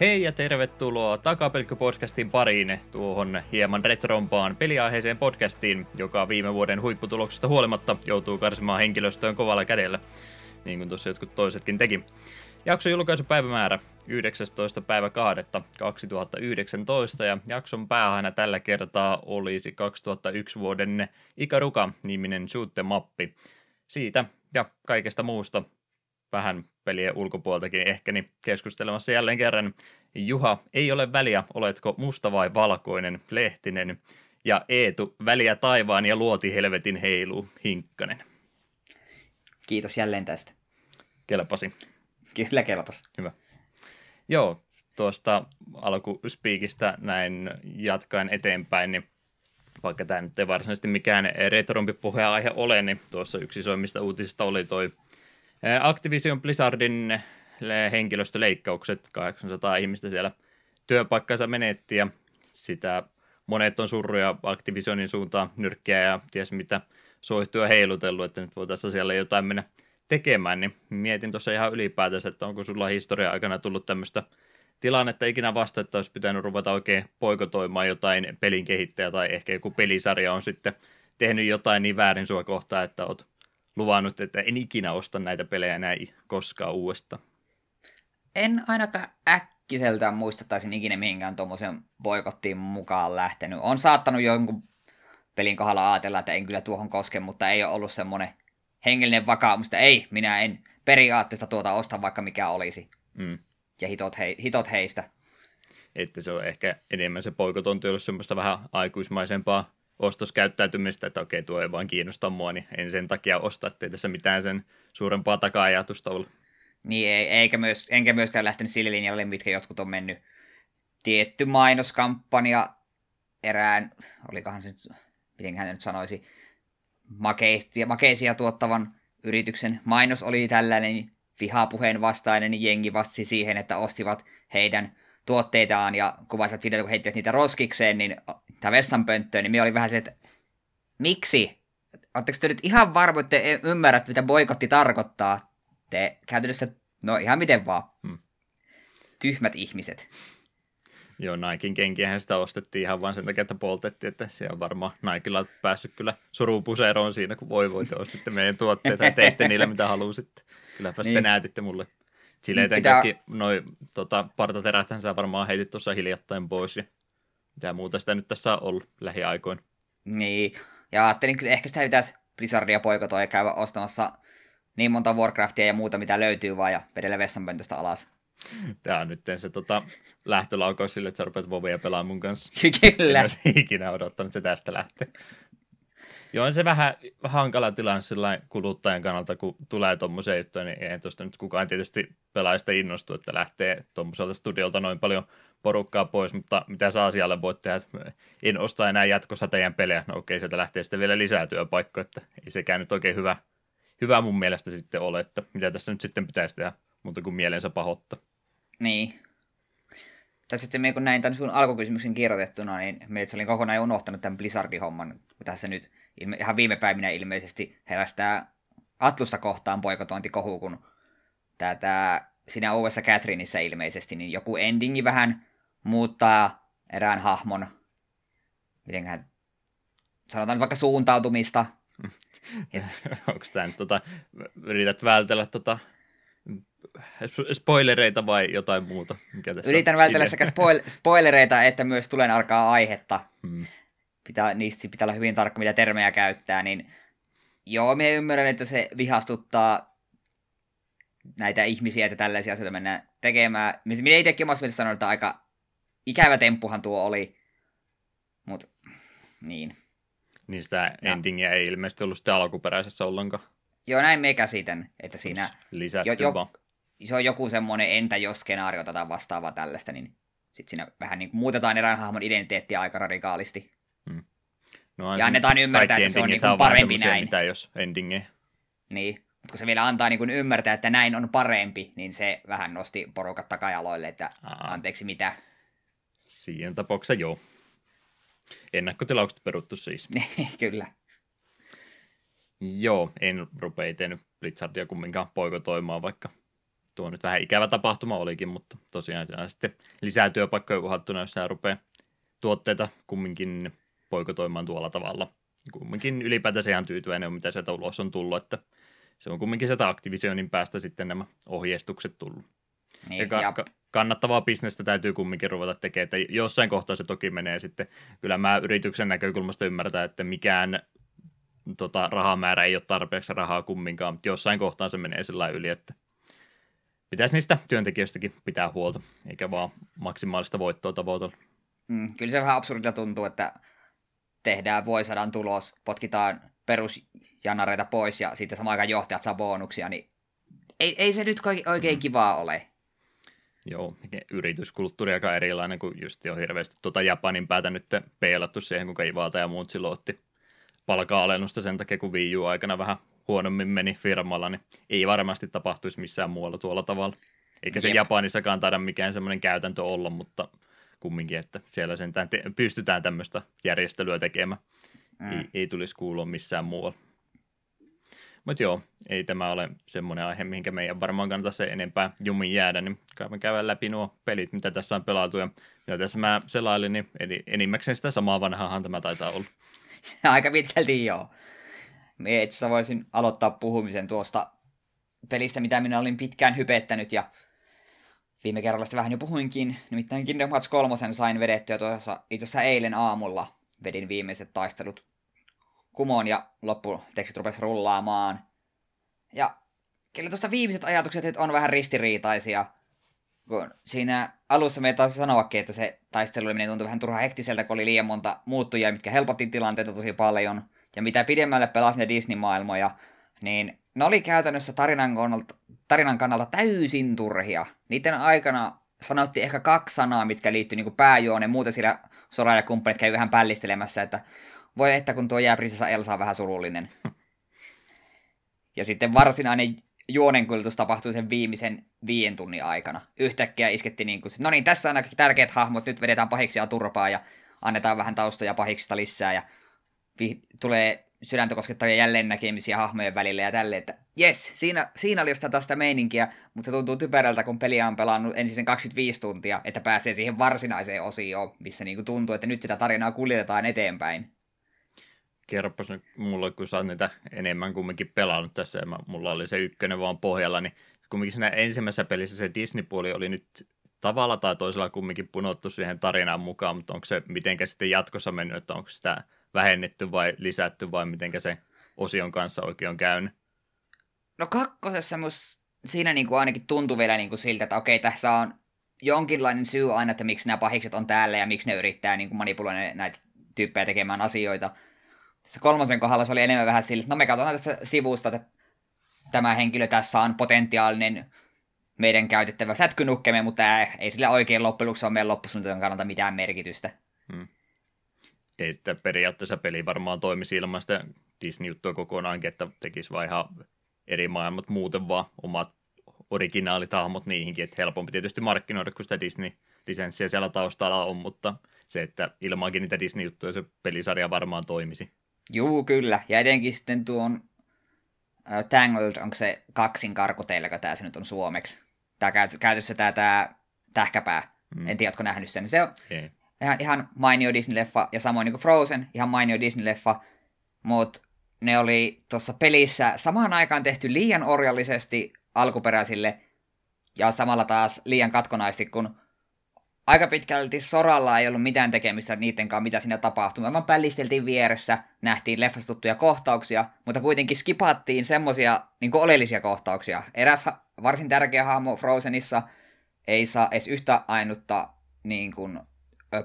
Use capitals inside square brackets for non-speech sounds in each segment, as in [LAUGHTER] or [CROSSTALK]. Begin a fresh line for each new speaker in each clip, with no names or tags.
Hei ja tervetuloa Takapelkky-podcastin pariin tuohon hieman retrompaan peliaiheeseen podcastiin, joka viime vuoden huipputuloksesta huolimatta joutuu karsimaan henkilöstöön kovalla kädellä, niin kuin tuossa jotkut toisetkin teki. Jakson julkaisupäivämäärä 19. päivä 2. 2019 ja jakson päähänä tällä kertaa olisi 2001 vuoden Ikaruka-niminen shoot mappi. Siitä ja kaikesta muusta vähän pelien ulkopuoltakin ehkä, niin keskustelemassa jälleen kerran. Juha, ei ole väliä, oletko musta vai valkoinen, Lehtinen. Ja Eetu, väliä taivaan ja luoti helvetin heilu, Hinkkanen.
Kiitos jälleen tästä.
Kelpasi.
Kyllä kelpasi.
Hyvä. Joo, tuosta alkuspiikistä näin jatkaen eteenpäin, niin vaikka tämä nyt ei varsinaisesti mikään retrompi puheenaihe ole, niin tuossa yksi isoimmista uutisista oli toi Activision Blizzardin henkilöstöleikkaukset, 800 ihmistä siellä työpaikkansa menetti ja sitä monet on surruja Activisionin suuntaan nyrkkiä ja ties mitä soihtuja heilutellut, että nyt voitaisiin siellä jotain mennä tekemään, niin mietin tuossa ihan ylipäätänsä, että onko sulla historia aikana tullut tämmöistä tilannetta ikinä vasta, että olisi pitänyt ruveta oikein poikotoimaan jotain pelin kehittäjä tai ehkä joku pelisarja on sitten tehnyt jotain niin väärin sua kohtaan, että oot luvannut, että en ikinä osta näitä pelejä näin koskaan uudestaan.
En ainakaan äkkiseltään muista, taisin ikinä mihinkään tuommoisen boikottiin mukaan lähtenyt. On saattanut jonkun pelin kohdalla ajatella, että en kyllä tuohon koske, mutta ei ole ollut semmoinen hengellinen vakaumus, että ei, minä en periaatteessa tuota osta, vaikka mikä olisi. Mm. Ja hitot, he, hitot heistä.
Että se on ehkä enemmän se poikotonti ollut semmoista vähän aikuismaisempaa ostoskäyttäytymistä, että okei, tuo ei vaan kiinnosta mua, niin en sen takia osta, ettei tässä mitään sen suurempaa taka-ajatusta ole.
Niin, ei, eikä myös, enkä myöskään lähtenyt sille linjalle, mitkä jotkut on mennyt. Tietty mainoskampanja erään, olikohan se nyt, miten hän nyt sanoisi, makeisia, makeisia tuottavan yrityksen mainos oli tällainen vihapuheen vastainen, jengi vastasi siihen, että ostivat heidän tuotteitaan ja kuvasivat videoita, kun heittivät niitä roskikseen, niin tämä vessanpönttöön, niin me oli vähän se, että miksi? Oletteko te nyt ihan varmo, että te ymmärrät, mitä boikotti tarkoittaa? Te käytännössä, no ihan miten vaan. Hmm. Tyhmät ihmiset.
Joo, Naikin kenkiähän sitä ostettiin ihan vain sen takia, että poltettiin, että se on varmaan Naikilla päässyt kyllä surupuseroon siinä, kun voi voi te ostitte meidän tuotteita ja teitte niillä mitä halusitte. Kylläpä niin. sitten näytitte mulle. Silleen Pitää... kaikki noi tota, partateräthän sä varmaan heitit tuossa hiljattain pois ja mitä muuta sitä nyt tässä on ollut lähiaikoina.
Niin, ja ajattelin kyllä ehkä sitä pitäisi Blizzardia poikotoa ja käydä ostamassa niin monta Warcraftia ja muuta, mitä löytyy vaan ja vedellä vessanpöntöstä alas.
Tämä on nyt se tota, lähtölaukaus sille, että sä rupeat Vovia pelaamaan mun kanssa. [LAUGHS]
Kyllä.
En ikinä odottanut, että se tästä lähtee. Joo, on se vähän hankala tilanne kuluttajan kannalta, kun tulee tuommoisia juttuja, niin ei tuosta nyt kukaan tietysti pelaajista innostu, että lähtee tuommoiselta studiolta noin paljon porukkaa pois, mutta mitä saa asialle voit tehdä, että en osta enää jatkossa teidän pelejä, no okei, sieltä lähtee sitten vielä lisää työpaikkoja, että ei sekään nyt oikein hyvä, hyvä mun mielestä sitten ole, että mitä tässä nyt sitten pitäisi tehdä, mutta kuin mielensä pahoittaa.
Niin. Tässä sitten kun näin tämän sun alkukysymyksen kirjoitettuna, niin meitä olin kokonaan unohtanut tämän Blizzardin homman, tässä nyt ilme, ihan viime päivinä ilmeisesti herästää Atlusta kohtaan poikotointikohu, kun tää, siinä uudessa Catherineissa ilmeisesti, niin joku endingi vähän muuttaa erään hahmon, mitenköhän sanotaan nyt vaikka suuntautumista. [LAUGHS]
Onko tämä nyt tota, yrität vältellä tota, spoilereita vai jotain muuta?
Mikä tässä Yritän vältellä sekä spoil- spoilereita että myös tulen arkaa aihetta. Hmm pitää, niistä pitää olla hyvin tarkka, mitä termejä käyttää, niin joo, me ymmärrän, että se vihastuttaa näitä ihmisiä, että tällaisia asioita mennään tekemään. Minä itsekin omassa mielessä sanoin, että aika ikävä temppuhan tuo oli, mutta niin.
Niin sitä endingiä ei ilmeisesti ollut sitä alkuperäisessä ollenkaan.
Joo, näin me käsitän, että siinä
Lisätty jo, jo,
se on joku semmoinen entä jos skenaario tai vastaavaa tällaista, niin sitten siinä vähän niin muutetaan erään hahmon identiteettiä aika radikaalisti. Hmm. No, ja annetaan ymmärtää, että se on niin kuin parempi näin.
Mitä jos endingi.
Niin, mutta kun se vielä antaa niin kuin ymmärtää, että näin on parempi, niin se vähän nosti porukat takajaloille, että Aa. anteeksi mitä.
Siinä tapauksessa joo. Ennakkotilaukset peruttu siis. [LAUGHS]
Kyllä.
Joo, en rupea itse Blitzardia kumminkaan poikotoimaan, vaikka tuo nyt vähän ikävä tapahtuma olikin, mutta tosiaan sitten lisää työpaikkoja uhattuna, jos nämä rupeaa tuotteita kumminkin poikotoimaan tuolla tavalla. Kumminkin ylipäätänsä ihan tyytyväinen on, mitä sieltä ulos on tullut, että se on kumminkin sieltä Activisionin päästä sitten nämä ohjeistukset tullut. Niin, ja, ka- ja kannattavaa bisnestä täytyy kumminkin ruveta tekemään, että jossain kohtaa se toki menee sitten, kyllä mä yrityksen näkökulmasta ymmärtää, että mikään tota, rahamäärä ei ole tarpeeksi rahaa kumminkaan, mutta jossain kohtaa se menee sillä yli, että pitäisi niistä työntekijöistäkin pitää huolta, eikä vaan maksimaalista voittoa tavoitella.
Mm, kyllä se vähän absurdilta tuntuu, että tehdään vuosisadan tulos, potkitaan perusjanareita pois ja sitten samaan aikaan johtajat saa bonuksia, niin ei, ei se nyt oikein mm. kivaa ole.
Joo, yrityskulttuuri aika erilainen, kuin just jo hirveästi tuota Japanin päätä nyt peilattu siihen, kuinka Ivalta ja muut silloin otti palka-alennusta sen takia, kun Wii aikana vähän huonommin meni firmalla, niin ei varmasti tapahtuisi missään muualla tuolla tavalla. Eikä se Jep. Japanissakaan taida mikään semmoinen käytäntö olla, mutta kumminkin, että siellä sentään te- pystytään tämmöistä järjestelyä tekemään. Mm. Ei, ei tulisi kuulua missään muualla. Mutta joo, ei tämä ole semmoinen aihe, mihinkä meidän varmaan kannata se enempää jumiin jäädä, niin käymme käydä läpi nuo pelit, mitä tässä on pelattu. Ja mitä tässä mä selailin, niin eli enimmäkseen sitä samaa vanhaahan tämä taitaa olla. [LAUGHS]
Aika pitkälti joo. Me itse voisin aloittaa puhumisen tuosta pelistä, mitä minä olin pitkään hypettänyt ja viime kerralla sitä vähän jo puhuinkin. Nimittäin Kingdom Hearts 3 sain vedettyä tuossa itse asiassa eilen aamulla. Vedin viimeiset taistelut kumoon ja lopputekstit rupesi rullaamaan. Ja kyllä tuosta viimeiset ajatukset on vähän ristiriitaisia. Kun siinä alussa me taisi sanoakin, että se taisteluiminen tuntui vähän turhaa hektiseltä, kun oli liian monta muuttujia, mitkä helpotti tilanteita tosi paljon. Ja mitä pidemmälle pelasin ne Disney-maailmoja, niin ne oli käytännössä tarinan kannalta, tarinan kannalta täysin turhia. Niiden aikana sanottiin ehkä kaksi sanaa, mitkä liittyy niin pääjuoneen, muuten siellä Sora ja kumppanit kävi vähän pällistelemässä, että voi että kun tuo jääprinsessa Elsa on vähän surullinen. [LAUGHS] Ja sitten varsinainen juonenkulutus tapahtui sen viimeisen viien tunnin aikana. Yhtäkkiä isketti niin kuin, no niin, tässä on ainakin tärkeät hahmot, nyt vedetään pahiksi ja turpaa ja annetaan vähän taustoja pahiksista lisää ja vi- tulee sydäntä koskettavia jälleen näkemisiä hahmojen välillä ja tälleen, että jes, siinä, siinä oli jostain tästä meininkiä, mutta se tuntuu typerältä, kun peliä on pelannut ensin sen 25 tuntia, että pääsee siihen varsinaiseen osioon, missä niinku tuntuu, että nyt sitä tarinaa kuljetetaan eteenpäin
kerropas nyt mulle, kun sä oot niitä enemmän kumminkin pelannut tässä, ja mä, mulla oli se ykkönen vaan pohjalla, niin kumminkin siinä ensimmäisessä pelissä se Disney-puoli oli nyt tavalla tai toisella kumminkin punottu siihen tarinaan mukaan, mutta onko se mitenkä sitten jatkossa mennyt, että onko sitä vähennetty vai lisätty vai mitenkä se osion kanssa oikein on käynyt?
No kakkosessa mus siinä niinku ainakin tuntui vielä niinku siltä, että okei, tässä on jonkinlainen syy aina, että miksi nämä pahikset on täällä ja miksi ne yrittää niinku manipuloida näitä tyyppejä tekemään asioita tässä kolmosen kohdalla se oli enemmän vähän sillä, että no me katsotaan tässä sivusta, että tämä henkilö tässä on potentiaalinen meidän käytettävä sätkynukkeme, mutta ei sillä oikein loppujen lopuksi ole meidän loppusuunnitelman kannalta mitään merkitystä. Hmm.
Ei sitten periaatteessa peli varmaan toimisi ilman sitä Disney-juttua kokonaankin, että tekisi vaan ihan eri maailmat muuten vaan omat originaalitahmot niihinkin, että helpompi tietysti markkinoida, kun sitä Disney-lisenssiä siellä taustalla on, mutta se, että ilmankin niitä Disney-juttuja se pelisarja varmaan toimisi.
Juu, kyllä. Ja etenkin sitten tuon uh, Tangled, onko se kaksin karkuteilla, tämä se nyt on suomeksi. Tämä käytössä tämä, tämä tähkäpää. Mm. En tiedä, oletko nähnyt sen. Se on okay. ihan, ihan mainio Disney-leffa, ja samoin niin kuin Frozen, ihan mainio Disney-leffa. Mutta ne oli tuossa pelissä samaan aikaan tehty liian orjallisesti alkuperäisille, ja samalla taas liian katkonaisesti, kun aika pitkälti Soralla ei ollut mitään tekemistä niiden kanssa, mitä siinä tapahtui. Me vaan pällisteltiin vieressä, nähtiin leffastuttuja kohtauksia, mutta kuitenkin skipattiin semmosia niin oleellisia kohtauksia. Eräs varsin tärkeä hahmo Frozenissa ei saa edes yhtä ainutta niin kuin,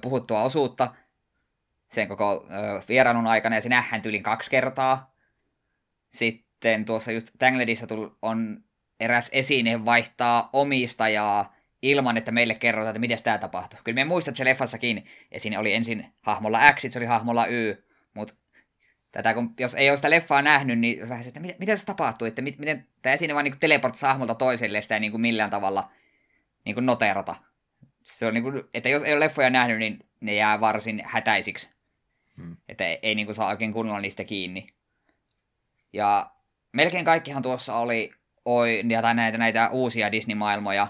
puhuttua osuutta sen koko vierailun aikana, ja se nähdään tyylin kaksi kertaa. Sitten tuossa just Tangledissa on eräs esine vaihtaa omistajaa ilman, että meille kerrotaan, että miten tämä tapahtui. Kyllä me muistat se leffassakin, ja siinä oli ensin hahmolla X, se oli hahmolla Y, mutta tätä kun, jos ei ole sitä leffaa nähnyt, niin vähän se, että miten, miten se tapahtui, että mit, miten tämä esine vaan niin teleportasi hahmolta toiselle, sitä ei niin kuin millään tavalla niin kuin noterata. Se on niin kuin, että jos ei ole leffoja nähnyt, niin ne jää varsin hätäisiksi. Hmm. Että ei, ei niin kuin saa oikein kunnolla niistä kiinni. Ja melkein kaikkihan tuossa oli oi, näitä, näitä uusia Disney-maailmoja,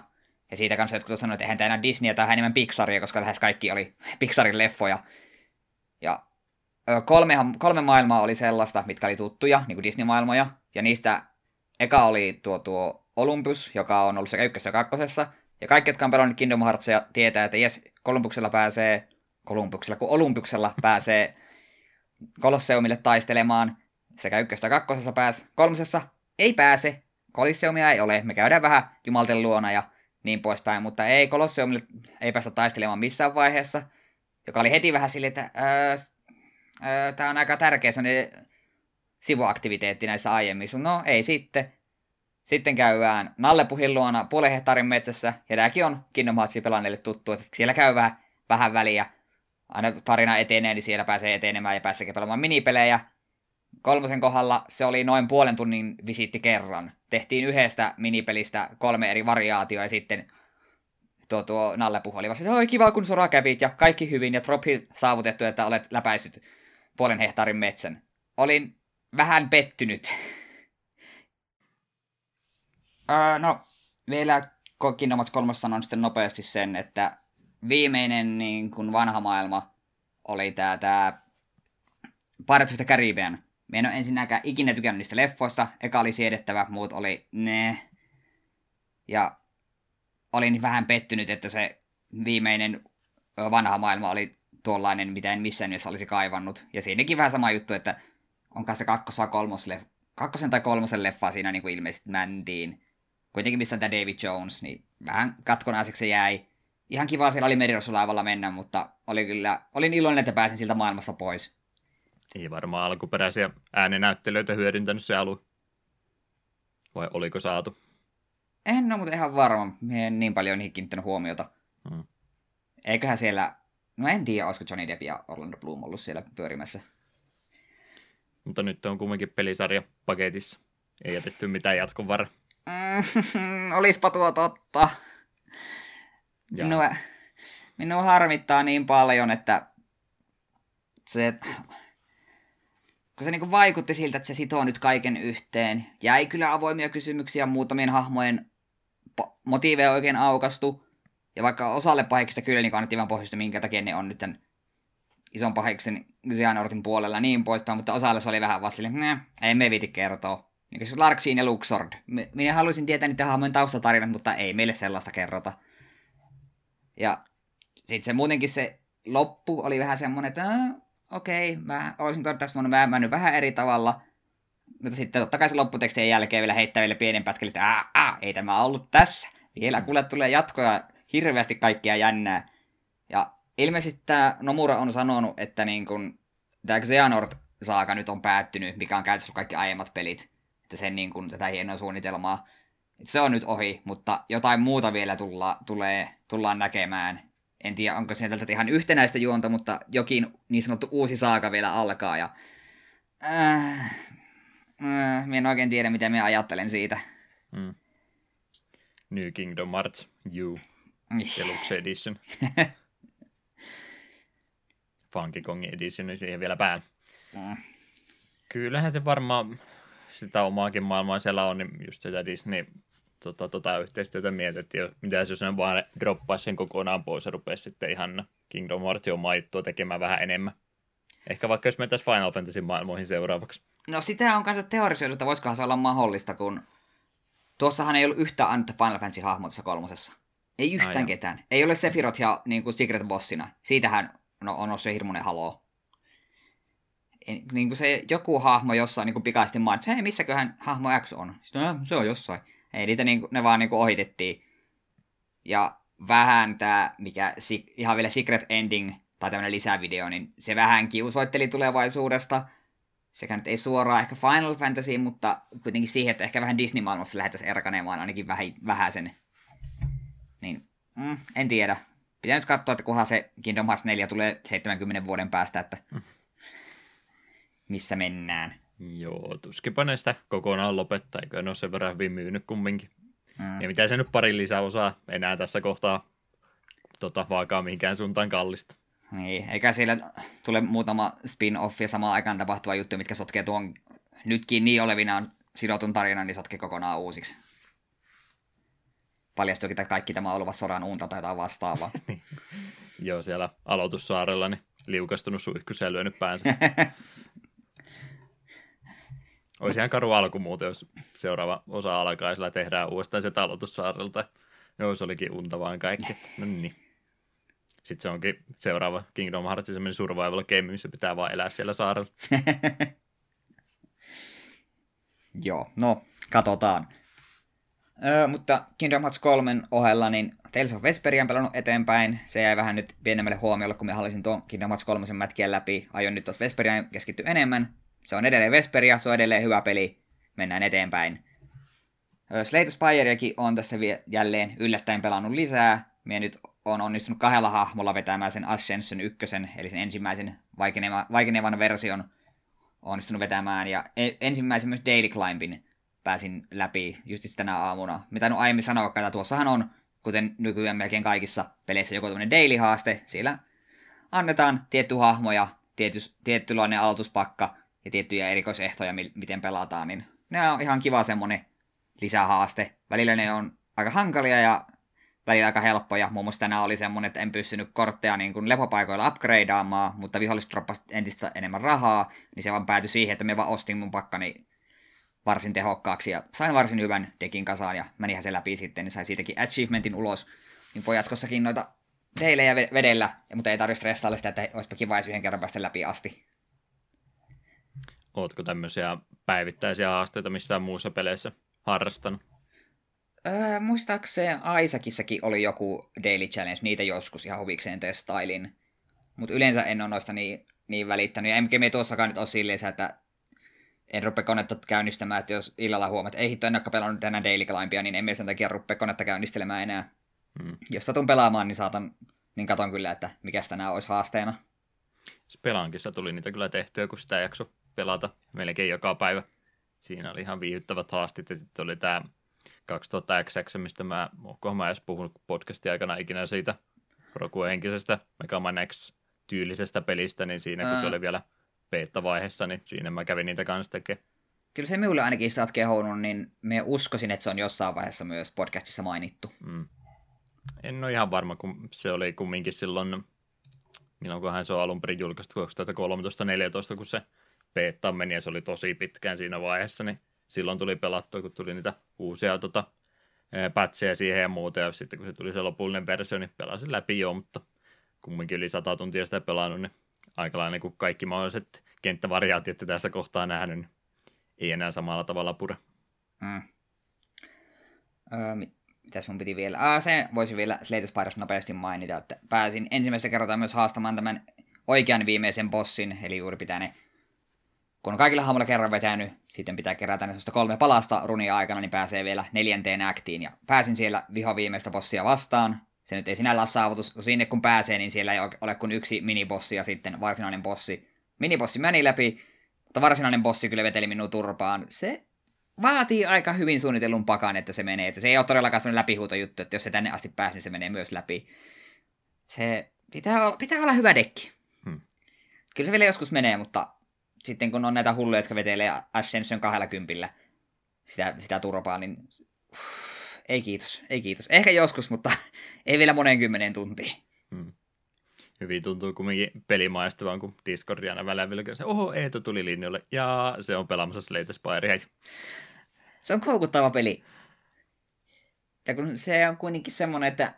ja siitä kanssa jotkut sanoivat, että eihän tämä enää Disneyä, tämä enemmän Pixaria, koska lähes kaikki oli [LAUGHS] Pixarin leffoja. Ja kolme, kolme maailmaa oli sellaista, mitkä oli tuttuja, niin kuin Disney-maailmoja, ja niistä eka oli tuo, tuo Olympus, joka on ollut sekä ykkössä ja kakkosessa, ja kaikki, jotka on pelannut Kingdom Heartsia, tietää, että jes, Kolumbuksella pääsee, Kolumbuksella, kun Olympuksella pääsee [LAUGHS] Kolosseumille taistelemaan, sekä ykkössä ja kakkosessa pääs, kolmosessa ei pääse, Kolosseumia ei ole, me käydään vähän Jumalten luona ja niin poispäin, mutta ei Kolosseumille ei päästä taistelemaan missään vaiheessa, joka oli heti vähän silleen, että tämä on aika tärkeä sivuaktiviteetti näissä aiemmissa. No ei sitten. Sitten käydään Nallepuhin luona puolen hehtaarin metsässä, ja tämäkin on Kingdom pelanneille tuttu, että siellä käy vähän, vähän väliä. Aina tarina etenee, niin siellä pääsee etenemään ja pääsee pelaamaan minipelejä. Kolmosen kohdalla se oli noin puolen tunnin visiitti kerran. Tehtiin yhdestä minipelistä kolme eri variaatioa ja sitten tuo, tuo Nallepuhu oli vasta, oi kiva kun sora kävit ja kaikki hyvin ja trophi saavutettu, että olet läpäissyt puolen hehtaarin metsän. Olin vähän pettynyt. [LAUGHS] öö, no, vielä Kingdom Hearts 3 sanon sitten nopeasti sen, että viimeinen niin kuin vanha maailma oli tämä tää Pirates of the Caribbean. Me en ole ensinnäkään ikinä tykännyt niistä leffoista. Eka oli siedettävä, muut oli ne. Ja olin vähän pettynyt, että se viimeinen vanha maailma oli tuollainen, mitä en missään nimessä olisi kaivannut. Ja siinäkin vähän sama juttu, että onko se kakkos vai kolmos leffa, kakkosen tai kolmosen leffa siinä niin kuin ilmeisesti mäntiin. Kuitenkin missä tämä David Jones, niin vähän katkonaiseksi se jäi. Ihan kiva siellä oli merirosulaivalla mennä, mutta oli kyllä, olin iloinen, että pääsin siltä maailmasta pois.
Ei varmaan alkuperäisiä ääninäyttelyitä hyödyntänyt se alue. Vai oliko saatu?
En ole mutta ihan varma. Mie en niin paljon niihin kiinnittänyt huomiota. Hmm. Eiköhän siellä... No en tiedä, olisiko Johnny Depp ja Orlando Bloom ollut siellä pyörimässä.
Mutta nyt on kumminkin pelisarja paketissa. Ei jätetty mitään jatkon varre.
Mm, [LAUGHS] olispa tuo totta. Minua, minua harmittaa niin paljon, että se, kun se niin vaikutti siltä, että se sitoo nyt kaiken yhteen. Jäi kyllä avoimia kysymyksiä muutamien hahmojen motiiveja oikein aukastu. Ja vaikka osalle pahikista kyllä niin kannettiin vaan pohjoista, minkä takia ne on nyt tämän ison pahiksen Xehanortin puolella niin poispäin, mutta osalle se oli vähän vaan ei me viiti kertoa. Niin kuin Larksiin ja Luxord. Minä haluaisin tietää niiden hahmojen taustatarinat, mutta ei meille sellaista kerrota. Ja sitten se muutenkin se loppu oli vähän semmoinen, että okei, okay, mä olisin toivottavasti voinut mä mennyt vähän eri tavalla. Mutta sitten totta kai se lopputekstien jälkeen vielä heittää vielä pienen pätkän, että ei tämä ollut tässä. Vielä kuule tulee jatkoja hirveästi kaikkia jännää. Ja ilmeisesti tämä Nomura on sanonut, että niin kun, tämä Xehanort-saaka nyt on päättynyt, mikä on käytössä kaikki aiemmat pelit. Että sen niin kun, tätä hienoa suunnitelmaa. Että se on nyt ohi, mutta jotain muuta vielä tulla, tulee, tullaan näkemään. En tiedä, onko sieltä ihan yhtenäistä juonta, mutta jokin niin sanottu uusi saaka vielä alkaa. Ja, äh, äh, minä en oikein tiedä, mitä minä ajattelen siitä. Mm.
New Kingdom Hearts You Deluxe Edition. [LAUGHS] Funky Kong Edition siihen vielä päälle. Mm. Kyllähän se varmaan sitä omaakin maailmaa siellä on, niin just sitä Disney tota, tota yhteistyötä mietittiin, mitä jos ne vaan droppaisi sen kokonaan pois ja rupesi sitten ihan Kingdom Heartsin omaa juttua tekemään vähän enemmän. Ehkä vaikka jos mentäisiin Final Fantasy maailmoihin seuraavaksi.
No sitä on kanssa teorisoitu, että voisikohan se olla mahdollista, kun tuossahan ei ollut yhtään ainutta Final Fantasy hahmotussa kolmosessa. Ei yhtään ketään. Ei ole Sephiroth ja niin kuin Secret Bossina. Siitähän no, on se hirmuinen haloo. Niin kuin se joku hahmo jossain niin kuin pikaisesti mainitsi, hei missäköhän hahmo X on? Sitten, se on jossain. Ei niitä niin kuin, ne vaan niin kuin ohitettiin. Ja vähän tämä, mikä ihan vielä Secret Ending, tai tämmöinen lisävideo, niin se vähän kiusoitteli tulevaisuudesta. Sekä nyt ei suoraan ehkä Final Fantasy, mutta kuitenkin siihen, että ehkä vähän Disney-maailmassa lähdettäisiin erkanemaan ainakin vähän, sen. Niin, mm, en tiedä. Pitää nyt katsoa, että kunhan se Kingdom Hearts 4 tulee 70 vuoden päästä, että mm. missä mennään.
Joo, tuskipa ne sitä kokonaan lopettaa, eikö ne ole sen verran hyvin myynyt kumminkin. Mm. Ja mitä se nyt pari lisäosaa enää tässä kohtaa tota, vaakaa mihinkään suuntaan kallista.
Niin, eikä siellä tule muutama spin-off ja samaan aikaan tapahtuva juttu, mitkä sotkee tuon nytkin niin olevinaan sidotun tarinan niin sotki kokonaan uusiksi. Paljastuikin, että kaikki tämä on ollut sodan unta tai jotain vastaavaa. [LAUGHS]
niin. Joo, siellä aloitussaarella niin liukastunut suihkysä lyönyt päänsä. [LAUGHS] Olisi ihan karu alku muuten, jos seuraava osa alkaa ja tehdään uudestaan se aloitussaarelta. Joo, se olikin unta vaan kaikki. No niin. Sitten se onkin seuraava Kingdom Hearts semmoinen survival game, missä pitää vaan elää siellä saarella. [LAUGHS]
Joo, no, katsotaan. Öö, mutta Kingdom Hearts 3 ohella, niin Tales of Vesperia on pelannut eteenpäin. Se jäi vähän nyt pienemmälle huomiolle, kun me halusin tuon Kingdom Hearts 3 mätkiä läpi. Aion nyt tuossa Vesperiaan keskittyä enemmän. Se on edelleen Vesperia, se on edelleen hyvä peli. Mennään eteenpäin. Slate Spireakin on tässä jälleen yllättäen pelannut lisää. Mie nyt on onnistunut kahdella hahmolla vetämään sen Ascension 1, eli sen ensimmäisen vaikeneva, vaikenevan version onnistunut vetämään. Ja e, ensimmäisen myös Daily Climbin pääsin läpi just tänä aamuna. Mitä nyt aiemmin sanoa, että tuossahan on, kuten nykyään melkein kaikissa peleissä, joku tämmöinen daily-haaste. Siellä annetaan tietty hahmo ja tietty, tiettylainen aloituspakka ja tiettyjä erikoisehtoja, miten pelataan, niin ne on ihan kiva semmonen lisähaaste. Välillä ne on aika hankalia ja välillä aika helppoja. Muun muassa tänään oli semmonen, että en pystynyt kortteja niin kuin lepopaikoilla upgradeaamaan, mutta viholliset droppasivat entistä enemmän rahaa, niin se vaan päätyi siihen, että me vaan ostin mun pakkani varsin tehokkaaksi ja sain varsin hyvän dekin kasaan ja menihän se läpi sitten, niin sai siitäkin achievementin ulos. Niin voi jatkossakin noita teilejä vedellä, mutta ei tarvitse stressailla sitä, että olisipa kiva yhden kerran päästä läpi asti.
Ootko tämmöisiä päivittäisiä haasteita missään muussa peleissä harrastanut?
Öö, muistaakseni Aisakissakin oli joku Daily Challenge, niitä joskus ihan huvikseen testailin. Mutta yleensä en ole noista niin, niin välittänyt. Ja emmekä me tuossakaan nyt ole silleen, että en rupea konetta käynnistämään, että jos illalla huomaat, että ei hitto, en ole pelannut tänään Daily Climbia, niin en sen takia rupea konetta käynnistelemään enää. Hmm. Jos satun pelaamaan, niin saatan, niin katon kyllä, että mikä tänään olisi haasteena.
Spelankissa tuli niitä kyllä tehtyä, kun sitä jakso pelata melkein joka päivä. Siinä oli ihan viihdyttävät haastit ja sitten oli tämä 2000XX, mistä mä, onkohan mä edes puhunut podcastin aikana ikinä siitä Roku-henkisestä Mega Man X-tyylisestä pelistä, niin siinä kun se oli vielä beta-vaiheessa, niin siinä mä kävin niitä kanssa tekemään.
Kyllä se minulle ainakin sä oot kehonut, niin me uskoisin, että se on jossain vaiheessa myös podcastissa mainittu. Mm.
En ole ihan varma, kun se oli kumminkin silloin, milloinkohan se on alun perin julkaistu 2013-2014, kun se beta meni ja se oli tosi pitkään siinä vaiheessa, niin silloin tuli pelattua, kun tuli niitä uusia tota, pätsejä siihen ja muuta, ja sitten kun se tuli se lopullinen versio, niin pelasin läpi jo, mutta kumminkin yli 100 tuntia sitä pelannut, niin aika lailla niin kaikki mahdolliset kenttävariaatiot tässä kohtaa nähnyt, niin ei enää samalla tavalla pure. Mm.
Öö, mitäs mun piti vielä? Ah, se voisi vielä Spyros nopeasti mainita, että pääsin ensimmäistä kertaa myös haastamaan tämän oikean viimeisen bossin, eli juuri pitää ne kun on kaikilla hahmoilla kerran vetänyt, sitten pitää kerätä ne kolme palasta runia aikana, niin pääsee vielä neljänteen aktiin. Ja pääsin siellä viho viimeistä bossia vastaan. Se nyt ei sinällä ole saavutus, kun sinne kun pääsee, niin siellä ei ole kuin yksi minibossi ja sitten varsinainen bossi. Minibossi meni läpi, mutta varsinainen bossi kyllä veteli minun turpaan. Se vaatii aika hyvin suunnitellun pakan, että se menee. Että se ei ole todellakaan sellainen läpihuutojuttu, että jos se tänne asti pääsee, niin se menee myös läpi. Se pitää olla, pitää olla hyvä dekki. Hmm. Kyllä se vielä joskus menee, mutta sitten kun on näitä hulluja, jotka vetelee Ascension 20 sitä, sitä turpaa, niin uff, ei kiitos, ei kiitos. Ehkä joskus, mutta [LAUGHS] ei vielä monen kymmenen tuntiin. Hmm.
Hyvin tuntuu kumminkin pelimaista, vaan kun Discordia aina välillä se, oho, Eeto tuli linjoille, ja se on pelaamassa Slate Spyrea.
Se on koukuttava peli. Ja kun se on kuitenkin semmoinen, että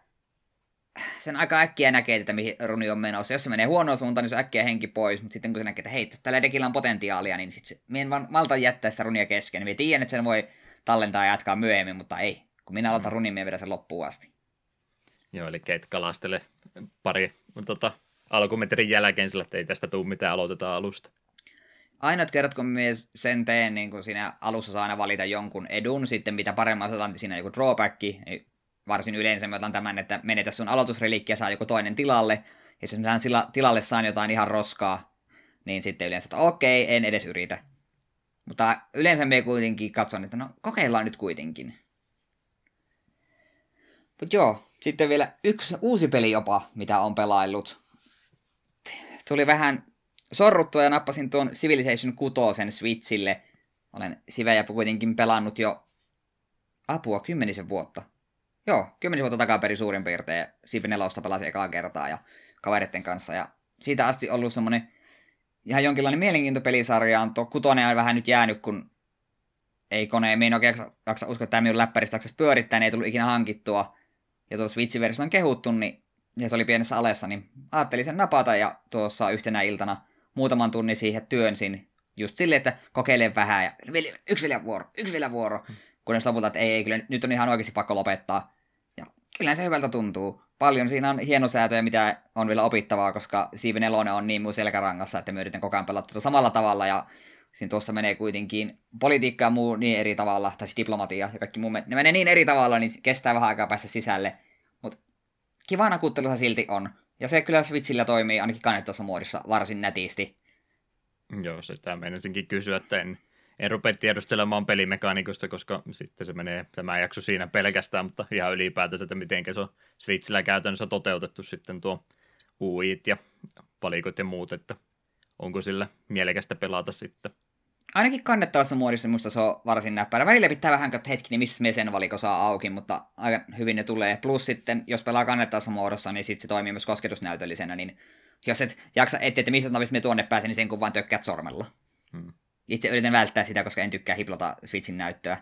sen aika äkkiä näkee, että mihin runi on menossa. Jos se menee huonoon suuntaan, niin se on äkkiä henki pois, mutta sitten kun se näkee, että hei, tällä dekillä on potentiaalia, niin sitten se, en vaan malta jättää sitä runia kesken. Minä tiedän, että sen voi tallentaa ja jatkaa myöhemmin, mutta ei. Kun minä aloitan mm. runin, minä vedän sen loppuun asti.
Joo, eli keit kalastele pari tota, alkumetrin jälkeen sillä, että ei tästä tule mitään, aloitetaan alusta.
Ainoat kerrat, kun minä sen teen, niin kun siinä alussa saa aina valita jonkun edun, sitten mitä paremmin otetaan, niin siinä joku drawback, niin varsin yleensä mä otan tämän, että menetä sun aloitusrelikki ja saa joku toinen tilalle. Ja jos mä tilalle saan jotain ihan roskaa, niin sitten yleensä, että okei, en edes yritä. Mutta yleensä me kuitenkin katson, että no kokeillaan nyt kuitenkin. Mutta joo, sitten vielä yksi uusi peli jopa, mitä on pelaillut. Tuli vähän sorruttua ja nappasin tuon Civilization 6 Switchille. olen Sivejä kuitenkin pelannut jo apua kymmenisen vuotta. Joo, kymmenisen vuotta takaperin suurin piirtein. Civ 4 pelasin ekaa kertaa ja kavereiden kanssa. Ja siitä asti ollut semmoinen ihan jonkinlainen mielenkiinto pelisarjaan. Tuo kutonen on vähän nyt jäänyt, kun ei kone, me en oikein jaksa uskoa, että tämä minun läppäristä jaksaisi pyörittää, niin ei tullut ikinä hankittua. Ja tuossa Switch-versiossa on kehuttu, niin, ja se oli pienessä alessa, niin ajattelin sen napata ja tuossa yhtenä iltana muutaman tunnin siihen työnsin. Just silleen, että kokeilen vähän ja yksi vielä vuoro, yksi vielä vuoro. Hmm. Kunnes lopulta, että ei, ei, kyllä nyt on ihan oikeasti pakko lopettaa. Kyllä se hyvältä tuntuu. Paljon siinä on hienosäätöjä, mitä on vielä opittavaa, koska Siivin 4 on niin mun selkärangassa, että me yritän koko ajan pelata samalla tavalla ja siinä tuossa menee kuitenkin politiikka ja muu niin eri tavalla, tai siis diplomatia ja kaikki muu, ne menee niin eri tavalla, niin kestää vähän aikaa päästä sisälle. Mutta kiva nakuttelussa silti on. Ja se kyllä Switchillä toimii ainakin kannettavassa muodossa varsin nätisti.
Joo, sitä meinasinkin kysyä, että en, en rupea tiedustelemaan pelimekaanikosta, koska sitten se menee tämä jakso siinä pelkästään, mutta ihan ylipäätänsä, että miten se on Switchillä käytännössä toteutettu sitten tuo UIt ja palikot ja muut, että onko sillä mielekästä pelata sitten
ainakin kannettavassa muodissa musta se on varsin näppärä. Välillä pitää vähän katsoa hetki, niin missä me sen valiko saa auki, mutta aika hyvin ne tulee. Plus sitten, jos pelaa kannettavassa muodossa, niin sitten se toimii myös kosketusnäytöllisenä, niin jos et jaksa etsiä, että missä me tuonne pääsen, niin sen kun vaan tökkäät sormella. Hmm. Itse yritän välttää sitä, koska en tykkää hiplata Switchin näyttöä.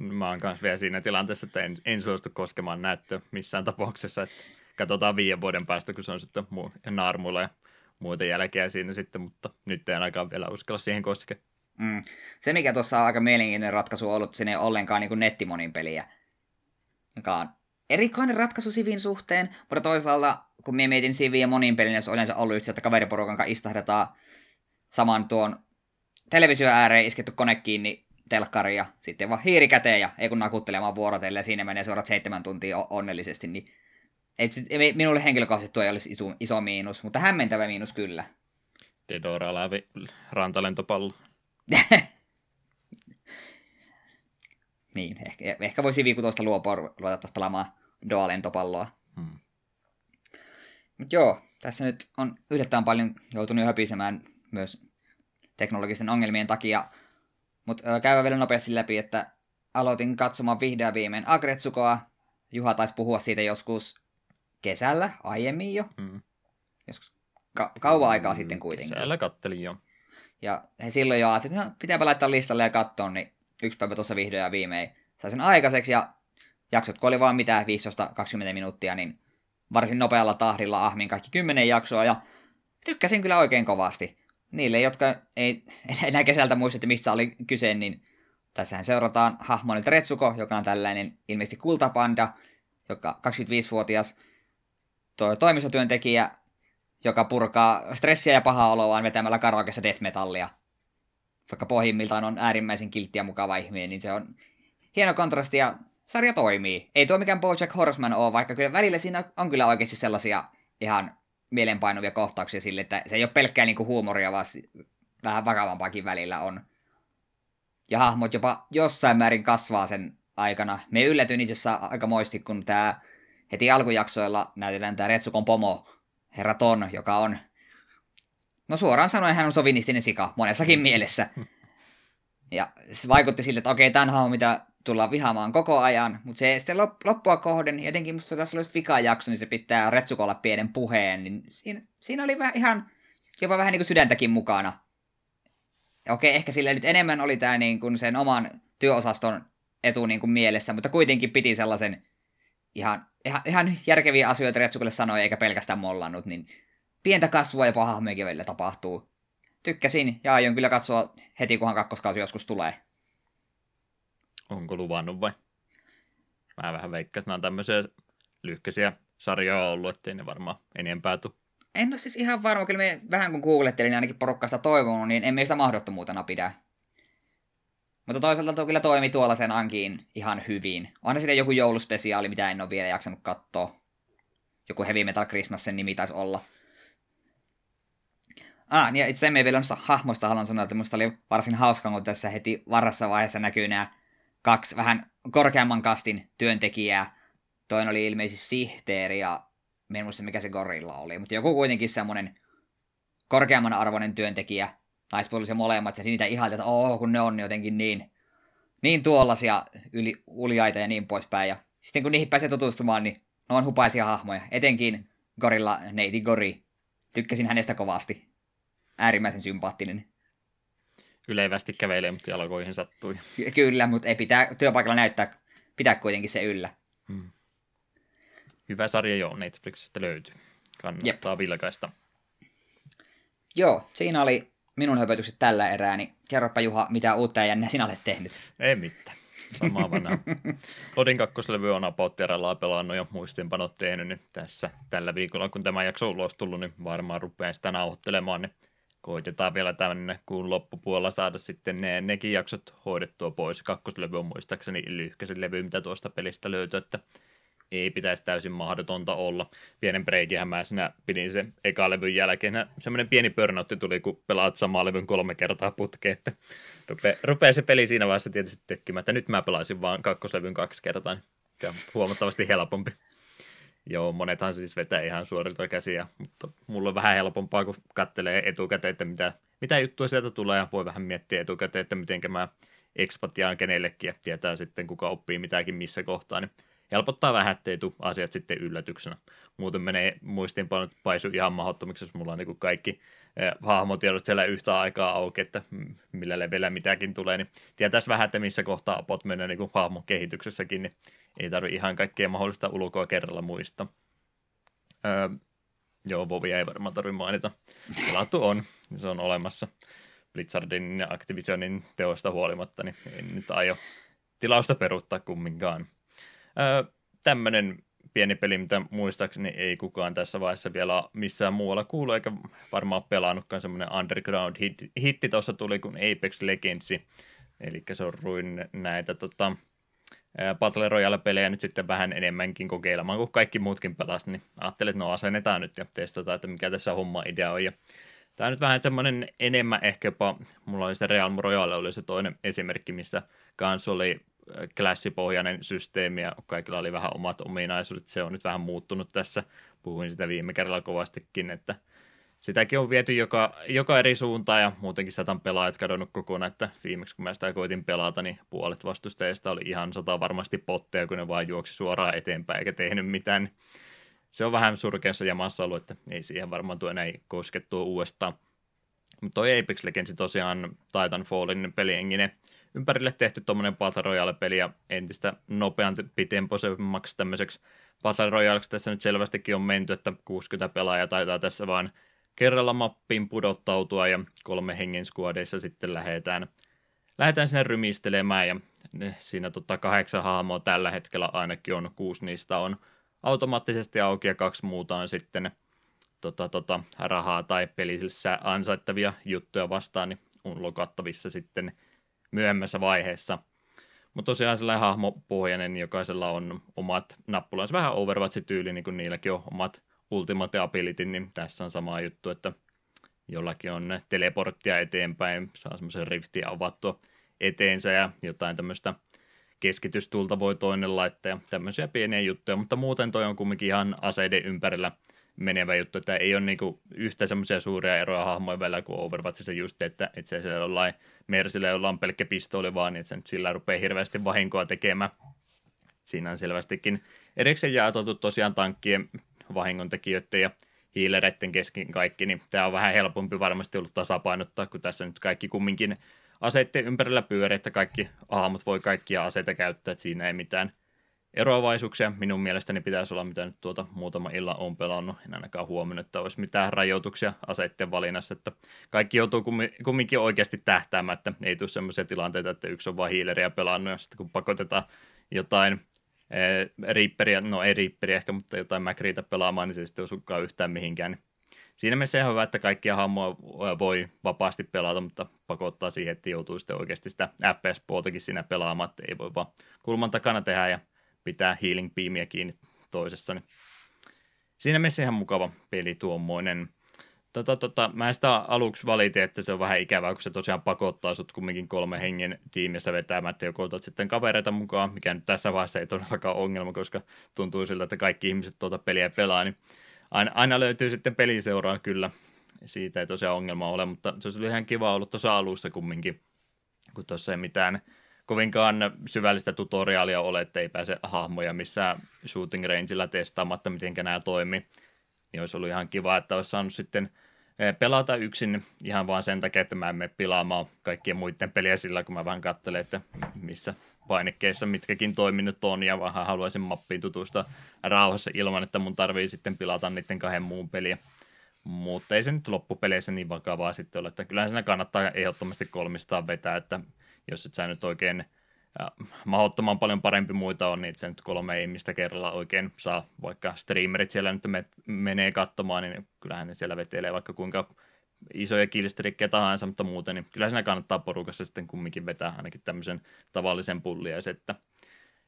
Mä oon kanssa vielä siinä tilanteessa, että en, en suostu koskemaan näyttöä missään tapauksessa, että katsotaan viiden vuoden päästä, kun se on sitten muu, naarmulla ja muuta jälkeä siinä sitten, mutta nyt en ainakaan vielä uskalla siihen koskea.
Mm. Se, mikä tuossa on aika mielenkiintoinen ratkaisu ollut, se ei ollenkaan niin nettimonin peliä. Joka on erikoinen ratkaisu Sivin suhteen, mutta toisaalta, kun minä mietin Sivin ja monin pelin, jos on yleensä ollut yhtä, että kaveriporukan kanssa istahdetaan saman tuon televisio ääreen isketty kone kiinni telkkari ja sitten vaan hiiri käteen ja ei kun nakuttelemaan vuorotelle ja siinä menee suorat seitsemän tuntia onnellisesti, niin ei, minulle henkilökohtaisesti tuo ei olisi iso, iso miinus, mutta hämmentävä miinus kyllä.
Dedora läpi rantalentopallo. [LAUGHS]
niin, ehkä, ehkä voisi viikutoista luopua ruveta pelaamaan Doa-lentopalloa. Hmm. Mutta joo, tässä nyt on yllättävän paljon joutunut jo höpisemään myös teknologisten ongelmien takia. Mutta käydään vielä nopeasti läpi, että aloitin katsomaan vihdoin viimein Agretsukoa. Juha taisi puhua siitä joskus kesällä, aiemmin jo. Hmm. Joskus ka- kauan aikaa hmm, sitten kuitenkin.
Kesällä kattelin jo.
Ja he silloin jo ajattelin, että no, pitääpä laittaa listalle ja katsoa, niin yksi päivä tuossa vihdoin ja viimein sai sen aikaiseksi. Ja jaksot, kun oli vaan mitään 15-20 minuuttia, niin varsin nopealla tahdilla ahmin kaikki 10 jaksoa. Ja tykkäsin kyllä oikein kovasti. Niille, jotka ei [LAUGHS] enää kesältä muista, että missä oli kyse, niin tässähän seurataan hahmonilta Retsuko, joka on tällainen ilmeisesti kultapanda, joka 25-vuotias toimistotyöntekijä, joka purkaa stressiä ja pahaa oloaan vetämällä karaokeessa death metallia. Vaikka pohjimmiltaan on äärimmäisen kiltti ja mukava ihminen, niin se on hieno kontrasti ja sarja toimii. Ei tuo mikään Bojack Horseman ole, vaikka kyllä välillä siinä on kyllä oikeasti sellaisia ihan mielenpainuvia kohtauksia sille, että se ei ole pelkkää niinku huumoria, vaan vähän vakavampaakin välillä on. Ja hahmot jopa jossain määrin kasvaa sen aikana. Me yllätyin itse asiassa aika moisti, kun tämä heti alkujaksoilla näytetään tämä Retsukon pomo herra Ton, joka on, no suoraan sanoen hän on sovinistinen sika monessakin mielessä. [LAUGHS] Ja se vaikutti siltä, että okei, tämän hahmo, mitä tullaan vihaamaan koko ajan, mutta se sitten loppua kohden, jotenkin musta tässä olisi vika jakso, niin se pitää Retsukolla pienen puheen, niin siinä, siinä oli vähän, ihan jopa vähän niin kuin sydäntäkin mukana. Ja okei, ehkä sillä nyt enemmän oli tämä niin kuin sen oman työosaston etu niin kuin mielessä, mutta kuitenkin piti sellaisen ihan, ihan, ihan järkeviä asioita Retsukolle sanoi, eikä pelkästään mollannut, niin pientä kasvua ja hahmojenkin välillä tapahtuu. Tykkäsin ja aion kyllä katsoa heti, kunhan kakkoskausi joskus tulee.
Onko luvannut vai? Mä vähän veikkaan, että nämä on tämmöisiä lyhkäisiä sarjoja ollut, ettei ne varmaan enempää tule.
En ole siis ihan varma, kyllä me vähän kun googlettelin, niin ainakin porukkaista toivonut, niin emme sitä mahdottomuutena pidä. Mutta toisaalta tuo kyllä toimi tuolla sen ankiin ihan hyvin. Onhan sitten joku jouluspesiaali, mitä en ole vielä jaksanut katsoa. Joku Heavy Metal Christmas sen nimi taisi olla. Ah, ja itse asiassa vielä hahmoista haluan sanoa, että minusta oli varsin hauska, kun tässä heti varrassa vaiheessa näkyy nämä kaksi vähän korkeamman kastin työntekijää. Toinen oli ilmeisesti sihteeri ja en muista mikä se gorilla oli, mutta joku kuitenkin semmoinen korkeamman arvoinen työntekijä, naispuolisia molemmat, ja niitä ihailta, että oh, kun ne on jotenkin niin, niin tuollaisia yli, uljaita ja niin poispäin. Ja sitten kun niihin pääsee tutustumaan, niin ne on hupaisia hahmoja. Etenkin Gorilla Neiti Gori. Tykkäsin hänestä kovasti. Äärimmäisen sympaattinen.
Yleivästi kävelee, mutta jalkoihin sattui.
Ky- kyllä, mutta ei pitää työpaikalla näyttää, pitää kuitenkin se yllä. Hmm.
Hyvä sarja jo Netflixistä löytyy. Kannattaa Jep. vilkaista.
Joo, siinä oli minun höpötykset tällä erää, niin kerropa Juha, mitä uutta ja jännä sinä olet tehnyt.
Ei mitään. Samaa vanhaa. [LAUGHS] Odin kakkoslevy on about pelannut ja muistiinpanot tehnyt, niin tässä tällä viikolla, kun tämä jakso on ulos tullut, niin varmaan rupean sitä nauhoittelemaan, niin koitetaan vielä tänne kuun loppupuolella saada sitten ne, nekin jaksot hoidettua pois. Kakkoslevy on muistaakseni lyhkäisin levy, mitä tuosta pelistä löytyy, että ei pitäisi täysin mahdotonta olla. Pienen breikihän mä siinä pidin sen eka levyn jälkeen. Semmoinen pieni pörnotti tuli, kun pelaat samaa levyn kolme kertaa putkeen, että rupeaa, rupeaa se peli siinä vaiheessa tietysti tökkimään, että nyt mä pelaisin vaan kakkoslevyn kaksi kertaa, niin on huomattavasti helpompi. Joo, monethan siis vetää ihan suorilta käsiä, mutta mulla on vähän helpompaa, kun kattelee etukäteen, että mitä, mitä juttuja sieltä tulee, ja voi vähän miettiä etukäteen, että miten mä ekspatiaan kenellekin, ja tietää sitten, kuka oppii mitäkin missä kohtaa, niin helpottaa vähän, ettei tule asiat sitten yllätyksenä. Muuten menee muistiinpanot paisu ihan mahdottomiksi, jos mulla on niin kaikki hahmotiedot siellä yhtä aikaa auki, että millä levelillä mitäkin tulee, niin tietäisi vähän, että missä kohtaa apot menee niin hahmon kehityksessäkin, niin ei tarvitse ihan kaikkea mahdollista ulkoa kerralla muistaa. Öö, joo, Vovia ei varmaan tarvitse mainita. Pelattu on, se on olemassa. Blizzardin ja Activisionin teosta huolimatta, niin en nyt aio tilausta peruuttaa kumminkaan. Öö, tämmöinen pieni peli, mitä muistaakseni ei kukaan tässä vaiheessa vielä missään muualla kuulu, eikä varmaan pelannutkaan semmoinen underground hit, hitti tuossa tuli kuin Apex Legends, eli se on ruin näitä tota, Battle Royale-pelejä nyt sitten vähän enemmänkin kokeilemaan, kun kaikki muutkin pelas, niin ajattelin, että no asennetaan nyt ja testataan, että mikä tässä homma idea on. Ja tämä on nyt vähän semmoinen enemmän ehkä jopa, mulla oli se Real Royale oli se toinen esimerkki, missä kans oli klassipohjainen systeemi ja kaikilla oli vähän omat ominaisuudet. Se on nyt vähän muuttunut tässä. Puhuin sitä viime kerralla kovastikin, että sitäkin on viety joka, joka eri suuntaan ja muutenkin satan pelaajat kadonnut kokonaan, että viimeksi kun mä sitä koitin pelata, niin puolet vastustajista oli ihan sata varmasti potteja, kun ne vaan juoksi suoraan eteenpäin eikä tehnyt mitään. Se on vähän surkeassa jamassa ollut, että ei siihen varmaan tuo enää koskettua uudestaan. Mutta toi Apex Legends tosiaan Titanfallin pelienginen ympärille tehty tuommoinen Battle Royale-peli ja entistä nopeampi pitempoisemmaksi tämmöiseksi. Battle Royaleksi tässä nyt selvästikin on menty, että 60 pelaajaa taitaa tässä vaan kerralla mappiin pudottautua ja kolme hengen skuadeissa sitten lähdetään, lähdetään sinne rymistelemään ja siinä tota kahdeksan hahmoa tällä hetkellä ainakin on, kuusi niistä on automaattisesti auki ja kaksi muuta on sitten tota, tota, rahaa tai pelissä ansaittavia juttuja vastaan, niin on lokattavissa sitten myöhemmässä vaiheessa. Mutta tosiaan sellainen hahmopohjainen, jokaisella on omat nappulansa, vähän Overwatch-tyyli, niin kuin niilläkin on omat Ultimate Ability, niin tässä on sama juttu, että jollakin on teleporttia eteenpäin, saa semmoisen riftin avattua eteensä ja jotain tämmöistä keskitystulta voi toinen laittaa ja tämmöisiä pieniä juttuja, mutta muuten toi on kumminkin ihan aseiden ympärillä menevä juttu, että ei ole niinku yhtä semmoisia suuria eroja hahmojen välillä kuin Overwatchissa just, että, että se siellä jollain Mersillä, jolla on pelkkä pistooli vaan, niin että se nyt sillä rupeaa hirveästi vahinkoa tekemään. Siinä on selvästikin erikseen jaoteltu tosiaan tankkien vahingontekijöiden ja hiilereiden kesken kaikki, niin tämä on vähän helpompi varmasti ollut tasapainottaa, kun tässä nyt kaikki kumminkin aseiden ympärillä pyörii, että kaikki hahmot voi kaikkia aseita käyttää, että siinä ei mitään – eroavaisuuksia minun mielestäni pitäisi olla, mitä nyt tuota muutama illa on pelannut. En ainakaan huomannut, että olisi mitään rajoituksia aseiden valinnassa, että kaikki joutuu kumminkin oikeasti tähtäämään, että ei tule sellaisia tilanteita, että yksi on vain hiileriä pelannut ja sitten kun pakotetaan jotain ee, Reaperia, no ei Reaperia ehkä, mutta jotain Macreita pelaamaan, niin se sitten osukaan yhtään mihinkään. Niin siinä mielessä on hyvä, että kaikkia hahmoja voi vapaasti pelata, mutta pakottaa siihen, että joutuu sitten oikeasti sitä FPS-puoltakin siinä pelaamaan, että ei voi vaan kulman takana tehdä ja pitää healing beamia kiinni toisessa. Niin siinä mielessä ihan mukava peli tuommoinen. Tota, tota, mä sitä aluksi valitin, että se on vähän ikävää, kun se tosiaan pakottaa sut kumminkin kolme hengen tiimissä vetämään, että joko otat sitten kavereita mukaan, mikä nyt tässä vaiheessa ei todellakaan ongelma, koska tuntuu siltä, että kaikki ihmiset tuota peliä pelaa, niin aina, aina löytyy sitten peliseuraa kyllä, siitä ei tosiaan ongelma ole, mutta se olisi ihan kiva ollut tuossa alussa kumminkin, kun tuossa ei mitään kovinkaan syvällistä tutoriaalia ole, että ei pääse hahmoja missään shooting rangeilla testaamatta, miten nämä toimii. Niin olisi ollut ihan kiva, että olisi saanut sitten eh, pelata yksin ihan vaan sen takia, että mä en mene pilaamaan kaikkien muiden peliä sillä, kun mä vähän katselen, että missä painikkeissa mitkäkin toiminnot on, ja vähän haluaisin mappiin tutustua rauhassa ilman, että mun tarvii sitten pilata niiden kahden muun peliä. Mutta ei se nyt loppupeleissä niin vakavaa sitten ole, että kyllähän siinä kannattaa ehdottomasti kolmistaan vetää, että jos et sä nyt oikein ja mahdottoman paljon parempi muita on, niin se nyt kolme ihmistä kerralla oikein saa, vaikka streamerit siellä nyt me, menee katsomaan, niin kyllähän ne siellä vetelee vaikka kuinka isoja killstrikkejä tahansa, mutta muuten, niin kyllä siinä kannattaa porukassa sitten kumminkin vetää ainakin tämmöisen tavallisen pulliaisen, että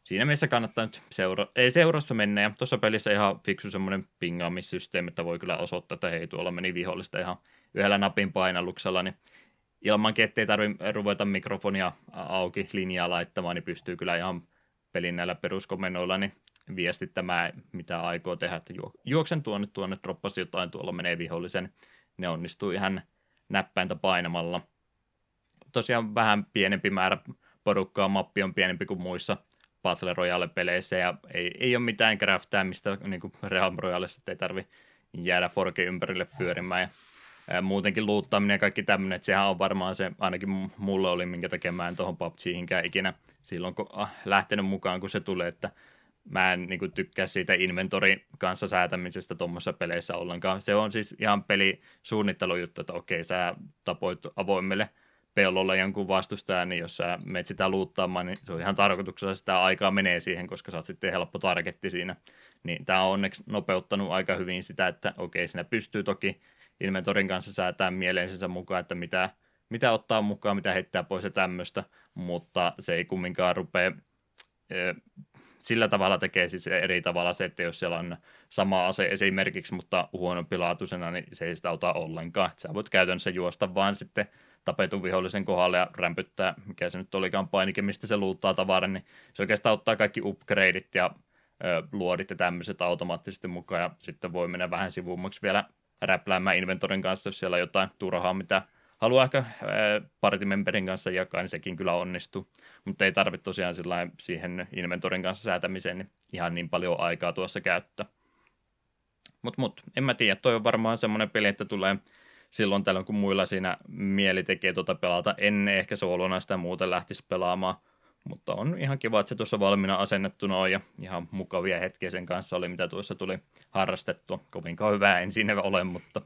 siinä mielessä kannattaa nyt seura- ei seurassa mennä, ja tuossa pelissä ihan fiksu semmoinen pingaamissysteemi, että voi kyllä osoittaa, että hei, tuolla meni vihollista ihan yhdellä napin painalluksella, niin ilmankin, ettei tarvitse ruveta mikrofonia auki linjaa laittamaan, niin pystyy kyllä ihan pelin näillä peruskomennoilla niin viestittämään, mitä aikoo tehdä, että juoksen tuonne, tuonne, droppasi jotain, tuolla menee vihollisen, ne onnistuu ihan näppäintä painamalla. Tosiaan vähän pienempi määrä porukkaa, mappi on pienempi kuin muissa Battle Royale-peleissä, ja ei, ei ole mitään craftaamista niin kuin Real Royalessa, ei tarvi jäädä Forke ympärille pyörimään, ja muutenkin luuttaminen ja kaikki tämmöinen, että sehän on varmaan se, ainakin mulle oli, minkä tekemään tuohon PUBGihinkään ikinä silloin, kun ah, lähtenyt mukaan, kun se tulee, että mä en niin kuin, tykkää siitä inventorin kanssa säätämisestä tuommoisessa peleissä ollenkaan. Se on siis ihan pelisuunnittelujuttu, että okei, sä tapoit avoimelle pellolla jonkun vastustajan, niin jos sä menet sitä luuttaamaan, niin se on ihan tarkoituksella sitä aikaa menee siihen, koska sä oot sitten helppo targetti siinä. Niin tämä on onneksi nopeuttanut aika hyvin sitä, että okei, siinä pystyy toki inventorin kanssa säätää mieleensä mukaan, että mitä, mitä ottaa mukaan, mitä heittää pois ja tämmöistä, mutta se ei kumminkaan rupea sillä tavalla tekee siis eri tavalla se, että jos siellä on sama ase esimerkiksi, mutta pilaatuisena, niin se ei sitä ota ollenkaan. Sä voit käytännössä juosta vaan sitten tapetun vihollisen kohdalle ja rämpyttää, mikä se nyt olikaan painike, mistä se luuttaa tavaran, niin se oikeastaan ottaa kaikki upgradeit ja luodit ja tämmöiset automaattisesti mukaan, ja sitten voi mennä vähän sivummaksi vielä räpläämään inventorin kanssa, jos siellä on jotain turhaa, mitä haluaa ehkä partimemberin kanssa jakaa, niin sekin kyllä onnistuu. Mutta ei tarvitse tosiaan siihen inventorin kanssa säätämiseen niin ihan niin paljon aikaa tuossa käyttää. Mutta mut, en mä tiedä, toi on varmaan semmoinen peli, että tulee silloin tällöin, kun muilla siinä mieli tekee tuota pelata. En ehkä soolona sitä muuten lähtisi pelaamaan, mutta on ihan kiva, että se tuossa valmiina asennettuna on ja ihan mukavia hetkiä sen kanssa oli, mitä tuossa tuli harrastettua. Kovinkaan hyvää en siinä ole, mutta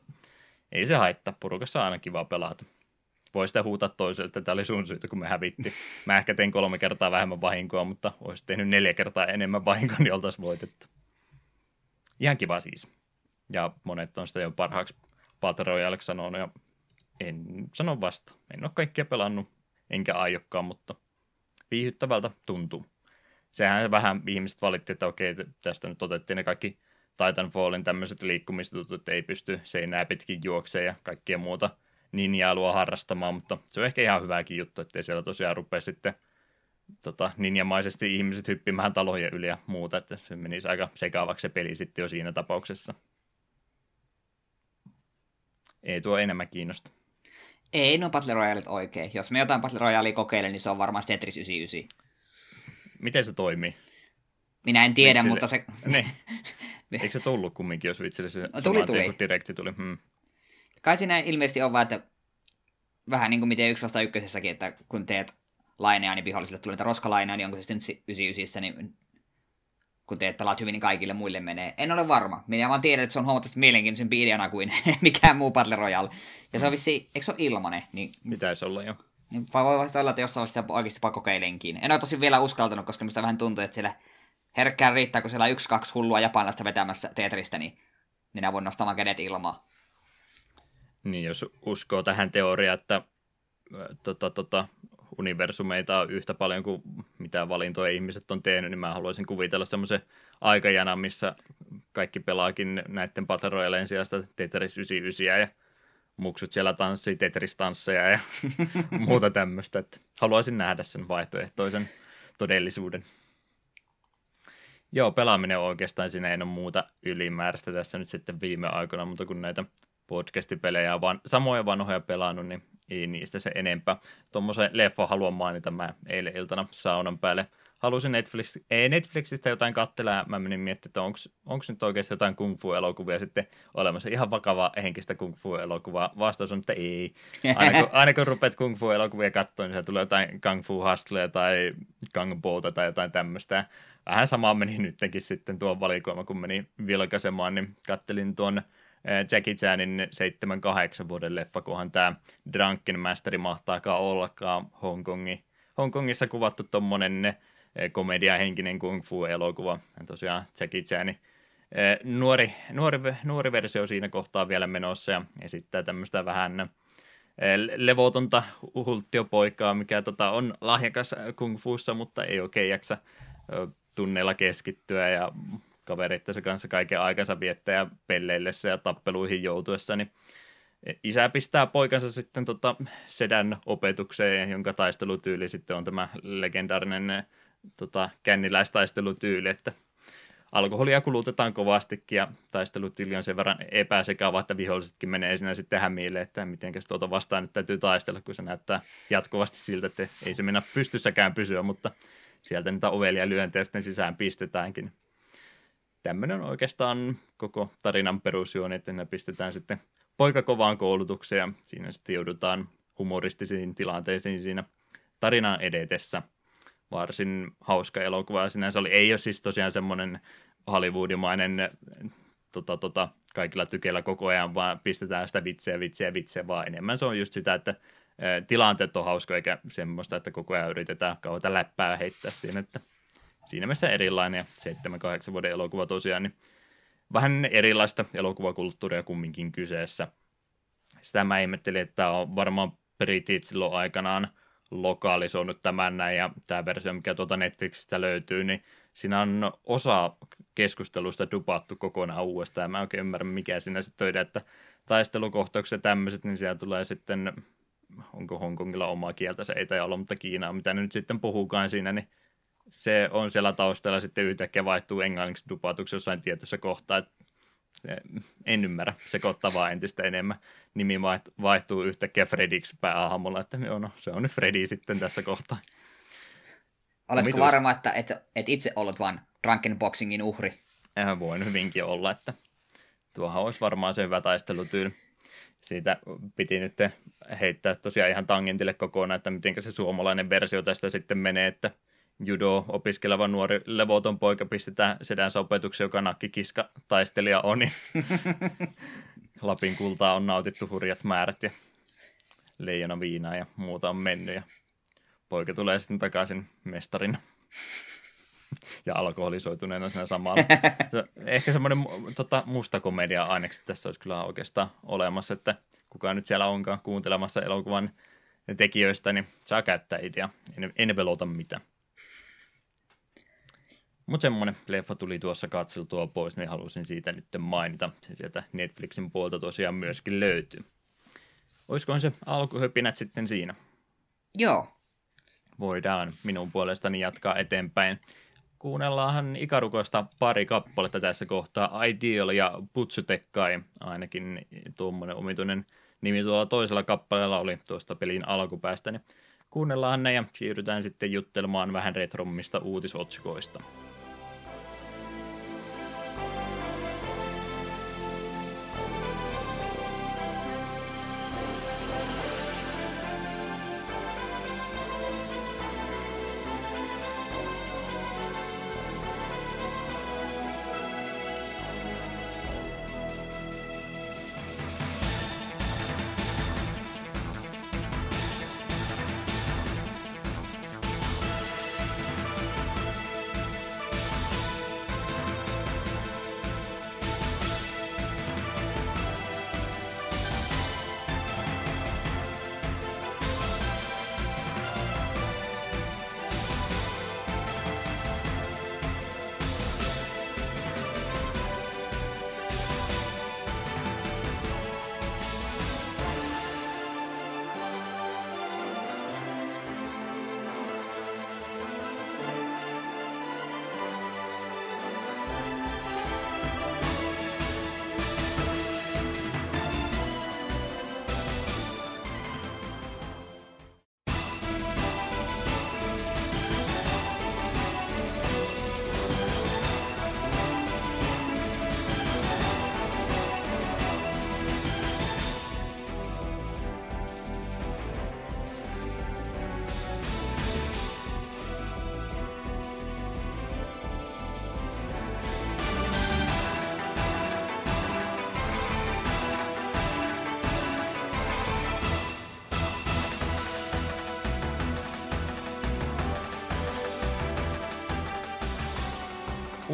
ei se haittaa. Porukassa on aina kiva pelata. Voi sitä huutaa toiselle, että tämä oli sun syytä, kun me hävitti. Mä ehkä tein kolme kertaa vähemmän vahinkoa, mutta olisi tehnyt neljä kertaa enemmän vahinkoa, niin oltaisiin voitettu. Ihan kiva siis. Ja monet on sitä jo parhaaksi Battle sanonut, ja en sano vasta. En ole kaikkia pelannut, enkä aiokkaan, mutta viihyttävältä tuntuu. Sehän vähän ihmiset valitti, että okei, tästä nyt otettiin ne kaikki Titanfallin tämmöiset liikkumistutut, että ei pysty seinää pitkin juokseen ja kaikkia muuta ninjailua harrastamaan, mutta se on ehkä ihan hyväkin juttu, ettei siellä tosiaan rupea sitten tota, ninjamaisesti ihmiset hyppimään talojen yli ja muuta, että se menisi aika sekaavaksi se peli sitten jo siinä tapauksessa. Ei tuo enemmän kiinnosta.
Ei no Battle Royale oikein. Jos me jotain Battle Royalea kokeilen, niin se on varmaan Tetris 99.
Miten se toimii?
Minä en tiedä, Switchille. mutta se...
Ne. [LAUGHS] Eikö se tullut kumminkin, jos Switchille se
no, tuli, tuli.
Direkti tuli? Hmm.
Kai siinä ilmeisesti on vaan, että vähän niin kuin miten yksi vasta ykkösessäkin, että kun teet laineja, niin vihollisille tulee niitä roskalaineja, niin onko se sitten 99, niin kun teet pelaat hyvin, niin kaikille muille menee. En ole varma. Minä vaan tiedän, että se on huomattavasti mielenkiintoisempi ideana kuin [LAUGHS] mikään muu Battle Royale. Ja se on vissi, eikö se ole ilmanen? Niin,
Pitäisi olla jo.
Niin voi vasta olla, että jossain vaiheessa oikeasti jopa kokeilenkin. En ole tosi vielä uskaltanut, koska minusta vähän tuntuu, että siellä herkkään riittää, kun siellä on yksi, kaksi hullua japanilaista vetämässä Tetristä, niin minä voin nostamaan kädet ilmaan.
Niin, jos uskoo tähän teoriaan, että tota, tota, universumeita yhtä paljon kuin mitä valintoja ihmiset on tehnyt, niin mä haluaisin kuvitella semmoisen aikajana, missä kaikki pelaakin näiden Battle Royalen sijasta Tetris 99 ja muksut siellä tanssii Tetris-tansseja ja [LAUGHS] muuta tämmöistä. Että haluaisin nähdä sen vaihtoehtoisen todellisuuden. Joo, pelaaminen on oikeastaan siinä ei ole muuta ylimääräistä tässä nyt sitten viime aikoina, mutta kun näitä podcastipelejä, vaan samoja vanhoja pelannut, niin ei niistä se enempää. Tuommoisen leffa haluan mainita mä eilen iltana saunan päälle. Halusin Netflix, ei Netflixistä jotain kattelaa, mä menin miettimään, että onko nyt oikeasti jotain kung fu-elokuvia sitten olemassa. Ihan vakava henkistä kung fu-elokuvaa. Vastaus on, että ei. Aina kun, aina kun rupeat kung fu-elokuvia katsoa, niin se tulee jotain kung fu hustleja tai kung tai jotain tämmöistä. Vähän sama meni nytkin sitten tuon valikoima, kun meni vilkaisemaan, niin kattelin tuon Jackie Chanin 7-8 vuoden leffa, kunhan tämä Drunken Masteri mahtaakaan ollakaan Hongkongi. Hongkongissa kuvattu tuommoinen komediahenkinen kung fu-elokuva. Tosiaan Jackie Chanin nuori, nuori, nuori versio siinä kohtaa vielä menossa ja esittää tämmöistä vähän levotonta hulttiopoikaa, mikä tota, on lahjakas kung fussa, mutta ei oikein jaksa tunneilla keskittyä ja kavereittensa kanssa kaiken aikansa viettää pelleillessä ja tappeluihin joutuessa, niin isä pistää poikansa sitten tota sedän opetukseen, jonka taistelutyyli sitten on tämä legendaarinen tota, känniläistaistelutyyli, että alkoholia kulutetaan kovastikin ja taistelutyyli on sen verran epäsekava, että vihollisetkin menee siinä sitten hämiille, että miten tuota vastaan nyt täytyy taistella, kun se näyttää jatkuvasti siltä, että ei se mennä pystyssäkään pysyä, mutta sieltä niitä ovelia lyöntejä sitten sisään pistetäänkin tämmöinen on oikeastaan koko tarinan perusjuoni, että ne pistetään sitten poikakovaan koulutukseen ja siinä sitten joudutaan humoristisiin tilanteisiin siinä tarinan edetessä. Varsin hauska elokuva sinänsä oli. Ei ole siis tosiaan semmoinen Hollywoodimainen tota, tota, kaikilla tykeillä koko ajan, vaan pistetään sitä vitsiä, vitsiä, vitsiä, vaan enemmän se on just sitä, että tilanteet on hauska, eikä semmoista, että koko ajan yritetään kauheita läppää heittää siinä, että siinä mielessä erilainen ja 7-8 vuoden elokuva tosiaan, niin vähän erilaista elokuvakulttuuria kumminkin kyseessä. Sitä mä ihmettelin, että on varmaan Britit silloin aikanaan lokalisoinut tämän näin, ja tämä versio, mikä tuota Netflixistä löytyy, niin siinä on osa keskustelusta dupattu kokonaan uudestaan, ja mä en oikein ymmärrä, mikä siinä sitten on, että taistelukohtaukset ja tämmöiset, niin siellä tulee sitten, onko Hongkongilla omaa kieltä, se ei tai olla, mutta Kiinaa, mitä ne nyt sitten puhukaan siinä, niin se on siellä taustalla sitten yhtäkkiä vaihtuu englanniksi dupatuksi jossain tietyssä kohtaa, että en ymmärrä, sekoittavaa entistä enemmän. Nimi vaihtuu yhtäkkiä Frediksi päähahmolla, että joo, no, se on nyt Freddy sitten tässä kohtaa.
Oletko Omituista. varma, että et, et itse ollut vain drunken boxingin uhri?
Eihän voin hyvinkin olla, että tuohan olisi varmaan se hyvä taistelutyyli. Siitä piti nyt heittää tosiaan ihan tangentille kokonaan, että miten se suomalainen versio tästä sitten menee, että – judo opiskeleva nuori levoton poika pistetään sedän opetuksen, joka nakkikiska taistelija on. Niin [LAUGHS] Lapin kultaa on nautittu hurjat määrät ja leijona viinaa ja muuta on mennyt. Ja poika tulee sitten takaisin mestarina [LAUGHS] ja alkoholisoituneena siinä samalla. [LAUGHS] Ehkä semmoinen tota, musta komedia aineksi tässä olisi kyllä oikeastaan olemassa, että kuka nyt siellä onkaan kuuntelemassa elokuvan tekijöistä, niin saa käyttää idea. En, en velota mitään. Mutta semmoinen leffa tuli tuossa katseltua pois, niin halusin siitä nyt mainita. Se sieltä Netflixin puolta tosiaan myöskin löytyy. Olisikohan se alkuhöpinät sitten siinä?
Joo.
Voidaan minun puolestani jatkaa eteenpäin. Kuunnellaanhan Ikarukoista pari kappaletta tässä kohtaa. Ideal ja Putsutekkai, ainakin tuommoinen omituinen nimi tuolla toisella kappaleella oli tuosta pelin alkupäästä. Niin kuunnellaan ne ja siirrytään sitten juttelemaan vähän retrommista uutisotsikoista.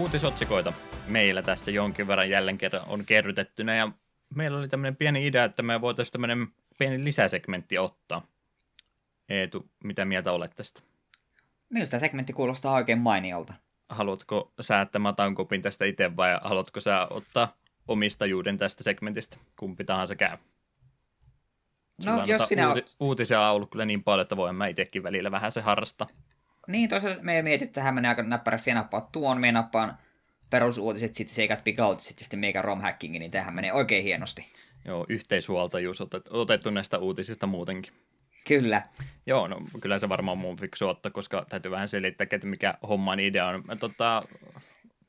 Uutisotsikoita meillä tässä jonkin verran jälleen kerran on kerrytettynä ja meillä oli tämmöinen pieni idea, että me voitaisiin tämmöinen pieni lisäsegmentti ottaa. Eetu, mitä mieltä olet tästä?
Minusta tämä segmentti kuulostaa oikein mainiolta.
Haluatko sä, että mä otan kopin tästä itse vai haluatko sä ottaa omistajuuden tästä segmentistä? Kumpi tahansa käy.
No, jos sinä
uuti- Uutisia on ollut kyllä niin paljon, että voin mä itsekin välillä vähän se harrastaa.
Niin, tosiaan me mietit, että tähän menee aika näppärästi nappaa tuon, me nappaan perusuutiset, sitten seikat pikauutiset ja sitten meikä romhackingi, niin tähän menee oikein hienosti.
Joo, yhteishuoltajuus otet, otettu näistä uutisista muutenkin.
Kyllä.
Joo, no kyllä se varmaan mun fiksu ottaa, koska täytyy vähän selittää, että mikä homman idea on. Tota,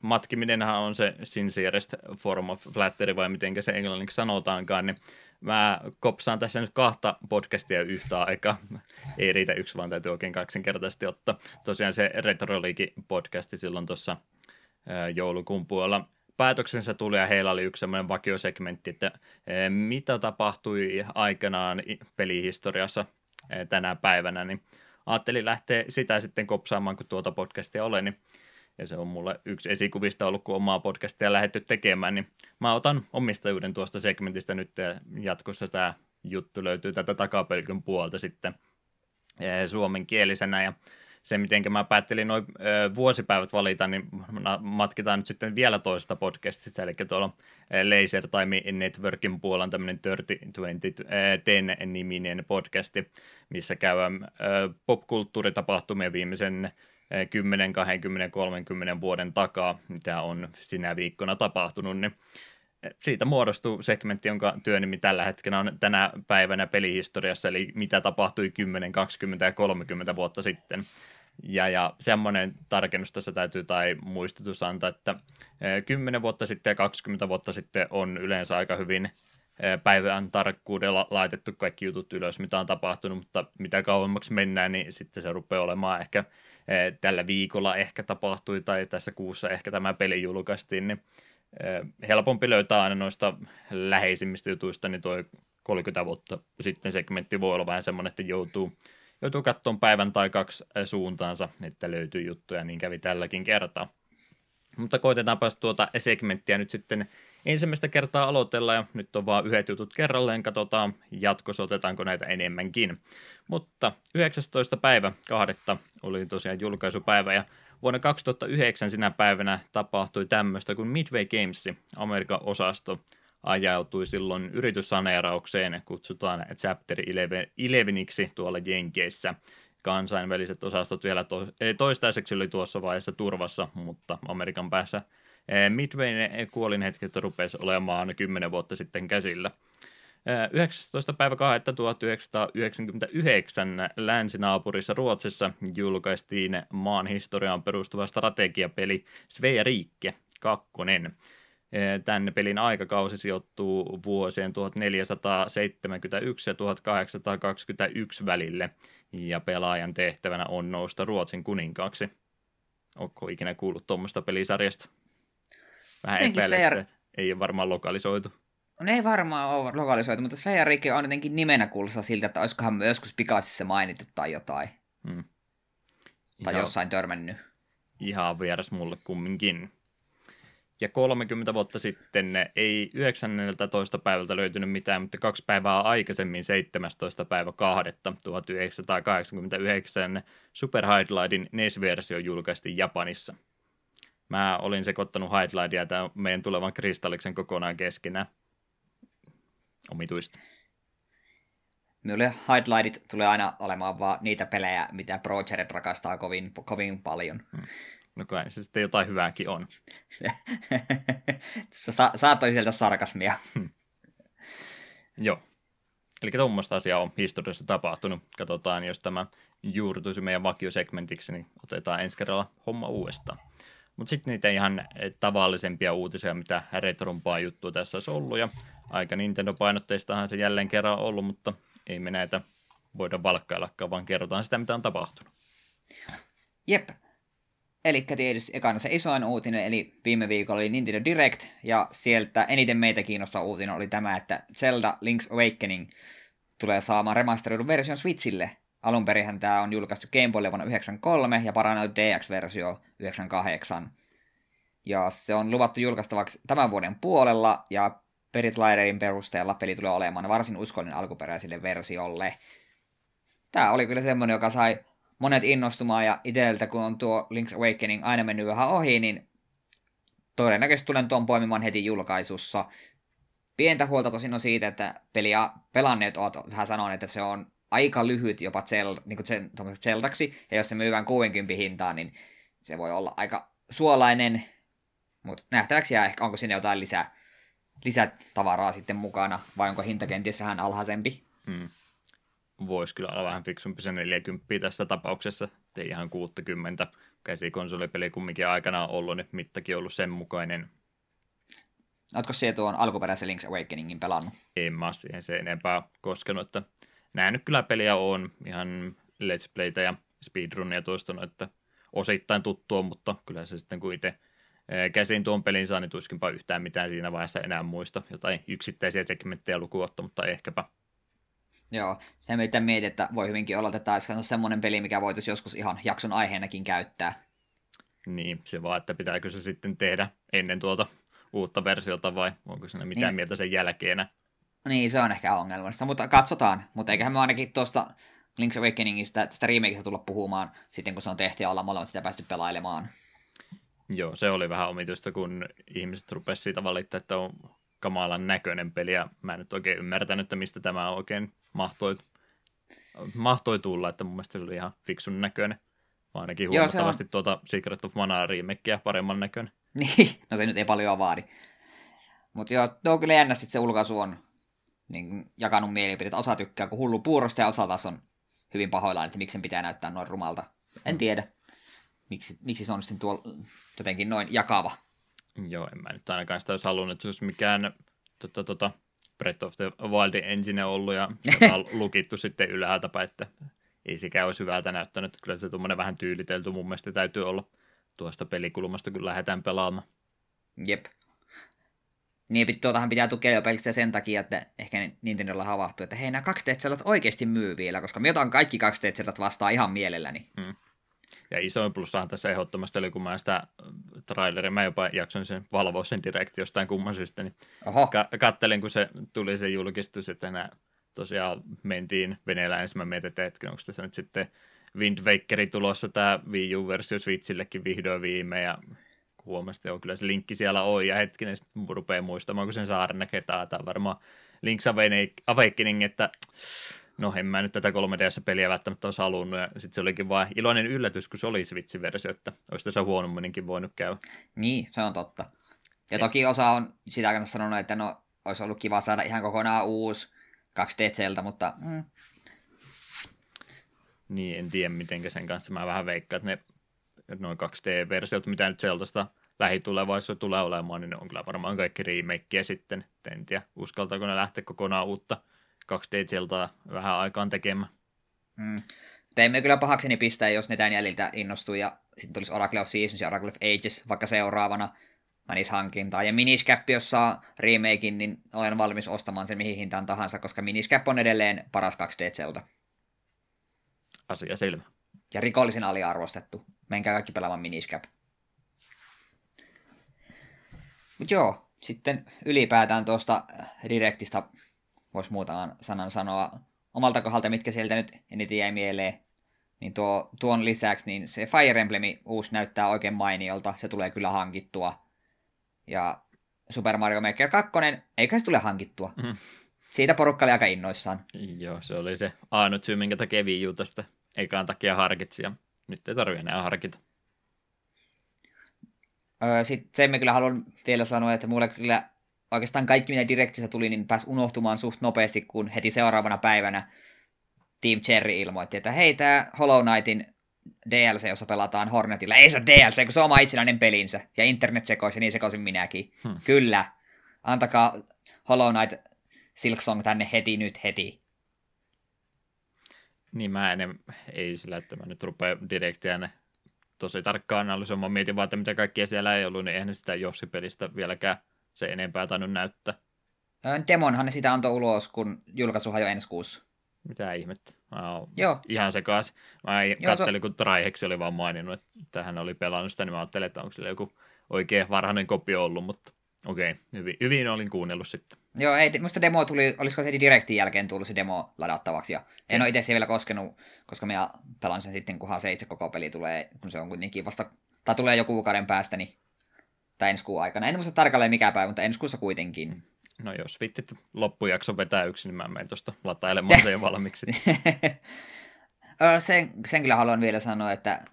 matkiminenhan on se sincerest form of flattery, vai miten se englanniksi sanotaankaan, niin mä kopsaan tässä nyt kahta podcastia yhtä aikaa. Ei riitä yksi, vaan täytyy oikein kaksinkertaisesti ottaa. Tosiaan se Retroliigi podcasti silloin tuossa joulukuun puolella päätöksensä tuli ja heillä oli yksi semmoinen vakiosegmentti, että mitä tapahtui aikanaan pelihistoriassa tänä päivänä, niin ajattelin lähteä sitä sitten kopsaamaan, kun tuota podcastia olen, niin ja se on mulle yksi esikuvista ollut, kun omaa podcastia lähdetty tekemään, niin mä otan omistajuuden tuosta segmentistä nyt ja jatkossa tämä juttu löytyy tätä takapelkyn puolta sitten suomenkielisenä. Ja se, miten mä päättelin noin vuosipäivät valita, niin matkitaan nyt sitten vielä toisesta podcastista, eli tuolla Laser Time Networkin puolella on tämmöinen 3020 niminen podcasti, missä käydään popkulttuuritapahtumia viimeisen 10, 20, 30 vuoden takaa, mitä on sinä viikkona tapahtunut, niin siitä muodostuu segmentti, jonka työnimi tällä hetkellä on tänä päivänä pelihistoriassa, eli mitä tapahtui 10, 20 ja 30 vuotta sitten. Ja, ja semmoinen tarkennus tässä täytyy tai muistutus antaa, että 10 vuotta sitten ja 20 vuotta sitten on yleensä aika hyvin päivän tarkkuudella laitettu kaikki jutut ylös, mitä on tapahtunut, mutta mitä kauemmaksi mennään, niin sitten se rupeaa olemaan ehkä tällä viikolla ehkä tapahtui tai tässä kuussa ehkä tämä peli julkaistiin, niin helpompi löytää aina noista läheisimmistä jutuista, niin tuo 30 vuotta sitten segmentti voi olla vähän semmoinen, että joutuu, joutuu katsomaan päivän tai kaksi suuntaansa, että löytyy juttuja, niin kävi tälläkin kertaa. Mutta koitetaanpa tuota segmenttiä nyt sitten ensimmäistä kertaa aloitella ja nyt on vaan yhdet jutut kerralleen, katsotaan jatkossa otetaanko näitä enemmänkin. Mutta 19. päivä kahdetta oli tosiaan julkaisupäivä ja vuonna 2009 sinä päivänä tapahtui tämmöistä kuin Midway Games, Amerikan osasto, ajautui silloin yrityssaneeraukseen, kutsutaan Chapter 11 tuolla Jenkeissä. Kansainväliset osastot vielä to- toistaiseksi oli tuossa vaiheessa turvassa, mutta Amerikan päässä Midwayn kuolinhetket rupesi olemaan 10 vuotta sitten käsillä. 19. päivä 1999 länsinaapurissa Ruotsissa julkaistiin maan historiaan perustuva strategiapeli Svea Riikke 2. Tämän pelin aikakausi sijoittuu vuosien 1471 ja 1821 välille, ja pelaajan tehtävänä on nousta Ruotsin kuninkaaksi. Onko ikinä kuullut tuommoista pelisarjasta? Vähän epäilet, että ei ole varmaan lokalisoitu.
No ei varmaan ole lokalisoitu, mutta Svejarike on jotenkin nimenä kuulostaa siltä, että olisikohan me joskus pikaisissa mainittu tai jotain. Hmm. Tai ihan, jossain törmännyt.
Ihan vieras mulle kumminkin. Ja 30 vuotta sitten ei 19. päivältä löytynyt mitään, mutta kaksi päivää aikaisemmin 17. päivä 2. 1989 Super Highlightin NES-versio julkaistiin Japanissa. Mä olin sekoittanut Highlightia tämän meidän tulevan kristalliksen kokonaan keskenään omituista.
Minulle highlightit tulee aina olemaan vaan niitä pelejä, mitä Progerit rakastaa kovin, kovin paljon. Hmm.
No kai se sitten jotain hyvääkin on. [LAUGHS]
Sa- saattoi sieltä sarkasmia. Hmm.
Joo. Eli tuommoista asiaa on historiassa tapahtunut. Katsotaan, jos tämä juurtuisi meidän vakiosegmentiksi, niin otetaan ensi kerralla homma uudestaan. Mutta sitten niitä ihan tavallisempia uutisia, mitä retrompaa juttua tässä olisi ollut. Ja aika Nintendo-painotteistahan se jälleen kerran on ollut, mutta ei me näitä voida valkkaillakaan, vaan kerrotaan sitä, mitä on tapahtunut.
Jep. Eli tietysti ekana se isoin uutinen, eli viime viikolla oli Nintendo Direct, ja sieltä eniten meitä kiinnostava uutinen oli tämä, että Zelda Link's Awakening tulee saamaan remasteroidun version Switchille. Alun perin tämä on julkaistu Game Boylle vuonna 1993 ja parannettu DX-versio 98. Ja se on luvattu julkaistavaksi tämän vuoden puolella, ja Perit Liderin perusteella peli tulee olemaan varsin uskollinen alkuperäiselle versiolle. Tämä oli kyllä semmoinen, joka sai monet innostumaan, ja itseltä kun on tuo Link's Awakening aina mennyt vähän ohi, niin todennäköisesti tulen tuon poimimaan heti julkaisussa. Pientä huolta tosin on siitä, että peliä pelanneet ovat vähän sanoneet, että se on aika lyhyt jopa zel, niin kuin zeldaksi, ja jos se myydään 60 hintaan, niin se voi olla aika suolainen, mutta nähtäväksi jää ehkä, onko sinne jotain lisää, lisätavaraa sitten mukana, vai onko hinta kenties vähän alhaisempi. Hmm.
Voisi kyllä olla vähän fiksumpi se 40 tässä tapauksessa, ei ihan 60. Käsikonsolipeli kumminkin aikana on ollut, niin mittakin ollut sen mukainen.
Oletko siellä tuon alkuperäisen Link's Awakeningin pelannut?
En mä siihen se enempää koskenut, että nähnyt kyllä peliä on ihan Let's Playtä ja speedrunia tuosta, että osittain tuttua, mutta kyllä se sitten kun itse käsin tuon pelin saa, niin tuskinpa yhtään mitään siinä vaiheessa enää muista. Jotain yksittäisiä segmenttejä lukuotta, mutta ehkäpä.
Joo, se mitä mietin, että voi hyvinkin olla, että tämä olisi semmoinen peli, mikä voitaisiin joskus ihan jakson aiheenakin käyttää.
Niin, se vaan, että pitääkö se sitten tehdä ennen tuota uutta versiota vai onko siinä mitään niin. mieltä sen jälkeen?
Niin, se on ehkä ongelmallista, mutta katsotaan. Mutta eiköhän me ainakin tuosta Link's Awakeningista, tästä remakeista tulla puhumaan sitten, kun se on tehty ja ollaan molemmat sitä päästy pelailemaan.
Joo, se oli vähän omituista, kun ihmiset rupesivat siitä valittaa, että on kamalan näköinen peli, ja mä en nyt oikein ymmärtänyt, että mistä tämä oikein mahtoi, mahtoi tulla, että mun mielestä se oli ihan fiksun näköinen. Mä ainakin huomattavasti Joo, on... tuota Secret of Mana remakea paremman näköinen.
Niin, [LAUGHS] no se nyt ei paljon vaadi. Mutta joo, tuo on kyllä jännä, että se ulkaisu on niin jakanut mielipiteet. Osa tykkää kun hullu puurosta ja osa taas on hyvin pahoillaan, että miksi sen pitää näyttää noin rumalta. En tiedä, miksi, miksi se on sitten tuo jotenkin noin jakava.
Joo, en mä nyt ainakaan sitä olisi halunnut, että se olisi mikään tota, tota, Breath of the Wild engine ollut ja se [LAUGHS] on lukittu sitten ylhäältä päin, että ei sekään olisi hyvältä näyttänyt. Kyllä se tuommoinen vähän tyylitelty mun mielestä täytyy olla tuosta pelikulmasta, kun lähdetään pelaamaan.
Jep. Niin, tuotahan pitää tukea jo pelkästään sen takia, että ehkä Nintendolla havahtuu, että hei, nämä 2 d oikeasti myy vielä, koska me otan kaikki 2 d vastaan ihan mielelläni. Mm.
Ja isoin plussahan tässä ehdottomasti oli, kun mä sitä äh, traileria, mä jopa jaksoin sen valvoa sen direkti jostain kumman syystä, niin ka- kattelin, kun se tuli se julkistus, että nämä tosiaan mentiin veneellä ensin, mä mietin, että hetken, onko tässä nyt sitten Wind Wakeri tulossa tämä Wii U-versio Switchillekin vihdoin viime, ja huomasin, että kyllä se linkki siellä on, ja hetkinen sitten rupeaa muistamaan, kun sen saaren näkee, tämä varmaan Link's Awakening, että no en mä nyt tätä 3DS-peliä välttämättä olisi halunnut, ja sitten se olikin vain iloinen yllätys, kun se oli Switch-versio, että olisi tässä huonomminkin voinut käydä.
Niin, se on totta. Ja toki osa on sitä kanssa sanonut, että no, olisi ollut kiva saada ihan kokonaan uusi 2D mutta... Mm.
Niin, en tiedä miten sen kanssa. Mä vähän veikkaan, että ne noin 2D-versiot, mitä nyt Zeldasta lähitulevaisuudessa tulee olemaan, niin ne on kyllä varmaan kaikki remakeja sitten. En tiedä, uskaltaako ne lähteä kokonaan uutta 2D Zeldaa vähän aikaan tekemään.
Mm. Teimme kyllä pahakseni pistää, jos ne tämän jäljiltä innostuu ja sitten tulisi Oracle of Seasons ja Oracle of Ages vaikka seuraavana menisi hankintaan. Ja Miniscap, jos saa remakein, niin olen valmis ostamaan sen mihin hintaan tahansa, koska Miniscap on edelleen paras 2D Zelda.
Asia selvä.
Ja rikollisen aliarvostettu. Menkää kaikki pelaamaan Miniscap. Mut joo, sitten ylipäätään tuosta Directista voisi muutaman sanan sanoa omalta kohdalta, mitkä sieltä nyt eniten jäi mieleen. Niin tuo, tuon lisäksi niin se Fire Emblem uusi näyttää oikein mainiolta, se tulee kyllä hankittua. Ja Super Mario Maker 2, eikä se tule hankittua. Mm. Siitä porukka oli aika innoissaan.
Joo, se oli se ainut syy, minkä takia Wii tästä ekaan takia harkitsi, ja nyt ei tarvitse enää harkita.
Sitten se me kyllä haluan vielä sanoa, että mulle kyllä oikeastaan kaikki, mitä Directissä tuli, niin pääsi unohtumaan suht nopeasti, kun heti seuraavana päivänä Team Cherry ilmoitti, että hei, tämä Hollow Knightin DLC, jossa pelataan Hornetilla. Ei se ole DLC, kun se on oma itsenäinen pelinsä. Ja internet sekoisi, niin sekoisin minäkin. Hmm. Kyllä. Antakaa Hollow Knight Silksong tänne heti nyt heti.
Niin mä en, ei sillä, että mä nyt rupean direktiä tosi tarkkaan analysoimaan. Mietin vaan, että mitä kaikkia siellä ei ollut, niin eihän sitä Jossi-pelistä vieläkään se enempää tainnut näyttää.
Demonhan ne sitä antoi ulos, kun julkaisuhan jo ensi kuussa.
Mitä ihmettä? Mä oon Joo. ihan sekas. Mä Joo, katselin, se... kun Traiheksi oli vaan maininnut, että hän oli pelannut sitä, niin mä ajattelin, että onko sillä joku oikein varhainen kopio ollut, mutta okei, okay, hyvin, hyvin olin kuunnellut sitten.
Joo, ei, musta demo tuli, olisiko se direktin jälkeen tullut se demo ladattavaksi, ja en ole itse vielä koskenut, koska minä pelan sen sitten, kunhan se itse koko peli tulee, kun se on kuitenkin vasta, tai tulee joku kuukauden päästä, niin, tai ensi kuun aikana. En muista tarkalleen mikä päivä, mutta ensi kuussa kuitenkin.
No jos vittit loppujakso vetää yksin, niin mä menen tuosta latailemaan sen jo [LAUGHS] valmiiksi.
sen, sen kyllä haluan vielä sanoa, että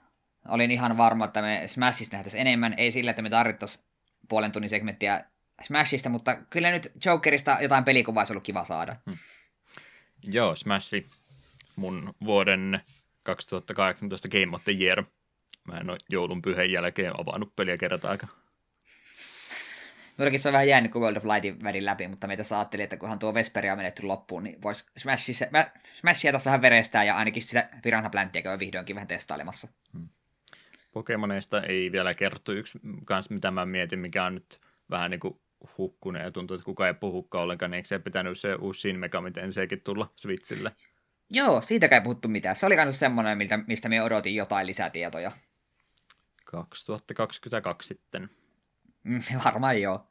olin ihan varma, että me Smashista nähtäisiin enemmän. Ei sillä, että me tarvittaisiin puolen tunnin segmenttiä Smashista, mutta kyllä nyt Jokerista jotain pelikuvaa olisi ollut kiva saada. Hmm.
Joo, Smashi, mun vuoden 2018 Game of the Year. Mä en ole joulun pyhän jälkeen avannut peliä kertaakaan.
Minullakin se on vähän jäänyt kuin World of Lightin välin läpi, mutta meitä ajattelin, että kunhan tuo Vesperia on menetty loppuun, niin voisi Smashia, Smashia taas vähän verestää ja ainakin sitä Piranha Planttia käy vihdoinkin vähän testailemassa. Hmm.
Pokemoneista ei vielä kerrottu yksi kans, mitä mä mietin, mikä on nyt vähän niin kuin hukkunut ja tuntuu, että kukaan ei puhukaan ollenkaan, niin eikö se pitänyt se uusi Shin Megami sekin tulla Switchille?
Joo, siitäkään ei puhuttu mitään. Se oli myös semmoinen, mistä me odotin jotain lisätietoja.
2022 sitten.
Mm, [LAUGHS] varmaan joo.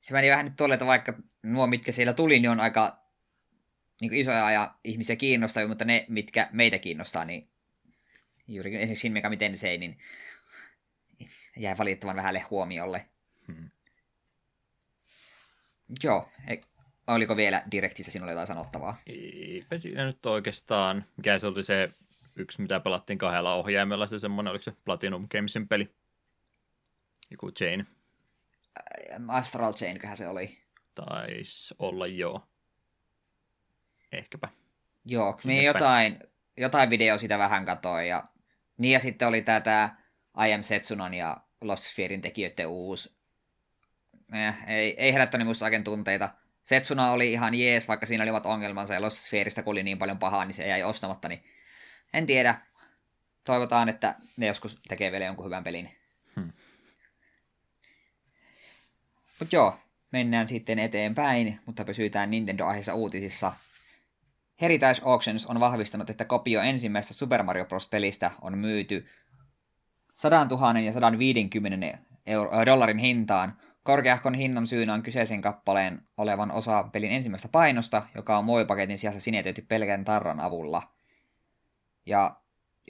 Se meni vähän nyt tuolle, että vaikka nuo, mitkä siellä tuli, niin on aika niin isoja ja ihmisiä kiinnostavia, mutta ne, mitkä meitä kiinnostaa, niin juurikin esimerkiksi Shin Megami Tensei, niin jäi valitettavan vähälle huomiolle. Hmm. Joo, e, oliko vielä Directissä sinulle jotain sanottavaa?
Eipä siinä nyt oikeastaan. Mikä se oli se yksi, mitä pelattiin kahdella ohjaimella, se semmoinen, oliko se Platinum Gamesin peli? Joku Chain.
Astral Chain, köhän se oli.
Taisi olla joo. Ehkäpä.
Joo, me jotain, jotain video sitä vähän katoin. Ja, niin ja sitten oli tämä I Am Setsunon ja Lost Spherein tekijöiden uusi. Eh, ei, ei herättänyt musta oikein tunteita. Setsuna oli ihan jees, vaikka siinä olivat ongelmansa, ja Lost Sphereistä oli niin paljon pahaa, niin se jäi ostamatta, niin en tiedä. Toivotaan, että ne joskus tekee vielä jonkun hyvän pelin. Hmm. Mutta joo, mennään sitten eteenpäin, mutta pysytään Nintendo-aiheessa uutisissa. Heritage Auctions on vahvistanut, että kopio ensimmäisestä Super Mario Bros. pelistä on myyty 100 000 ja 150 euro, dollarin hintaan. Korkeahkon hinnan syynä on kyseisen kappaleen olevan osa pelin ensimmäistä painosta, joka on muovipaketin sijassa sinetöity pelkän tarran avulla. Ja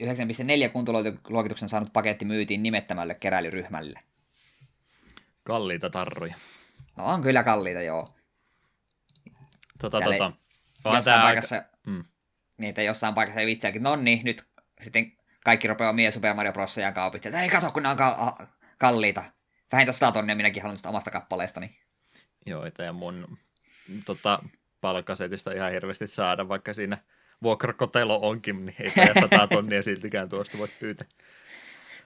9.4 kuntoluokituksen saanut paketti myytiin nimettämälle keräilyryhmälle.
Kalliita tarroja.
No on kyllä kalliita, joo.
Tota, Täällä tota.
jossain tää paikassa, aika... mm. että jossain paikassa ei vitsiäkin, no niin, nyt sitten kaikki rupeaa omia Super Mario Bros. ja kaupit, että ei kato, kun nämä on ka- kalliita. Vähintään 100 tonnia minäkin haluan omasta kappaleestani.
Joo, että ja mun tota, palkkasetista ihan hirveästi saada, vaikka siinä vuokrakotelo onkin, niin ei tämä 100 tonnia siltikään tuosta voi pyytää.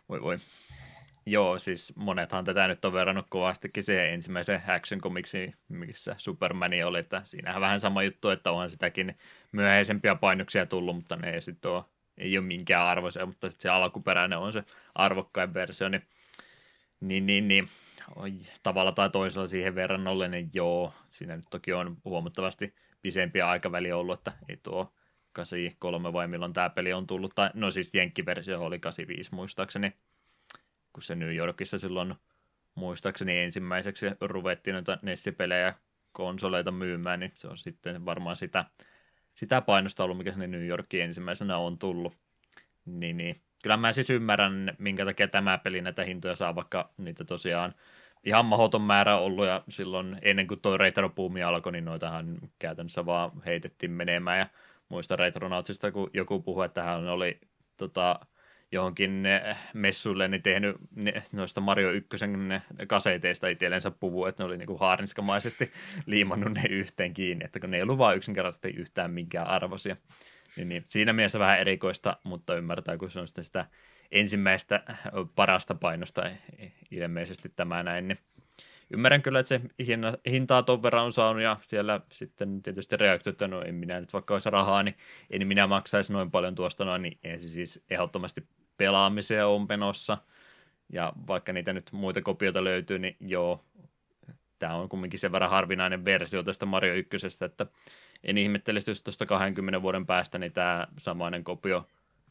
Voi voi. Joo, siis monethan tätä nyt on verrannut kovastikin siihen ensimmäiseen action komiksiin, missä Supermani oli, että siinähän vähän sama juttu, että onhan sitäkin myöhäisempiä painoksia tullut, mutta ne ei sitten ole, ei ole minkään arvoisia, mutta sitten se alkuperäinen on se arvokkain versio, niin, niin, niin, niin oi, tavalla tai toisella siihen verrannolle, niin joo, siinä nyt toki on huomattavasti pisempiä aikaväliä ollut, että ei tuo 83 vai milloin tämä peli on tullut, tai no siis Jenkki-versio oli 85 muistaakseni, kun se New Yorkissa silloin muistaakseni ensimmäiseksi ruvettiin noita Nessi-pelejä konsoleita myymään, niin se on sitten varmaan sitä, sitä painosta ollut, mikä sinne New Yorkiin ensimmäisenä on tullut. Niin, niin. Kyllä mä siis ymmärrän, minkä takia tämä peli näitä hintoja saa, vaikka niitä tosiaan ihan mahdoton määrä ollut, ja silloin ennen kuin toi retropuumi alkoi, niin noitahan käytännössä vaan heitettiin menemään, ja muista Retronautsista, kun joku puhui, että hän oli tota, johonkin messuille niin tehnyt ne, noista Mario 1 kaseteista itsellensä puvu, että ne oli niin kuin haarinskamaisesti [LAUGHS] liimannut ne yhteen kiinni, että kun ne ei ollut vaan yksinkertaisesti yhtään minkään arvoisia. Niin, niin, siinä mielessä vähän erikoista, mutta ymmärtää, kun se on sitten sitä ensimmäistä parasta painosta ilmeisesti tämä näin, niin ymmärrän kyllä, että se hintaa ton verran on saanut ja siellä sitten tietysti reaktiot, että no en minä nyt vaikka olisi rahaa, niin en minä maksaisi noin paljon tuosta noin, niin se siis ehdottomasti pelaamiseen on menossa. Ja vaikka niitä nyt muita kopioita löytyy, niin joo, tämä on kumminkin sen verran harvinainen versio tästä Mario 1, että en ihmettelisi, jos tuosta 20 vuoden päästä niin tämä samainen kopio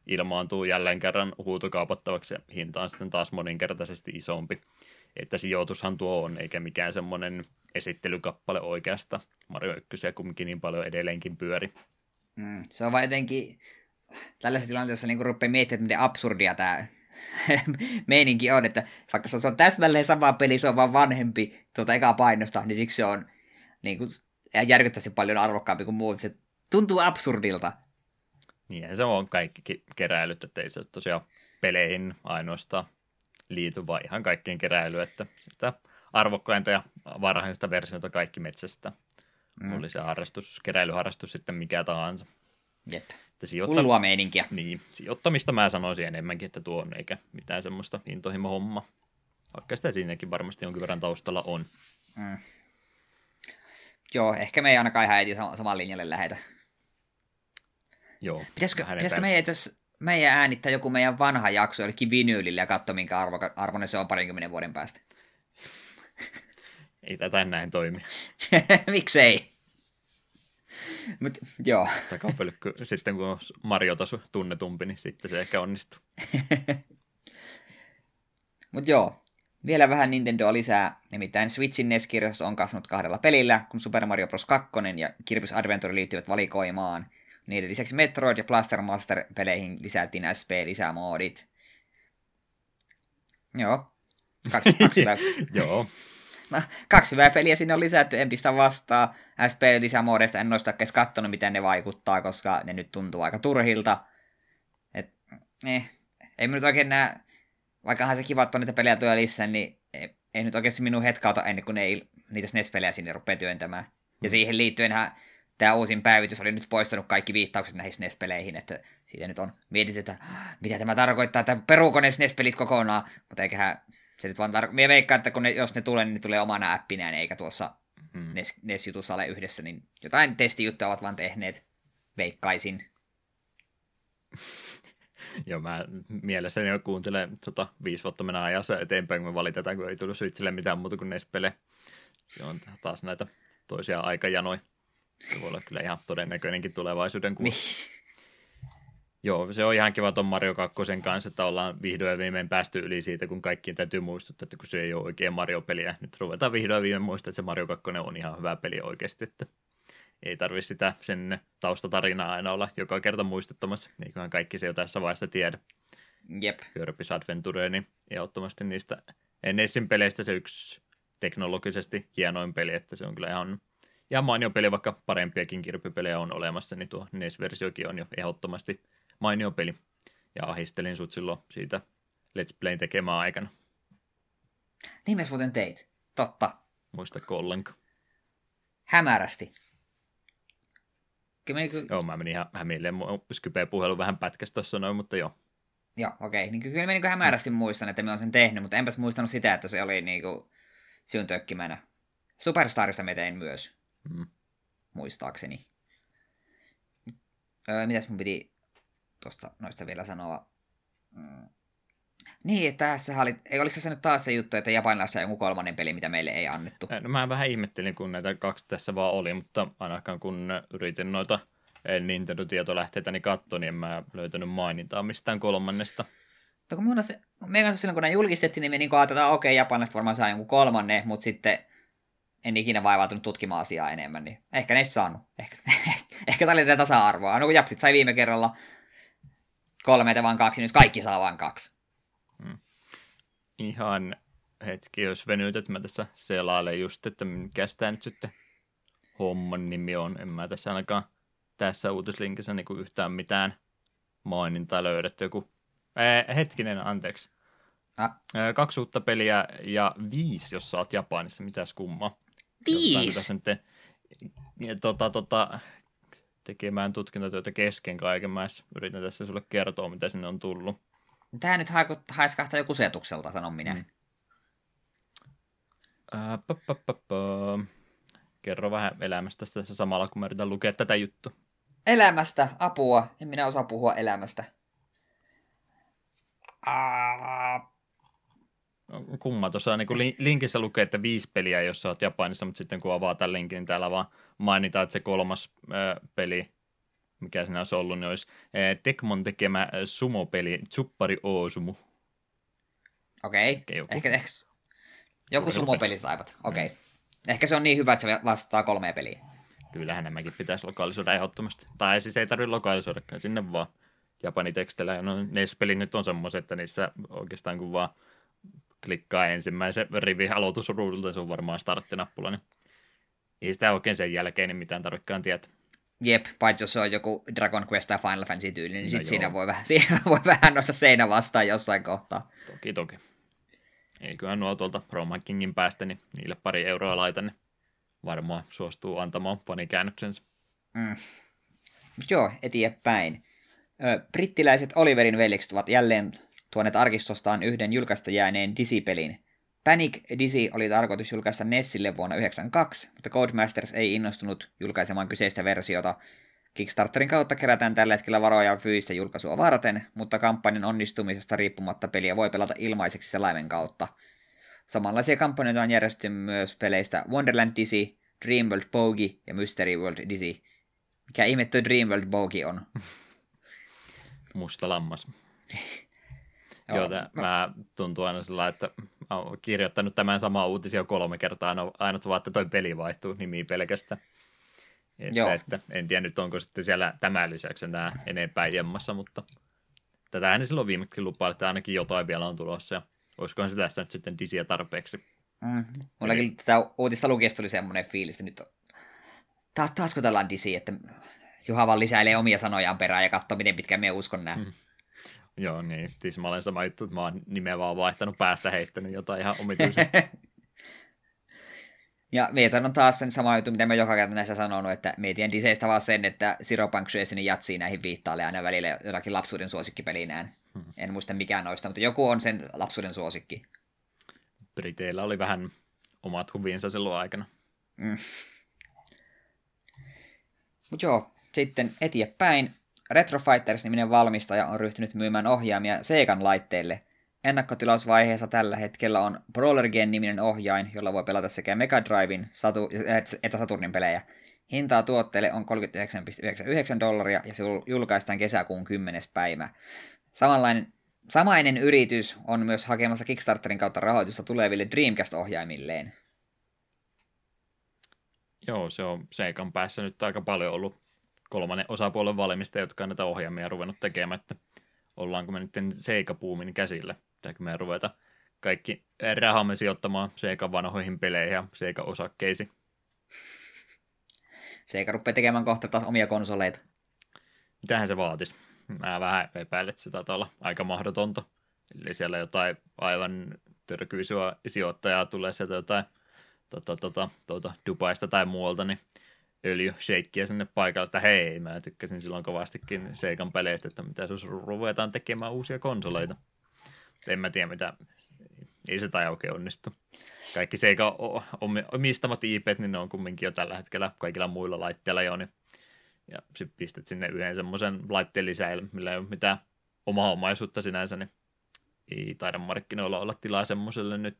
ilmaantuu jälleen kerran huutokaupattavaksi ja hinta on sitten taas moninkertaisesti isompi. Että sijoitushan tuo on, eikä mikään semmoinen esittelykappale oikeasta. Mario 1 kumminkin niin paljon edelleenkin pyöri.
Mm, se on vaan jotenkin tällaisessa tilanteessa niin rupeaa miettimään, miten absurdia tämä [LAUGHS] meininki on, että vaikka se on täsmälleen sama peli, se on vaan vanhempi tuota ekaa painosta, niin siksi se on niin kuin, järkyttävästi paljon arvokkaampi kuin muut. Se tuntuu absurdilta.
Niin, se on kaikki keräilyt, että ei se ole tosiaan peleihin ainoastaan liity, vaan ihan kaikkien keräily, että sitä arvokkainta ja varhaista versiota kaikki metsästä. Mm. Oli se harrastus, keräilyharrastus sitten mikä tahansa.
Jep. Että sijoitta... Hullua meininkiä.
Niin, sijoittamista mä sanoisin enemmänkin, että tuo on, eikä mitään semmoista intohimo homma. Vaikka sitä siinäkin varmasti jonkin verran taustalla on. Mm.
Joo, ehkä me ei ainakaan ihan heti saman linjalle lähetä.
Joo.
Pitäisikö, pitäisikö meidän itse meidän äänittää joku meidän vanha jakso jollekin vinyylillä ja katsoa, minkä arvo, arvoinen se on parinkymmenen vuoden päästä?
ei tätä näin toimi. [LAUGHS]
Miksei? Mut, joo.
Takapölkky, sitten kun on Mario-taso tunnetumpi, niin sitten se ehkä onnistuu. [LAUGHS]
Mut joo, vielä vähän Nintendoa lisää, nimittäin Switchin nes on kasvanut kahdella pelillä, kun Super Mario Bros. 2 ja Kirby's Adventure liittyvät valikoimaan. Niiden lisäksi Metroid ja Blaster Master-peleihin lisättiin SP-lisämoodit. Joo. Kaksi, [LAUGHS] kaksi
Joo.
No, kaksi hyvää peliä sinne on lisätty, en pistä vastaa. SP-lisämoodeista en noista edes katsonut, miten ne vaikuttaa, koska ne nyt tuntuu aika turhilta. Et, eh, ei nyt oikein näe, vaikkahan se kiva, että on niitä pelejä tulee lisää, niin ei, ei nyt oikeasti minun hetkauta ennen kuin ne ei, niitä SNES-pelejä sinne rupeaa työntämään. Ja mm. siihen liittyenhän tämä uusin päivitys oli nyt poistanut kaikki viittaukset näihin SNES-peleihin, että siitä nyt on mietitty, että mitä tämä tarkoittaa, että peruuko ne SNES-pelit kokonaan, mutta eiköhän se nyt vaan tar- Mie veikkaan, että kun ne, jos ne tulee, niin ne tulee omana appinään, eikä tuossa. NES, NES-jutussa ole yhdessä, niin jotain testijuttuja ovat vaan tehneet, veikkaisin. [LAUGHS]
Joo, mä mielessäni jo kuuntelen tota, viisi vuotta mennä ajassa eteenpäin, kun me valitetaan, kun ei tullut Switchille mitään muuta kuin NES-pele. Se on taas näitä toisia aikajanoja. Se voi olla kyllä ihan todennäköinenkin tulevaisuuden kuva. Niin. Joo, se on ihan kiva tuon Mario 2 kanssa, että ollaan vihdoin ja viimein päästy yli siitä, kun kaikkiin täytyy muistuttaa, että kun se ei ole oikein Mario-peliä. Nyt ruvetaan vihdoin ja viimein muistaa, että se Mario 2 on ihan hyvä peli oikeasti, että ei tarvi sitä sen taustatarinaa aina olla joka kerta muistuttamassa, eiköhän kaikki se jo tässä vaiheessa tiedä.
Jep.
Kirby's Adventure, niin ehdottomasti niistä Nessin peleistä se yksi teknologisesti hienoin peli, että se on kyllä ihan, ihan mainio peli, vaikka parempiakin kirpypelejä on olemassa, niin tuo NES-versiokin on jo ehdottomasti mainio peli. Ja ahistelin sut silloin siitä Let's Playn tekemään aikana.
Niin myös muuten teit. Totta.
Muistatko ollenkaan?
Hämärästi.
Niin Joo, mä menin ihan hämilleen. Skype puhelu vähän pätkästä tuossa noin, mutta joo.
Joo, okei. Okay. Niin kyllä mä niin hämärästi muistan, että mä oon sen tehnyt, mutta enpäs muistanut sitä, että se oli niin kuin sinun tökkimänä. Superstarista me tein myös. Mm. Muistaakseni. Öö, mitäs mun piti tuosta noista vielä sanoa. Mm. Niin, että tässä oli, ei oliko se nyt taas se juttu, että japanilaisessa on joku kolmannen peli, mitä meille ei annettu?
No mä vähän ihmettelin, kun näitä kaksi tässä vaan oli, mutta ainakaan kun yritin noita Nintendo-tietolähteitä niin katsoin, niin en mä löytänyt mainintaa mistään kolmannesta.
No kun minun se, me kanssa silloin kun ne julkistettiin, niin me niin ajatellaan, että okei, okay, japanilaiset varmaan saa jonkun kolmannen, mutta sitten en ikinä vaivautunut tutkimaan asiaa enemmän, niin ehkä ne ei saanut. Ehkä, [LAUGHS] ehkä tämä oli tätä tasa-arvoa. No kun japsit sai viime kerralla kolme vaan kaksi, nyt kaikki saa vain kaksi.
Ihan hetki, jos venytät, mä tässä selailen just, että mikä tämä nyt sitten homman nimi on. En mä tässä ainakaan tässä uutislinkissä niin yhtään mitään mainintaa löydetty. Joku, ää, hetkinen, anteeksi. Ah. kaksi uutta peliä ja viisi, jos sä oot Japanissa. Mitäs kummaa?
Viisi?
Te, tota, tota, tekemään tutkintatyötä kesken kaiken. Mä yritän tässä sulle kertoa, mitä sinne on tullut.
Tämä nyt haiskahtaa joku setukselta, sanon minä. Mm.
Äh, pa, pa, pa, pa. Kerro vähän elämästä tässä samalla, kun mä yritän lukea tätä juttua.
Elämästä, apua. En minä osaa puhua elämästä. Ah.
Kumma, tuossa niin linkissä lukee, että viisi peliä, jos sä oot Japanissa, mutta sitten kun avaa tämän linkin, niin täällä vaan mainitaan, että se kolmas ö, peli mikä siinä olisi ollut, niin olisi Tekmon tekemä sumopeli Tsuppari Oosumu.
Okei, okay. joku. ehkä, ehkä joku sumopeli saivat, okei. Okay. Ehkä se on niin hyvä, että se vastaa kolmea peliä.
Kyllähän nämäkin pitäisi lokalisoida ehdottomasti. Tai siis ei tarvitse lokalisoida, sinne vaan japanitekstillä. Ja no, NES-pelit nyt on semmoiset, että niissä oikeastaan kun vaan klikkaa ensimmäisen rivin aloitusruudulta, se on varmaan starttinappula, niin ei sitä oikein sen jälkeen niin mitään tarvikaan tietää.
Jep, paitsi jos se on joku Dragon Quest tai Final Fantasy tyyli, niin no sit siinä voi vähän, [LAUGHS] siinä voi vähän noissa seinä vastaan jossain kohtaa.
Toki, toki. Eiköhän nuo tuolta Roma Kingin päästä, niin niille pari euroa laita, niin varmaan suostuu antamaan fanikäännöksensä.
Mm. Joo, eteenpäin. Brittiläiset Oliverin veljekset ovat jälleen tuoneet arkistostaan yhden julkaista jääneen Dizzy-pelin. Panic Dizzy oli tarkoitus julkaista Nessille vuonna 1992, mutta Codemasters ei innostunut julkaisemaan kyseistä versiota. Kickstarterin kautta kerätään tällä hetkellä varoja fyysistä julkaisua varten, mutta kampanjan onnistumisesta riippumatta peliä voi pelata ilmaiseksi selaimen kautta. Samanlaisia kampanjoita on järjestetty myös peleistä Wonderland Dizzy, Dreamworld Bogey ja Mystery World Dizzy. Mikä ihme tuo Dreamworld Bogey on?
Musta lammas. [LAUGHS] Joo, Joo mä tuntuu aina sillä että mä oon kirjoittanut tämän samaa uutisia kolme kertaa, no, aina vaan, että toi peli vaihtuu nimi pelkästään. Että, Joo. että en tiedä nyt onko sitten siellä tämän lisäksi nämä enempää jemmassa, mutta tätä ne silloin viimeksi lupaili, että ainakin jotain vielä on tulossa ja olisikohan se tässä nyt sitten disiä tarpeeksi.
Mm. Mullakin Eli... tätä uutista lukiesta tuli semmoinen fiilis, että nyt taas, taas kun tällä on disi, että Juha vaan lisäilee omia sanojaan perään ja katsoo, miten pitkään me uskon nämä. Mm.
Joo, niin. Siis mä olen sama juttu, että mä oon nimeä vaan vaihtanut päästä heittänyt jotain ihan omituisia. [LAUGHS]
ja mietin on taas sen sama juttu, mitä mä joka kerta näissä sanonut, että mietin Diseistä vaan sen, että Zero Punctuationin jatsi näihin viittaalle aina välillä jotakin lapsuuden suosikkipeliinään. Hmm. En muista mikään noista, mutta joku on sen lapsuuden suosikki.
Briteillä oli vähän omat huvinsa silloin aikana. Mm.
Mutta joo, sitten eteenpäin. Retro Fighters-niminen valmistaja on ryhtynyt myymään ohjaamia Segan laitteille. Ennakkotilausvaiheessa tällä hetkellä on Brawler Gen-niminen ohjain, jolla voi pelata sekä Mega Drivein Satu- että Saturnin pelejä. Hintaa tuotteelle on 39,99 dollaria ja se julkaistaan kesäkuun 10. päivä. Samanlainen, samainen yritys on myös hakemassa Kickstarterin kautta rahoitusta tuleville Dreamcast-ohjaimilleen.
Joo, se on Seikan päässä nyt aika paljon ollut kolmannen osapuolen valmista, jotka on näitä ohjaamia ruvennut tekemään, että ollaanko me nyt Seika-puumin käsillä. Pitääkö me ruveta kaikki rahamme sijoittamaan Seikan vanhoihin peleihin ja Seika-osakkeisiin.
Seika rupeaa tekemään kohta taas omia konsoleita.
Mitähän se vaatisi? Mä vähän epäilen, että se taitaa olla aika mahdotonta. Eli siellä jotain aivan törkyisiä sijoittajaa tulee sieltä jotain tota, tota, tota, Dubaista tai muualta, niin öljysheikkiä sinne paikalle, että hei, mä tykkäsin silloin kovastikin Seikan peleistä, että mitä jos ruvetaan tekemään uusia konsoleita. En mä tiedä, mitä, ei se tai oikein onnistu. Kaikki Seikan omistamat IP, niin ne on kumminkin jo tällä hetkellä kaikilla muilla laitteilla jo, niin ja sitten pistät sinne yhden semmoisen laitteen lisää, millä ei ole mitään omaa omaisuutta sinänsä, niin ei taida markkinoilla olla tilaa semmoiselle nyt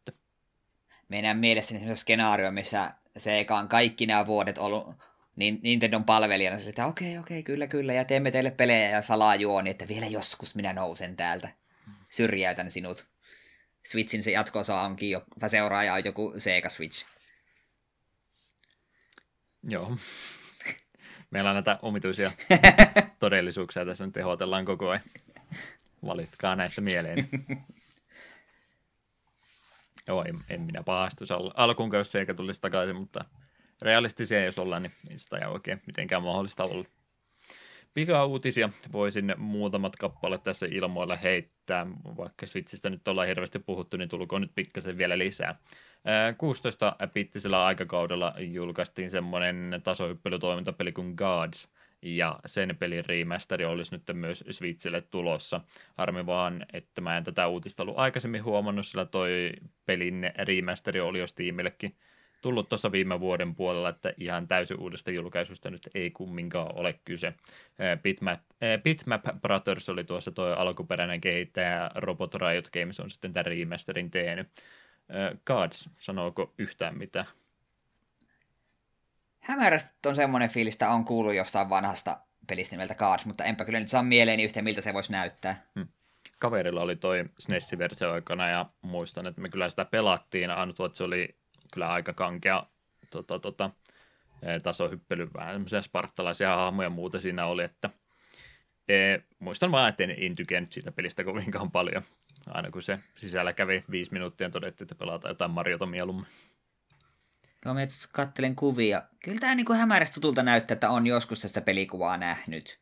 meidän mielessäni semmoinen skenaario, missä se on kaikki nämä vuodet ollut niin Nintendon palvelijana, että okei, okay, okei, okay, kyllä, kyllä, ja teemme teille pelejä ja salaa juoni, että vielä joskus minä nousen täältä. Syrjäytän sinut. Switchin se jatkoosa onkin jo, tai seuraaja on joku Sega Switch.
Joo. [LAUGHS] Meillä on näitä omituisia [LAUGHS] todellisuuksia tässä nyt ehdotellaan koko ajan. Valitkaa näistä mieleen. [LAUGHS] Joo, en, en minä pahastuisi al- alkuun, jos se eikä tulisi takaisin, mutta realistisia jos ollaan, niin sitä ei oikein mitenkään mahdollista olla. Pika-uutisia voisin muutamat kappaleet tässä ilmoilla heittää, vaikka Switchistä nyt ollaan hirveästi puhuttu, niin tulkoon nyt pikkasen vielä lisää. 16-bittisellä aikakaudella julkaistiin semmoinen tasohyppelytoimintapeli kuin Gods, ja sen pelin remasteri olisi nyt myös Switchille tulossa. Harmi vaan, että mä en tätä uutista ollut aikaisemmin huomannut, sillä toi pelin remasteri oli jo Steamillekin tullut tuossa viime vuoden puolella, että ihan täysin uudesta julkaisusta nyt ei kumminkaan ole kyse. Bitmap, Bitmap Brothers oli tuossa tuo alkuperäinen kehittäjä, Robot Riot Games on sitten tämän remasterin tehnyt. Gods, sanooko yhtään mitään?
hämärästi on semmoinen fiilistä on kuullut jostain vanhasta pelistä nimeltä Cards, mutta enpä kyllä nyt saa mieleeni yhtä, miltä se voisi näyttää. Hmm.
Kaverilla oli toi SNES-versio aikana ja muistan, että me kyllä sitä pelattiin, ainut että se oli kyllä aika kankea tota, tota, tasohyppely, vähän semmoisia spartalaisia hahmoja ja muuta siinä oli, että e, muistan vaan, että en, en tykännyt siitä pelistä kovinkaan paljon. Aina kun se sisällä kävi viisi minuuttia, todettiin, että pelataan jotain Mariota mieluummin.
Joo, mä kuvia. Kyllä tämä niin hämärästi tutulta näyttää, että on joskus tästä pelikuvaa nähnyt.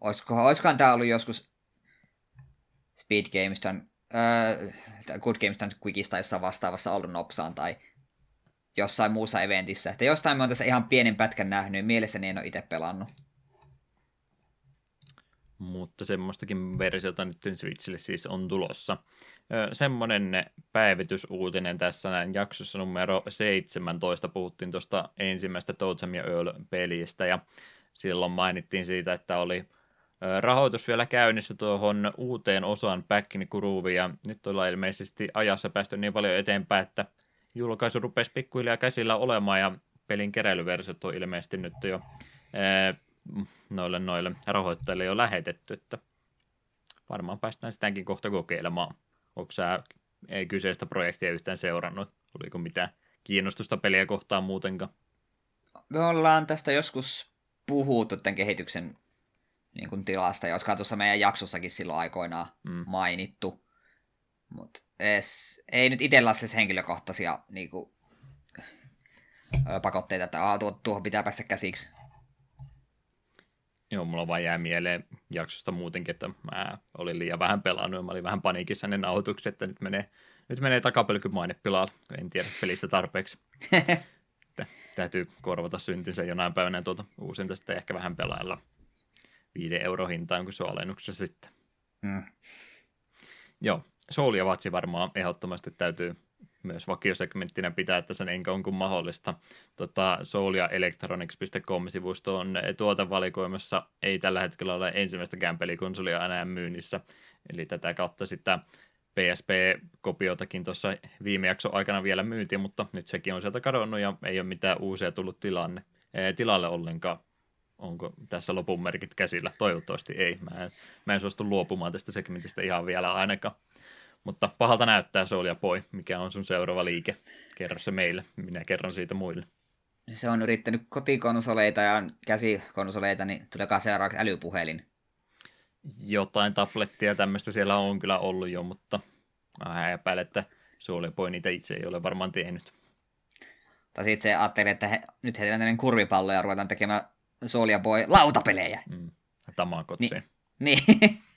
Olisikohan, olisikohan tämä ollut joskus Speed Gameston, äh, Good Gameston Quickista jossain vastaavassa ollut nopsaan tai jossain muussa eventissä. Että jostain mä oon tässä ihan pienen pätkän nähnyt, mielessäni en ole itse pelannut.
Mutta semmoistakin versiota nyt Switchille siis on tulossa. Semmoinen päivitysuutinen tässä näin jaksossa numero 17 puhuttiin tuosta ensimmäistä Toadsam ja Earl-pelistä ja silloin mainittiin siitä, että oli rahoitus vielä käynnissä tuohon uuteen osaan Back in Groove, ja nyt ollaan ilmeisesti ajassa päästy niin paljon eteenpäin, että julkaisu rupesi pikkuhiljaa käsillä olemaan, ja pelin keräilyversiot on ilmeisesti nyt jo noille, noille rahoittajille jo lähetetty, että varmaan päästään sitäkin kohta kokeilemaan. Onko sä ei kyseistä projektia yhtään seurannut? Oliko mitään kiinnostusta peliä kohtaan muutenkaan?
Me ollaan tästä joskus puhuttu tämän kehityksen niin kuin tilasta, ja olisiko tuossa meidän jaksossakin silloin aikoinaan mm. mainittu. Mutta ei nyt itsellä siis henkilökohtaisia niin kuin, pakotteita, että tuo, tuohon pitää päästä käsiksi.
Joo, mulla vaan jää mieleen jaksosta muutenkin, että mä olin liian vähän pelannut ja mä olin vähän paniikissa ne nauhoitukset, että nyt menee, nyt menee takapelky maine pilalle, en tiedä pelistä tarpeeksi. [LAUGHS] Täytyy korvata syntinsä jonain päivänä tuota uusin tästä ehkä vähän pelailla. Viiden euro hintaan, kun se on alennuksessa sitten. Mm. Joo, Soul ja Vatsi varmaan ehdottomasti täytyy myös vakiosegmenttinä pitää, että sen enkä on kuin mahdollista. Tota, Soul ja Electronics.com-sivusto on tuotevalikoimassa, ei tällä hetkellä ole ensimmäistäkään pelikonsolia enää myynnissä, eli tätä kautta sitä PSP-kopiotakin tuossa viime jakson aikana vielä myytiin, mutta nyt sekin on sieltä kadonnut ja ei ole mitään uusia tullut tilanne, ee, tilalle ollenkaan. Onko tässä lopun merkit käsillä? Toivottavasti ei. Mä en, mä en suostu luopumaan tästä segmentistä ihan vielä ainakaan. Mutta pahalta näyttää Soulia Poi. Mikä on sun seuraava liike? Kerro se meille. Minä kerron siitä muille.
Se on yrittänyt kotikonsoleita ja käsikonsoleita, niin tuleekaan seuraavaksi älypuhelin.
Jotain tablettia tämmöistä siellä on kyllä ollut jo, mutta mä epäilen, että Soulia Poi niitä itse ei ole varmaan tehnyt.
Tai sitten se ajatteli, että he, nyt heitellään tämmöinen kurvipallo ja ruvetaan tekemään Soulia Boy lautapelejä. Mm.
Tamakotseen.
Ni- niin. [LAUGHS]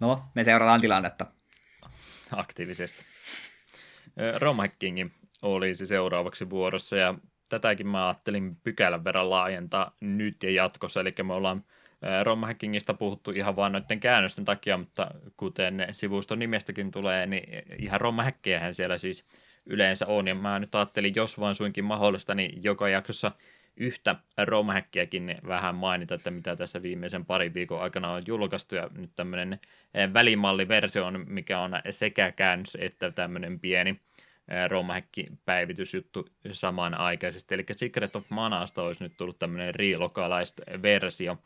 No, me seurataan tilannetta.
Aktiivisesti. Romhackingin olisi seuraavaksi vuorossa ja tätäkin mä ajattelin pykälän verran laajentaa nyt ja jatkossa, eli me ollaan Romhackingista puhuttu ihan vain noiden käännösten takia, mutta kuten sivuston nimestäkin tulee, niin ihan romhäkkejähän siellä siis yleensä on, ja mä nyt ajattelin, jos vaan suinkin mahdollista, niin joka jaksossa yhtä romhäkkiäkin vähän mainita, että mitä tässä viimeisen parin viikon aikana on julkaistu, ja nyt tämmöinen eh, välimalliversio on, mikä on sekä käännös että tämmöinen pieni eh, romhäkki-päivitysjuttu samanaikaisesti, eli Secret of Manasta olisi nyt tullut tämmöinen relocalized versio,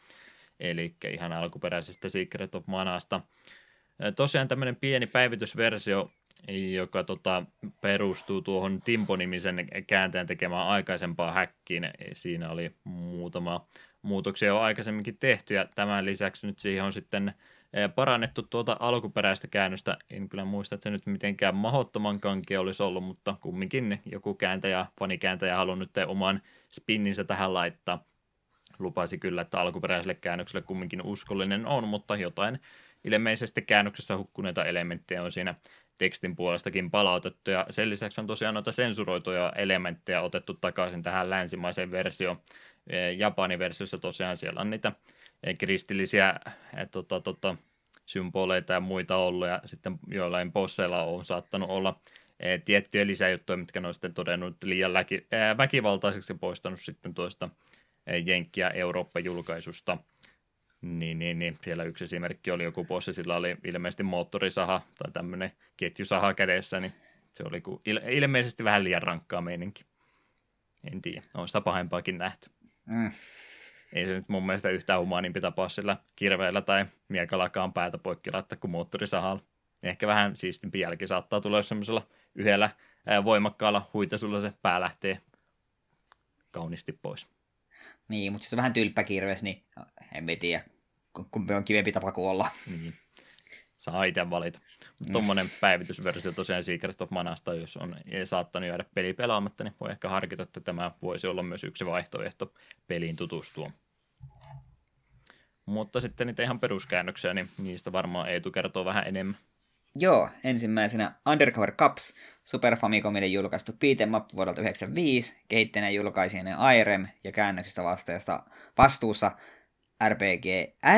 eli ihan alkuperäisestä Secret of Manasta. Eh, tosiaan tämmöinen pieni päivitysversio joka tota, perustuu tuohon Timpo-nimisen kääntäjän tekemään aikaisempaan häkkiin. Siinä oli muutama muutoksia jo aikaisemminkin tehty, ja tämän lisäksi nyt siihen on sitten eh, parannettu tuota alkuperäistä käännöstä. En kyllä muista, että se nyt mitenkään mahdottoman kankea olisi ollut, mutta kumminkin joku kääntäjä, fanikääntäjä haluaa nyt oman spinninsä tähän laittaa. Lupasi kyllä, että alkuperäiselle käännökselle kumminkin uskollinen on, mutta jotain ilmeisesti käännöksessä hukkuneita elementtejä on siinä tekstin puolestakin palautettu, ja sen lisäksi on tosiaan noita sensuroituja elementtejä otettu takaisin tähän länsimaiseen versioon. E, Japanin versiossa tosiaan siellä on niitä e, kristillisiä e, tota, tota, symboleita ja muita ollut, ja sitten joillain bosseilla on saattanut olla tiettyjä lisäjuttuja, mitkä ne on sitten todennut liian läki, väkivaltaiseksi poistanut sitten tuosta Jenkki- ja Eurooppa-julkaisusta. Niin, niin, niin, siellä yksi esimerkki oli joku bossi, sillä oli ilmeisesti moottorisaha tai tämmöinen ketjusaha kädessä, niin se oli il- ilmeisesti vähän liian rankkaa meininki. En tiedä, on sitä pahempaakin nähty. Mm. ei se nyt mun mielestä yhtään humaanimpi tapa sillä kirveellä tai miekalakaan päätä poikki laittaa kuin moottorisahalla. Ehkä vähän siistimpi jälki saattaa tulla, jos semmoisella yhdellä voimakkaalla huitasulla se pää lähtee kauniisti pois.
Niin, mutta jos on vähän tylppäkirves, niin en tiedä, kumpi on kivempi tapa kuolla.
Niin. Saa itse valita. Mm. Tuommoinen päivitysversio tosiaan Secret of Manasta, jos on saattanut jäädä peli pelaamatta, niin voi ehkä harkita, että tämä voisi olla myös yksi vaihtoehto peliin tutustua. Mutta sitten niitä ihan peruskäännöksiä, niin niistä varmaan Eetu kertoo vähän enemmän.
Joo, ensimmäisenä Undercover Cups, Super Famicomille julkaistu beat'em up vuodelta 1995, kehittäjänä julkaisijana IREM ja käännöksistä vastaajasta vastuussa RPG,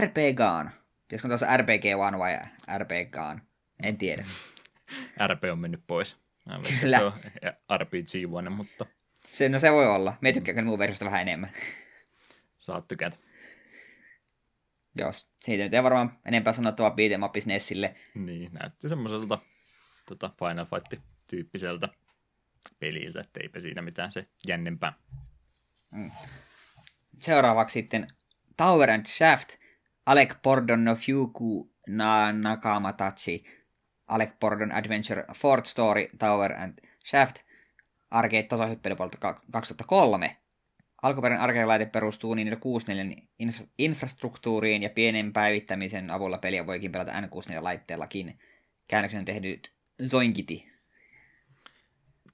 RPGaan. Pitäisikö tuossa RPG One vai RPGaan? En tiedä. [LAUGHS]
RP on mennyt pois. Kyllä. Se on RPG One, mutta...
Se, no se voi olla. Me tykkään muun versiosta vähän enemmän.
Saat tykätä.
Joo, siitä nyt ei varmaan enempää sanottavaa beat'em Nessille.
Niin, näytti semmoiselta tota Final Fight-tyyppiseltä peliltä, että eipä siinä mitään se jännempää. Mm.
Seuraavaksi sitten Tower and Shaft, Alec Pordon no Fuku na Nakamatachi, Alec Pordon Adventure Fort Story, Tower and Shaft, arcade tasohyppely 2003. Alkuperäinen arcade-laite perustuu niin 64 infrastruktuuriin ja pienen päivittämisen avulla peliä voikin pelata N64-laitteellakin. Käännöksen tehnyt Zoinkiti.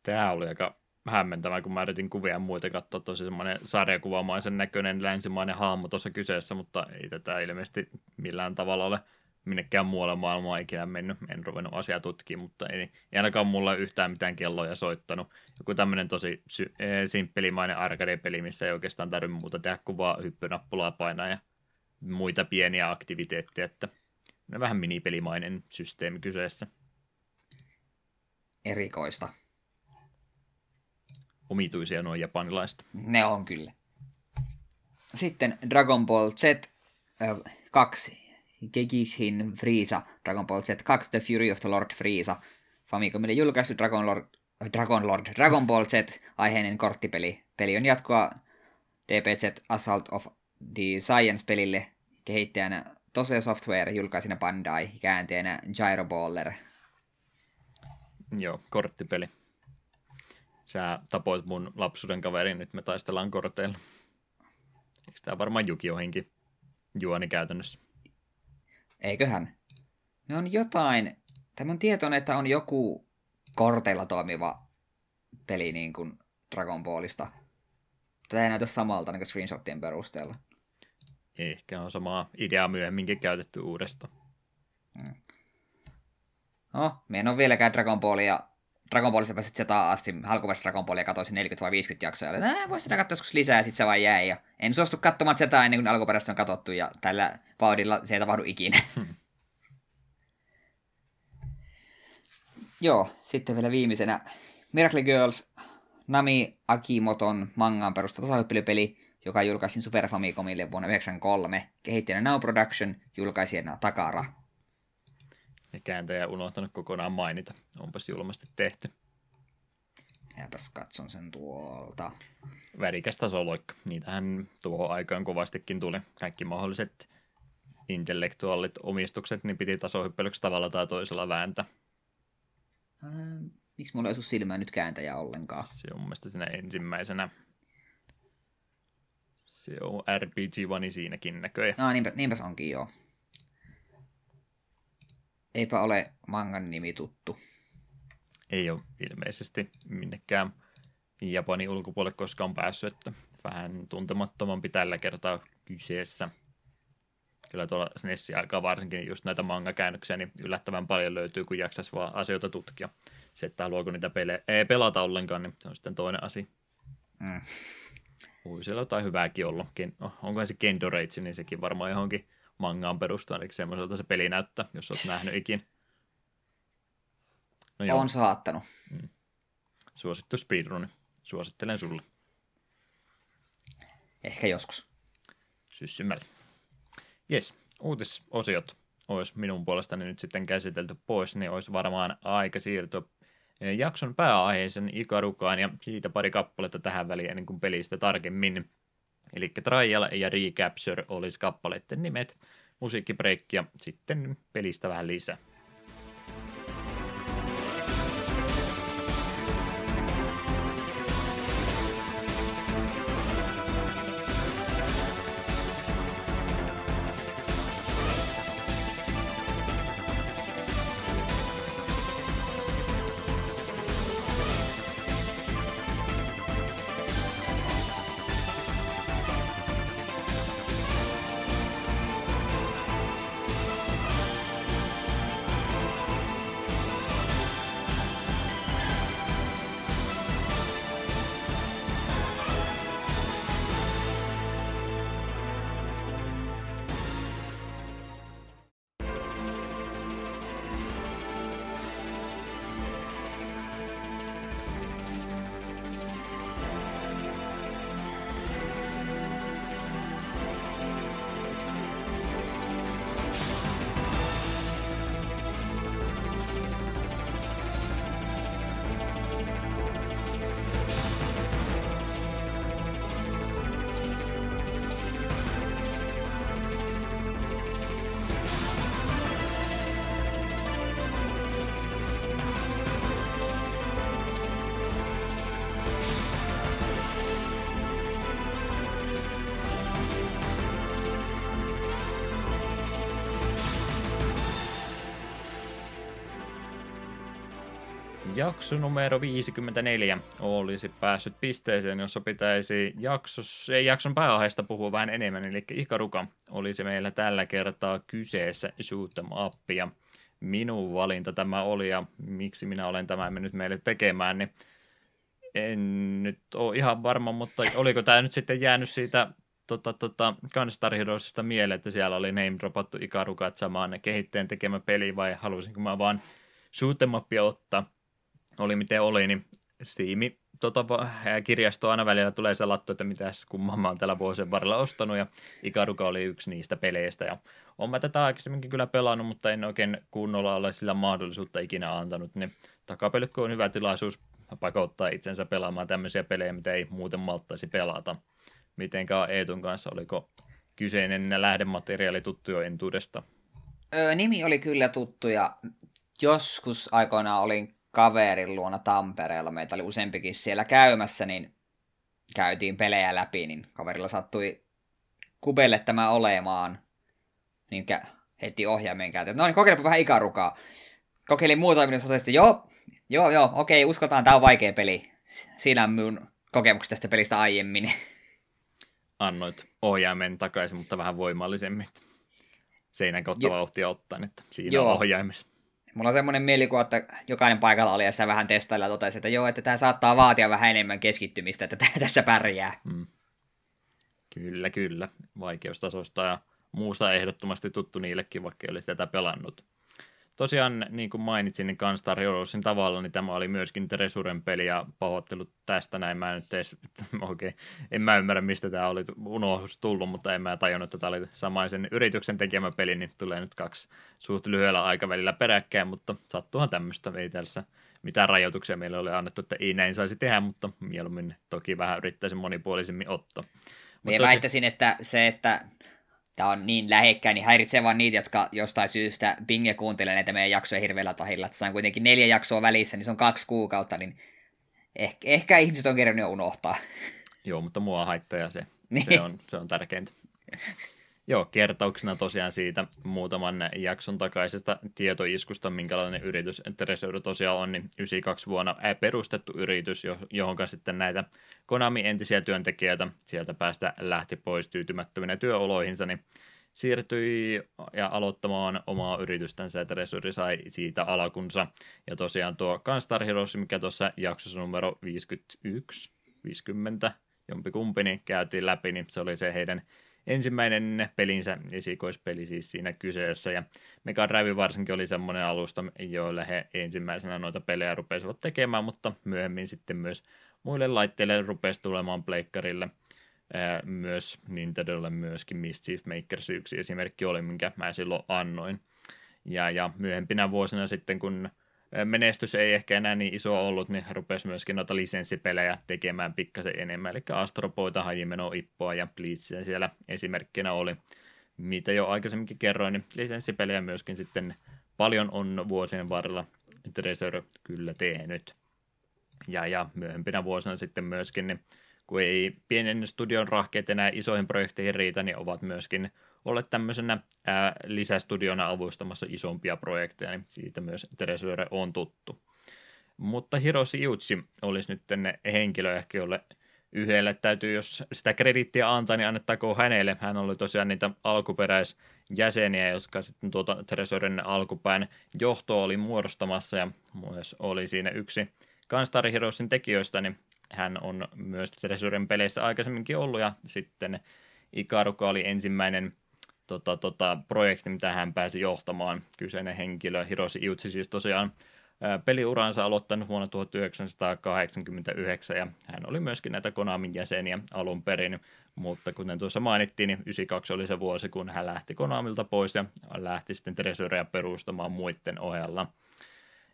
Tämä oli aika hämmentävää, kun mä yritin kuvia ja muita katsoa, tosi semmoinen sarjakuvamaisen näköinen länsimainen hahmo tuossa kyseessä, mutta ei tätä ilmeisesti millään tavalla ole minnekään muualla maailmaa ikinä mennyt, en ruvennut asiaa tutkimaan, mutta ei, ei ainakaan mulla yhtään mitään kelloja soittanut. Joku tämmöinen tosi sy- e, simppelimainen arcade-peli, missä ei oikeastaan tarvitse muuta tehdä kuin vaan hyppynappulaa painaa ja muita pieniä aktiviteetteja, että vähän minipelimainen systeemi kyseessä.
Erikoista.
Omituisia nuo japanilaiset.
Ne on kyllä. Sitten Dragon Ball Z 2 Gegishin Frieza, Dragon Ball Z2 The Fury of the Lord Frieza, Famicomille julkaistu Dragon Lord, Dragon Lord, Dragon Ball Z aiheinen korttipeli. Peli on jatkoa DPZ Assault of the Science-pelille, kehittäjänä Tose Software, julkaisina Bandai, käänteenä Gyro Baller.
Joo, korttipeli. Sä tapoit mun lapsuuden kaverin, nyt me taistellaan korteilla. Eikö tää varmaan Jukiohinkin juoni käytännössä?
Eiköhän. Ne on jotain, tämä on tietoinen, että on joku korteilla toimiva peli niin kuin Dragon Ballista. Tämä ei näytä samalta niin screenshotien perusteella.
Ehkä on samaa ideaa myöhemminkin käytetty uudestaan. Hmm.
No, me en ole vieläkään Dragon Ballia Dragon Ballissa pääsit sitä asti, alkuperäistä Dragon Ballia katsoisin 40 vai 50 jaksoa, ja että voisi sitä katsoa joskus lisää, ja sitten se vaan jäi, ja en suostu katsomaan sitä ennen kuin alkuperäistä on katsottu, ja tällä vauhdilla se ei tapahdu ikinä. Hmm. Joo, sitten vielä viimeisenä. Miracle Girls, Nami Akimoton mangaan perusta tasahyppelypeli, joka julkaisin Super Famicomille vuonna 1993, kehittäjänä Now Production, julkaisijana Takara
ja kääntäjä unohtanut kokonaan mainita. Onpas julmasti tehty.
Jääpäs katson sen tuolta.
Värikäs tasoloikka. Niitähän tuohon aikaan kovastikin tuli. Kaikki mahdolliset intellektuaalit omistukset, niin piti tasohyppelyksi tavalla tai toisella vääntä.
Ää, miksi mulla ei ole silmää nyt kääntäjä ollenkaan?
Se on mun mielestä siinä ensimmäisenä. Se on RPG One siinäkin näköjään.
No niinpä, niinpä se onkin joo. Eipä ole mangan nimi tuttu.
Ei ole ilmeisesti minnekään Japanin ulkopuolelle koskaan päässyt, että vähän tuntemattomampi tällä kertaa kyseessä. Kyllä tuolla SNESin aikaa varsinkin just näitä manga-käännöksiä niin yllättävän paljon löytyy, kun jaksaisi vaan asioita tutkia. Se, että haluaako niitä pele- ei pelata ollenkaan, niin se on sitten toinen asia. Mm. Voi siellä jotain hyvääkin oh, onko se Kendo Rage, niin sekin varmaan johonkin mangaan perustuen, eli semmoiselta se peli näyttää, jos olet nähnyt [LAUGHS] ikin.
No joo. On saattanut. Mm.
Suosittu speedruni. Suosittelen sulle.
Ehkä joskus.
Syssymällä. Jes, uutisosiot olisi minun puolestani nyt sitten käsitelty pois, niin olisi varmaan aika siirtyä jakson pääaiheisen Ikarukaan ja siitä pari kappaletta tähän väliin ennen kuin pelistä tarkemmin. Eli Trial ja Recapture olisi kappaleiden nimet, musiikkibreikki ja sitten pelistä vähän lisää. Jakso numero 54 olisi päässyt pisteeseen, jossa pitäisi jaksos, ei jakson pääaiheesta puhua vähän enemmän, eli Ikaruka olisi meillä tällä kertaa kyseessä. Shoot them up, ja minun valinta tämä oli, ja miksi minä olen tämän mennyt meille tekemään, niin en nyt ole ihan varma, mutta oliko tämä nyt sitten jäänyt siitä tota, tota, Gunstar Heroesista mieleen, että siellä oli name dropattu Ikarukat samaan kehittäjän tekemä peli, vai halusinko mä vaan shoot ottaa oli miten oli, niin Steam tota, kirjasto aina välillä tulee salattu, että mitäs kumman mä oon tällä vuosien varrella ostanut, ja Ikaruka oli yksi niistä peleistä, ja oon mä tätä aikaisemminkin kyllä pelannut, mutta en oikein kunnolla ole sillä mahdollisuutta ikinä antanut, niin takapelikko on hyvä tilaisuus pakottaa itsensä pelaamaan tämmöisiä pelejä, mitä ei muuten malttaisi pelata. Mitenkä Eetun kanssa, oliko kyseinen lähdemateriaali tuttu jo entuudesta?
Öö, nimi oli kyllä tuttu ja joskus aikoinaan olin kaverin luona Tampereella, meitä oli useampikin siellä käymässä, niin käytiin pelejä läpi, niin kaverilla sattui kubelle tämä olemaan, niin heti ohjaimen käytä. No niin, kokeilepa vähän ikarukaa. Kokeilin muuta, niin sanoin, että joo, joo, joo, okei, uskotaan, tämä on vaikea peli. Siinä on minun kokemukset tästä pelistä aiemmin. [LAUGHS]
Annoit ohjaimen takaisin, mutta vähän voimallisemmin. Seinän kautta vauhtia ottaen, että siinä joo. on ohjaimessa.
Mulla on semmoinen mielikuva, että jokainen paikalla oli ja sitä vähän testailla ja totesi, että joo, että tämä saattaa vaatia vähän enemmän keskittymistä, että tässä pärjää. Mm.
Kyllä, kyllä. Vaikeustasosta ja muusta ehdottomasti tuttu niillekin, vaikka ei olisi tätä pelannut tosiaan, niin kuin mainitsin, niin Gunstar Heroesin tavalla, niin tämä oli myöskin Tresuren peli ja pahoittelut tästä näin. Mä nyt edes, [LAUGHS] okay, en mä ymmärrä, mistä tämä oli unohdus tullut, mutta en mä tajunnut, että tämä oli samaisen yrityksen tekemä peli, niin tulee nyt kaksi suht lyhyellä aikavälillä peräkkäin, mutta sattuuhan tämmöistä, ei tässä mitään rajoituksia meille oli annettu, että ei näin saisi tehdä, mutta mieluummin toki vähän yrittäisin monipuolisemmin ottaa.
Minä väittäisin, että se, että tämä on niin lähekkäin, niin häiritsee vaan niitä, jotka jostain syystä binge kuuntelee näitä meidän jaksoja hirveällä tahilla. Että on kuitenkin neljä jaksoa välissä, niin se on kaksi kuukautta, niin ehkä, ehkä ihmiset on kerännyt jo unohtaa.
Joo, mutta mua haittaa se, [LAUGHS] niin. se, on, se on tärkeintä. Joo, kertauksena tosiaan siitä muutaman jakson takaisesta tietoiskusta, minkälainen yritys Treasure tosiaan on, niin 92 vuonna perustettu yritys, johon sitten näitä Konami entisiä työntekijöitä sieltä päästä lähti pois tyytymättöminä työoloihinsa, niin siirtyi ja aloittamaan omaa yritystänsä, ja Treasure sai siitä alkunsa. Ja tosiaan tuo Gunstar Heroes, mikä tuossa jaksossa numero 51, 50, jompikumpi, niin käytiin läpi, niin se oli se heidän ensimmäinen pelinsä, esikoispeli siis siinä kyseessä, ja Mega Drive varsinkin oli semmoinen alusta, joille he ensimmäisenä noita pelejä rupesivat tekemään, mutta myöhemmin sitten myös muille laitteille rupesi tulemaan pleikkarille, myös Nintendolle myöskin Mischief Makers yksi esimerkki oli, minkä mä silloin annoin. Ja, ja myöhempinä vuosina sitten, kun menestys ei ehkä enää niin iso ollut, niin rupesi myöskin noita lisenssipelejä tekemään pikkasen enemmän. Eli Astropoita, Hajimeno, Ippoa ja Blitzia siellä esimerkkinä oli. Mitä jo aikaisemminkin kerroin, niin lisenssipelejä myöskin sitten paljon on vuosien varrella Treasure kyllä tehnyt. Ja, ja myöhempinä vuosina sitten myöskin, niin kun ei pienen studion rahkeet enää isoihin projekteihin riitä, niin ovat myöskin olleet tämmöisenä ää, lisästudiona avustamassa isompia projekteja, niin siitä myös Treasure on tuttu. Mutta Hiroshi Iuchi olisi nyt henkilö ehkä, jolle yhdelle täytyy, jos sitä kredittiä antaa, niin annettakoon hänelle. Hän oli tosiaan niitä alkuperäisjäseniä, jotka sitten tuota Treasuren alkupään johto oli muodostamassa ja myös oli siinä yksi Gunstar Heroesin tekijöistä, niin hän on myös Treasuren peleissä aikaisemminkin ollut ja sitten Ikaruka oli ensimmäinen tota, tota, projekti, mitä hän pääsi johtamaan. Kyseinen henkilö, Hiroshi Iuchi siis tosiaan peliuransa aloittanut vuonna 1989 ja hän oli myöskin näitä Konamin jäseniä alun perin, mutta kuten tuossa mainittiin, niin 92 oli se vuosi, kun hän lähti Konamilta pois ja lähti sitten Treasurea perustamaan muiden ohella.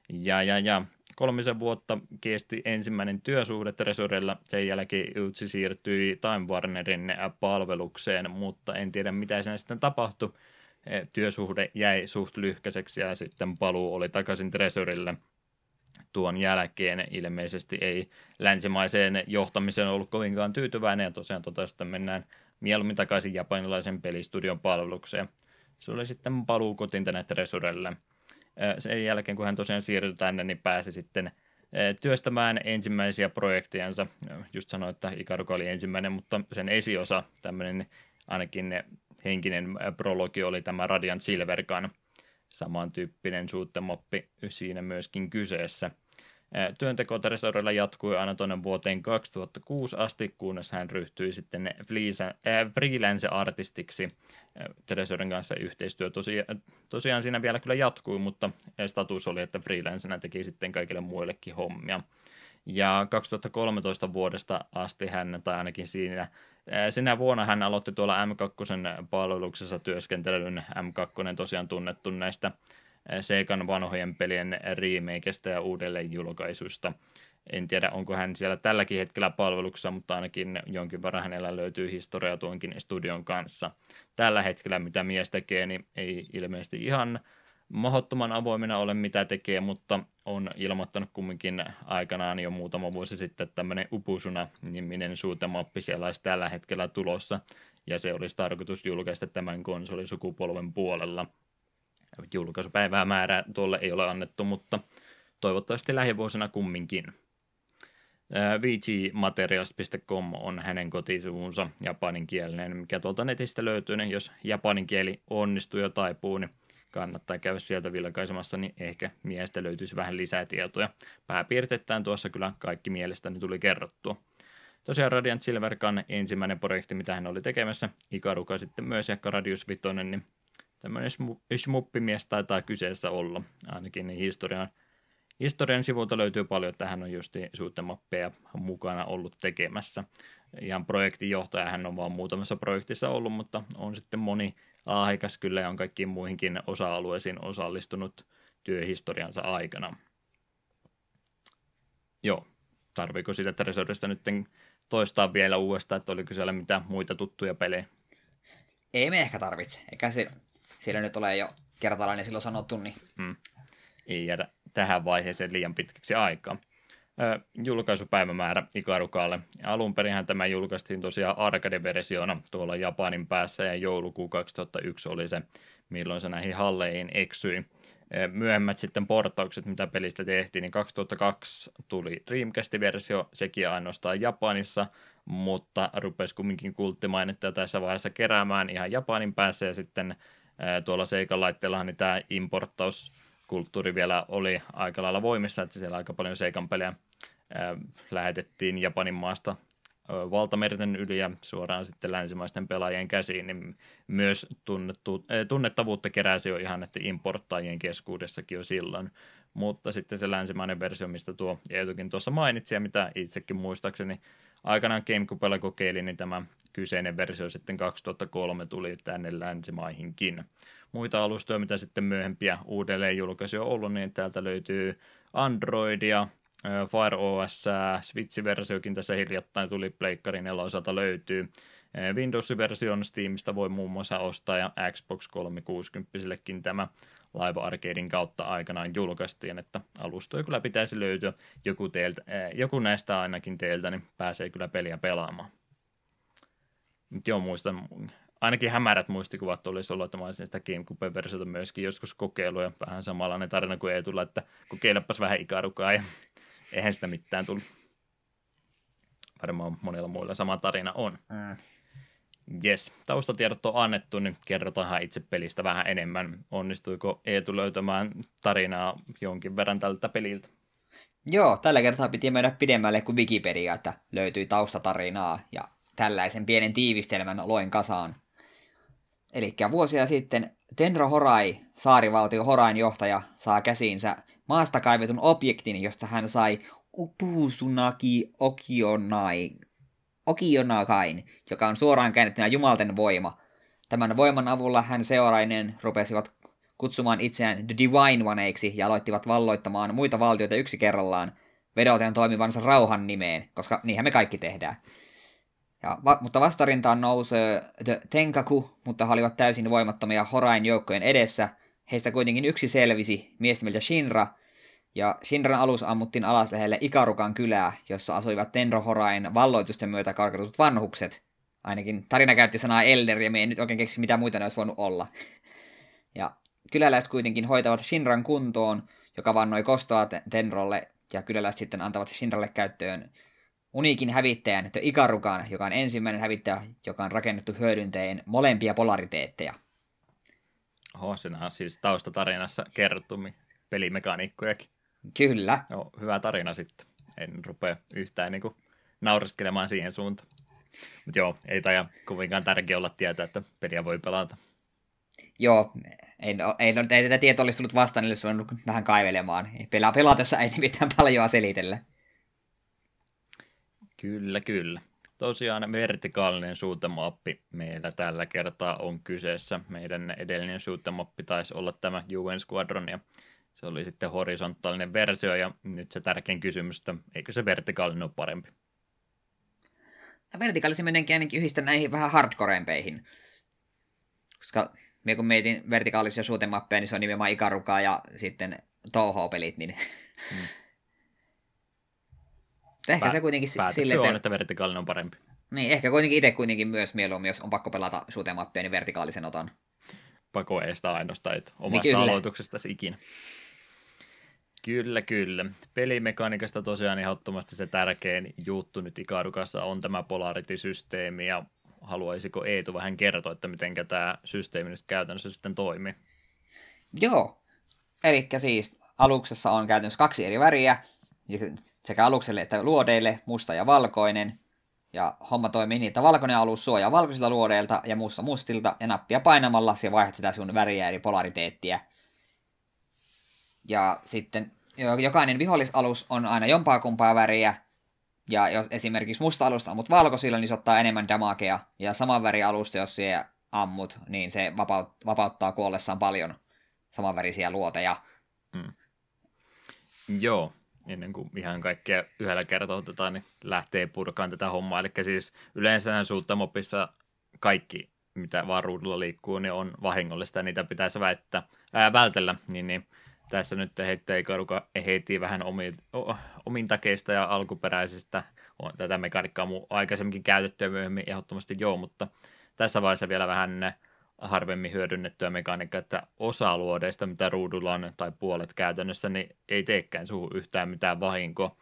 Ja, ja, ja kolmisen vuotta kesti ensimmäinen työsuhde Treasurella, sen jälkeen Utsi siirtyi Time Warnerin palvelukseen, mutta en tiedä mitä siinä sitten tapahtui. E, työsuhde jäi suht lyhkäiseksi ja sitten paluu oli takaisin Treasurelle tuon jälkeen ilmeisesti ei länsimaiseen johtamiseen ollut kovinkaan tyytyväinen ja tosiaan tota sitten mennään mieluummin takaisin japanilaisen pelistudion palvelukseen. Se oli sitten paluu kotiin tänne Treasurelle sen jälkeen, kun hän tosiaan siirtyi tänne, niin pääsi sitten työstämään ensimmäisiä projektejansa. Just sanoin, että Ikaruka oli ensimmäinen, mutta sen esiosa, tämmöinen ainakin henkinen prologi oli tämä Radiant Silvergun, samantyyppinen suuttemoppi siinä myöskin kyseessä – Työnteko Tresorilla jatkui aina tuonne vuoteen 2006 asti, kunnes hän ryhtyi sitten freelance-artistiksi. Tresorin kanssa yhteistyö tosiaan, tosiaan siinä vielä kyllä jatkui, mutta status oli, että freelancena teki sitten kaikille muillekin hommia. Ja 2013 vuodesta asti hän, tai ainakin siinä, sinä vuonna hän aloitti tuolla M2 palveluksessa työskentelyn. M2 tosiaan tunnettu näistä Seikan vanhojen pelien remakeista ja uudelleen julkaisuista. En tiedä, onko hän siellä tälläkin hetkellä palveluksessa, mutta ainakin jonkin verran hänellä löytyy historia tuonkin studion kanssa. Tällä hetkellä, mitä mies tekee, niin ei ilmeisesti ihan mahdottoman avoimena ole, mitä tekee, mutta on ilmoittanut kumminkin aikanaan jo muutama vuosi sitten, tämmöinen Upusuna-niminen suutemappi siellä olisi tällä hetkellä tulossa, ja se olisi tarkoitus julkaista tämän konsolisukupolven puolella – Julkaisupäivää määrää tuolle ei ole annettu, mutta toivottavasti lähivuosina kumminkin. VGmaterials.com on hänen kotisivunsa japaninkielinen, mikä tuolta netistä löytyy, niin jos japanin kieli onnistuu ja taipuu, niin kannattaa käydä sieltä vilkaisemassa, niin ehkä miestä löytyisi vähän lisää tietoja. Pääpiirteittäin tuossa kyllä kaikki mielestäni tuli kerrottua. Tosiaan Radiant Silverkan ensimmäinen projekti, mitä hän oli tekemässä, Ikaruka sitten myös ja Radius Vitoinen, niin tämmöinen smuppimies taitaa kyseessä olla, ainakin niin historian, historian sivulta löytyy paljon, että hän on just suuttemappeja mukana ollut tekemässä. Ihan projektinjohtaja hän on vaan muutamassa projektissa ollut, mutta on sitten moni lahjakas kyllä ja on kaikkiin muihinkin osa-alueisiin osallistunut työhistoriansa aikana. Joo, tarviiko sitä Tresorista nyt toistaa vielä uudestaan, että oliko siellä mitään muita tuttuja pelejä?
Ei me ehkä tarvitse. Eikä se siellä nyt ole jo kertalainen silloin sanottu, niin... Hmm.
Ei jäädä tähän vaiheeseen liian pitkäksi aikaa. Ö, julkaisupäivämäärä Ikarukalle. Alun perin tämä julkaistiin tosiaan arcade-versiona tuolla Japanin päässä ja joulukuu 2001 oli se, milloin se näihin halleihin eksyi. Myöhemmät sitten portaukset, mitä pelistä tehtiin, niin 2002 tuli Dreamcast-versio, sekin ainoastaan Japanissa, mutta rupesi kumminkin kulttimainetta tässä vaiheessa keräämään ihan Japanin päässä ja sitten tuolla Seikan laitteillahan niin tämä importtauskulttuuri vielä oli aika lailla voimissa, että siellä aika paljon Seikan pelejä lähetettiin Japanin maasta valtamerten yli ja suoraan sitten länsimaisten pelaajien käsiin, niin myös tunnettu, tunnettavuutta keräsi jo ihan että importtaajien keskuudessakin jo silloin. Mutta sitten se länsimainen versio, mistä tuo Eetukin tuossa mainitsi ja mitä itsekin muistaakseni aikanaan GameCubella kokeilin, niin tämä kyseinen versio sitten 2003 tuli tänne länsimaihinkin. Muita alustoja, mitä sitten myöhempiä uudelleen julkaisuja on ollut, niin täältä löytyy Androidia, Fire OS, Switch-versiokin tässä hiljattain tuli Pleikkarin osalta löytyy. Windows-version Steamista voi muun muassa ostaa ja Xbox 360-kin tämä Live Arcadein kautta aikanaan julkaistiin, että alustoja kyllä pitäisi löytyä joku, teiltä, joku näistä ainakin teiltä, niin pääsee kyllä peliä pelaamaan. Mutta joo, muistan, ainakin hämärät muistikuvat olisi ollut, että mä olisin sitä GameCube-versiota myöskin joskus kokeiluja. Vähän samanlainen tarina kuin ei tulla, että kokeilepas vähän ikarukaa ja eihän sitä mitään tullut. Varmaan monilla muilla sama tarina on. Mm. Yes, taustatiedot on annettu, niin kerrotaan itse pelistä vähän enemmän. Onnistuiko Eetu löytämään tarinaa jonkin verran tältä peliltä?
Joo, tällä kertaa piti mennä pidemmälle kuin Wikipedia, että löytyi taustatarinaa ja tällaisen pienen tiivistelmän loin kasaan. Eli vuosia sitten Tenro Horai, saarivaltio Horain johtaja, saa käsiinsä maasta kaivetun objektin, josta hän sai Upusunaki Okionai, Okionakain, joka on suoraan käännettynä jumalten voima. Tämän voiman avulla hän seurainen rupesivat kutsumaan itseään The Divine Oneiksi ja aloittivat valloittamaan muita valtioita yksi kerrallaan, vedoten toimivansa rauhan nimeen, koska niinhän me kaikki tehdään. Ja, va, mutta vastarintaan nousee The Tenkaku, mutta he olivat täysin voimattomia Horain joukkojen edessä. Heistä kuitenkin yksi selvisi, mies nimeltä Shinra, ja Shinran alus ammuttiin alas lähelle Ikarukan kylää, jossa asuivat Tenro Horain valloitusten myötä karkatut vanhukset. Ainakin tarina käytti sanaa Elder, ja me ei nyt oikein keksi, mitä muita ne olisi voinut olla. Ja kyläläiset kuitenkin hoitavat Shinran kuntoon, joka vannoi kostoa Tenrolle, ja kyläläiset sitten antavat Shinralle käyttöön uniikin hävittäjän, The Ikarukan, joka on ensimmäinen hävittäjä, joka on rakennettu hyödyntäen molempia polariteetteja.
Oho, siinä on siis taustatarinassa kerrottu pelimekaniikkojakin.
Kyllä.
Joo, hyvä tarina sitten. En rupea yhtään niin kuin nauriskelemaan siihen suuntaan. Mutta joo, ei taja kovinkaan tärkeä olla tietää, että peliä voi pelata.
Joo, ei, ei, ei tätä tietoa olisi tullut vastaan, niin olisi vähän kaivelemaan. Pelaa pelatessa ei mitään paljon selitellä.
Kyllä, kyllä. Tosiaan vertikaalinen suutemappi meillä tällä kertaa on kyseessä. Meidän edellinen suutemappi taisi olla tämä UN Squadron ja se oli sitten horisontaalinen versio ja nyt se tärkein kysymys, että eikö se vertikaalinen ole parempi?
Ja vertikaalisen menenkin ainakin yhdistä näihin vähän hardcorempeihin. Koska me kun mietin vertikaalisia suutemappeja, niin se on nimenomaan Ikarukaa ja sitten Toho-pelit, niin hmm. [LAUGHS] Ehkä Pä- se kuitenkin
sille, että... on, että vertikaalinen on parempi.
Niin, ehkä kuitenkin itse kuitenkin myös mieluummin, jos on pakko pelata suutemappia, niin vertikaalisen otan.
Pako ei sitä ainoastaan, että omasta niin aloituksesta ikinä. Kyllä, kyllä. Pelimekaniikasta tosiaan ehdottomasti se tärkein juttu nyt Ikarukassa on tämä polarity-systeemi, ja haluaisiko Eetu vähän kertoa, että miten tämä systeemi nyt käytännössä sitten toimii?
Joo, eli siis aluksessa on käytännössä kaksi eri väriä, sekä alukselle että luodeille, musta ja valkoinen. Ja homma toimii niin, että valkoinen alus suojaa valkoisilta luodeilta ja musta mustilta, ja nappia painamalla se vaihdat sitä sun väriä eli polariteettiä. Ja sitten jokainen vihollisalus on aina jompaa kumpaa väriä, ja jos esimerkiksi musta alusta ammut valkoisilla, niin se ottaa enemmän damakea. Ja saman väri alusta, jos se ammut, niin se vapaut, vapauttaa kuollessaan paljon samanvärisiä luoteja. Mm.
Joo, ennen kuin ihan kaikkea yhdellä kertaa otetaan, niin lähtee purkaan tätä hommaa. Eli siis yleensä suuttamopissa kaikki, mitä vaan ruudulla liikkuu, niin on vahingollista ja niitä pitäisi väittää, ää, vältellä. Niin, niin tässä nyt heittää Ikaruka heitti vähän omi, omin takeista ja alkuperäisistä. On tätä mekaniikkaa aikaisemminkin käytetty ja myöhemmin ehdottomasti joo, mutta tässä vaiheessa vielä vähän harvemmin hyödynnettyä mekaniikkaa, että osa luodeista, mitä ruudulla on, tai puolet käytännössä, niin ei teekään suhu yhtään mitään vahinkoa.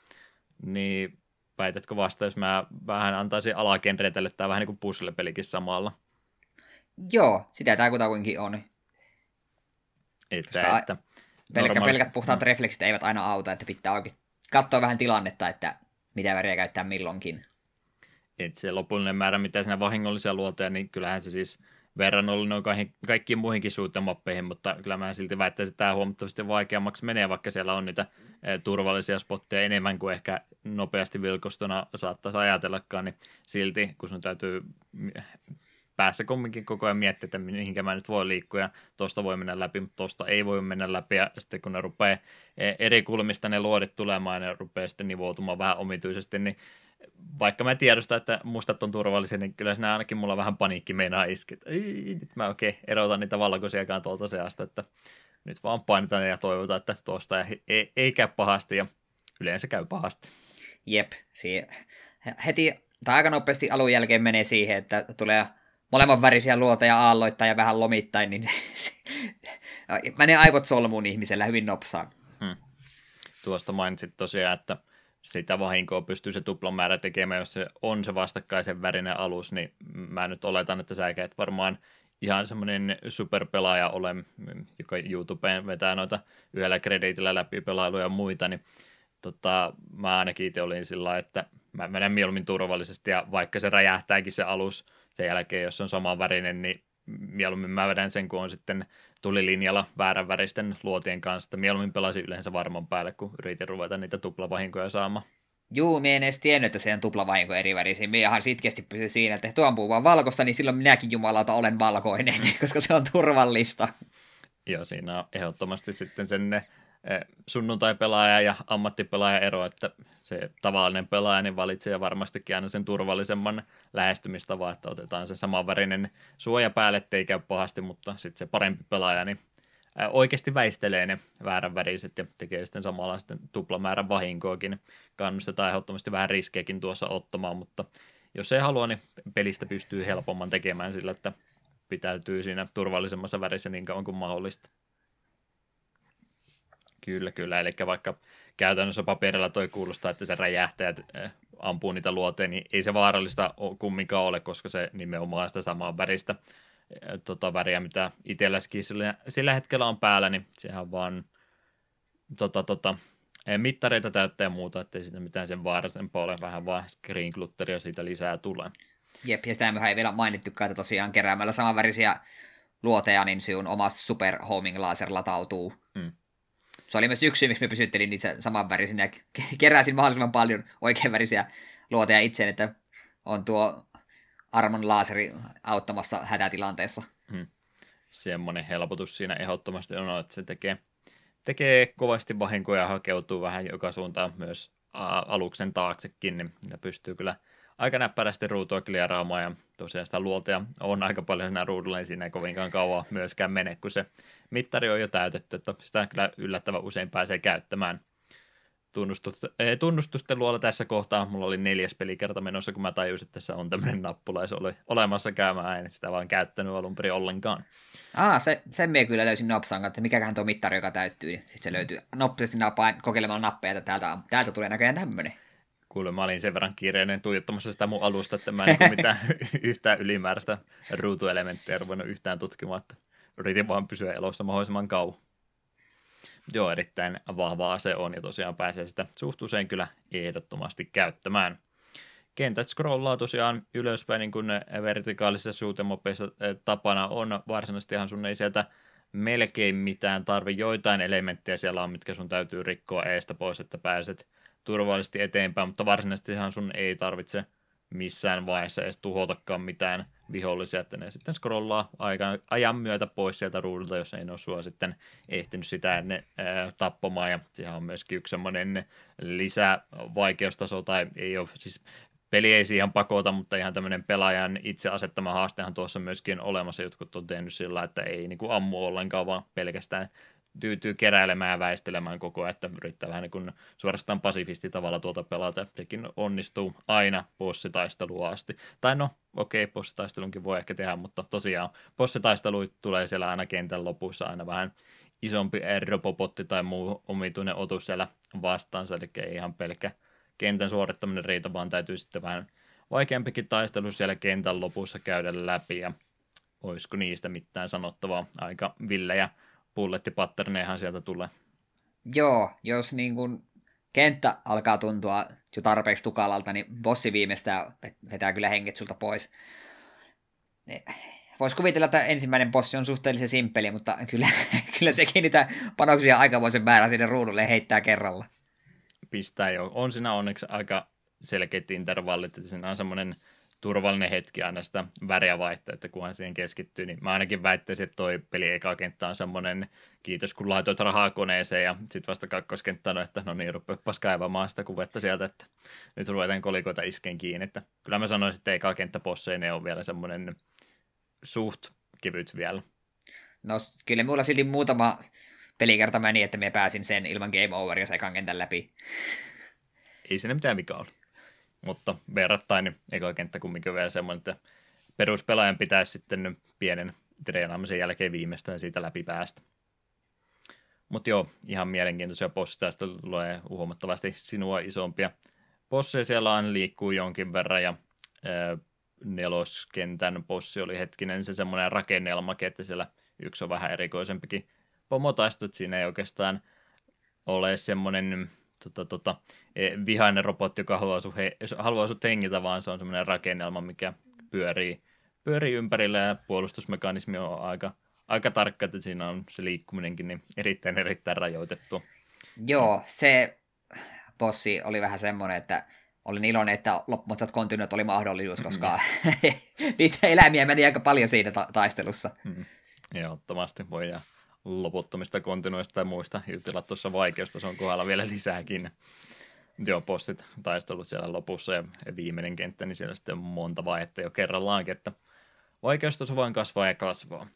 Niin väitätkö vasta, jos mä vähän antaisin alagenreä tälle, tämä vähän niin kuin puzzle-pelikin samalla?
Joo, sitä tämä kutakuinkin on.
Että, että
pelkkä, normaalisti... pelkät puhtaat mm. refleksit eivät aina auta, että pitää oikeasti katsoa vähän tilannetta, että mitä väriä käyttää milloinkin.
Et se lopullinen määrä, mitä siinä vahingollisia luoteja, niin kyllähän se siis verrannollinen on kaikkiin muihinkin suutemoppeihin, mutta kyllä mä silti väittäisin, että tämä huomattavasti vaikeammaksi menee, vaikka siellä on niitä turvallisia spotteja enemmän kuin ehkä nopeasti vilkostuna saattaisi ajatellakaan, niin silti kun sun täytyy päässä kumminkin koko ajan miettiä, että mihinkä mä nyt voi liikkua ja tuosta voi mennä läpi, mutta tuosta ei voi mennä läpi ja sitten kun ne rupeaa e, eri kulmista ne luodit tulemaan ja ne rupeaa sitten nivoutumaan vähän omituisesti, niin vaikka mä tiedostan, että mustat on turvallisia, niin kyllä siinä ainakin mulla vähän paniikki meinaa iski, että ei, nyt mä oikein erotan niitä valkoisiakaan tuolta seasta, että nyt vaan painetaan ja toivotaan, että tuosta ei, ei, ei käy pahasti ja yleensä käy pahasti.
Jep, siihen heti tai aika nopeasti alun jälkeen menee siihen, että tulee molemmat värisiä luoteja aalloittain ja vähän lomittain, niin [LAUGHS] menee aivot solmuun ihmisellä hyvin nopsaan. Hmm.
Tuosta mainitsit tosiaan, että sitä vahinkoa pystyy se tuplan määrä tekemään, jos se on se vastakkaisen värinen alus, niin mä nyt oletan, että sä et varmaan ihan semmoinen superpelaaja ole, joka YouTubeen vetää noita yhdellä krediitillä läpi pelailuja ja muita, niin tota, mä ainakin itse olin sillä että mä menen mieluummin turvallisesti ja vaikka se räjähtääkin se alus sen jälkeen, jos on saman värinen, niin mieluummin mä vedän sen, kun on sitten tulilinjalla väärän väristen luotien kanssa, mieluummin pelasin yleensä varman päälle, kun yritin ruveta niitä tuplavahinkoja saamaan.
Juu, me en edes tiennyt, että se on tuplavahinko eri värisiin. Me ihan sitkeästi pysy siinä, että tuo ampuu vaan valkoista, niin silloin minäkin jumalauta olen valkoinen, [LAUGHS] koska se on turvallista.
Joo, siinä on ehdottomasti sitten sen sunnuntai-pelaaja ja ammattipelaaja ero, että se tavallinen pelaaja niin valitsee varmastikin aina sen turvallisemman lähestymistavan, että otetaan se samanvärinen suoja päälle, ettei käy pahasti, mutta sitten se parempi pelaaja niin eh, oikeasti väistelee ne väärän väriset ja tekee sitten samalla sitten tuplamäärän vahinkoakin. Kannustetaan ehdottomasti vähän riskejäkin tuossa ottamaan, mutta jos ei halua, niin pelistä pystyy helpomman tekemään sillä, että pitäytyy siinä turvallisemmassa värissä niin kauan kuin mahdollista. Kyllä, kyllä. Eli vaikka käytännössä paperilla toi kuulostaa, että se räjähtää ja eh, ampuu niitä luoteen, niin ei se vaarallista kumminkaan ole, koska se nimenomaan sitä samaa väristä eh, tota väriä, mitä itselläskin sillä, sillä hetkellä on päällä, niin sehän vaan tota, tota, eh, mittareita täyttää ja muuta, ettei siitä mitään sen vaarallisempaa ole, vähän vaan screen siitä lisää tulee.
Jep, ja sitä ei vielä mainittukaan, että tosiaan keräämällä samanvärisiä luoteja, niin sinun oma super homing laser latautuu. Hmm se oli myös yksi miksi me pysyttelin niissä samanvärisinä ja keräsin mahdollisimman paljon oikeanvärisiä luoteja itse, että on tuo armon laaseri auttamassa hätätilanteessa. Hmm.
Semmoinen helpotus siinä ehdottomasti on, että se tekee, tekee kovasti vahinkoja ja hakeutuu vähän joka suuntaan myös aluksen taaksekin, niin pystyy kyllä aika näppärästi ruutua kliaraamaan ja tosiaan sitä luolta on aika paljon siinä ruudulla, niin siinä ei kovinkaan kauan myöskään mene, kun se mittari on jo täytetty, että sitä kyllä yllättävän usein pääsee käyttämään. Eh, tunnustusten luolla tässä kohtaa, mulla oli neljäs pelikerta menossa, kun mä tajusin, että tässä on tämmöinen nappula, ja se oli olemassa käymään, en sitä vaan käyttänyt alun perin ollenkaan.
Aa, se, sen me kyllä löysin nopsan että mikäköhän tuo mittari, joka täyttyy, niin sitten se löytyy nopsasti napaan kokeilemalla nappeja, että täältä, täältä tulee näköjään tämmöinen.
Kuule, mä olin sen verran kiireinen tuijottamassa sitä mun alusta, että mä en niin mitään [LAUGHS] yhtään ylimääräistä ruutuelementtiä ruvennut yhtään tutkimaan, että yritin vaan pysyä elossa mahdollisimman kauan. Joo, erittäin vahva ase on ja tosiaan pääsee sitä suht usein kyllä ehdottomasti käyttämään. Kentät scrollaa tosiaan ylöspäin, niin kuin vertikaalisissa suutemopeissa eh, tapana on. Varsinaisestihan sun ei sieltä melkein mitään tarvi. Joitain elementtejä siellä on, mitkä sun täytyy rikkoa eestä pois, että pääset turvallisesti eteenpäin, mutta varsinaisestihan sun ei tarvitse missään vaiheessa edes tuhotakaan mitään vihollisia, että ne sitten scrollaa aika, ajan myötä pois sieltä ruudulta, jos ei ole sua sitten ehtinyt sitä ennen ää, tappamaan, ja sehän on myöskin yksi semmoinen lisävaikeustaso, tai ei ole, siis peli ei siihen pakota, mutta ihan tämmöinen pelaajan itse asettama haastehan tuossa myöskin olemassa, jotkut on tehnyt sillä, että ei niin kuin ammu ollenkaan, vaan pelkästään tyytyy keräilemään ja väistelemään koko ajan, että yrittää vähän niin kuin suorastaan pasifisti tavalla tuota pelata. Sekin onnistuu aina bossitaisteluun asti. Tai no, okei, okay, bossitaistelunkin voi ehkä tehdä, mutta tosiaan bossitaistelu tulee siellä aina kentän lopussa aina vähän isompi robopotti tai muu omituinen otus siellä vastaansa, eli ei ihan pelkkä kentän suorittaminen riitä, vaan täytyy sitten vähän vaikeampikin taistelu siellä kentän lopussa käydä läpi, ja olisiko niistä mitään sanottavaa, aika villejä pullettipatterneehan sieltä tulee.
Joo, jos niin kuin kenttä alkaa tuntua jo tarpeeksi tukalalta, niin bossi viimeistään vetää kyllä henget sulta pois. Voisi kuvitella, että ensimmäinen bossi on suhteellisen simppeli, mutta kyllä, [LAUGHS] kyllä sekin niitä panoksia aikamoisen määrä sinne ruudulle heittää kerralla.
Pistää jo. On siinä onneksi aika selkeät intervallit, että siinä on semmoinen turvallinen hetki aina sitä väriä vaihtaa, että kunhan siihen keskittyy, niin mä ainakin väittäisin, että toi peli eka kenttä on semmoinen, kiitos kun laitoit rahaa koneeseen ja sitten vasta kakkoskenttä on, että no niin, rupeapas kaivamaan sitä kuvetta sieltä, että nyt ruvetaan kolikoita isken kiinni, että kyllä mä sanoisin, että eka kenttä posseinen on vielä semmoinen suht kevyt vielä.
No kyllä mulla silti muutama pelikerta meni, että me pääsin sen ilman game overia ekan kentän läpi.
Ei siinä mitään vikaa ole mutta verrattain niin eka kenttä kumminkin vielä semmoinen, että peruspelaajan pitäisi sitten pienen treenaamisen jälkeen viimeistään siitä läpi päästä. Mutta joo, ihan mielenkiintoisia bosseja, tästä tulee huomattavasti sinua isompia bosseja, siellä on liikkuu jonkin verran ja ää, neloskentän bossi oli hetkinen se semmoinen rakennelma, että siellä yksi on vähän erikoisempikin pomotaisto, että siinä ei oikeastaan ole semmoinen tota, tota, e, vihainen robotti, joka haluaa, sun he, haluaa sut hengitä, vaan se on semmoinen rakennelma, mikä pyörii, pyörii ympärillä ja puolustusmekanismi on aika, aika tarkka, että siinä on se liikkuminenkin niin erittäin erittäin rajoitettu.
Joo, se bossi oli vähän semmoinen, että olin iloinen, että loppumatsat kontinuut oli mahdollisuus, [LAUGHS] koska [LAUGHS] niitä eläimiä meni aika paljon siinä ta- taistelussa. Mm.
Ehdottomasti voi jää loputtomista kontinuista ja muista jutella tuossa vaikeustason kohdalla vielä lisääkin. Joo, postit taistelut siellä lopussa ja viimeinen kenttä, niin siellä sitten on monta vaihetta jo kerrallaankin, että vaikeustaso vain kasvaa ja kasvaa.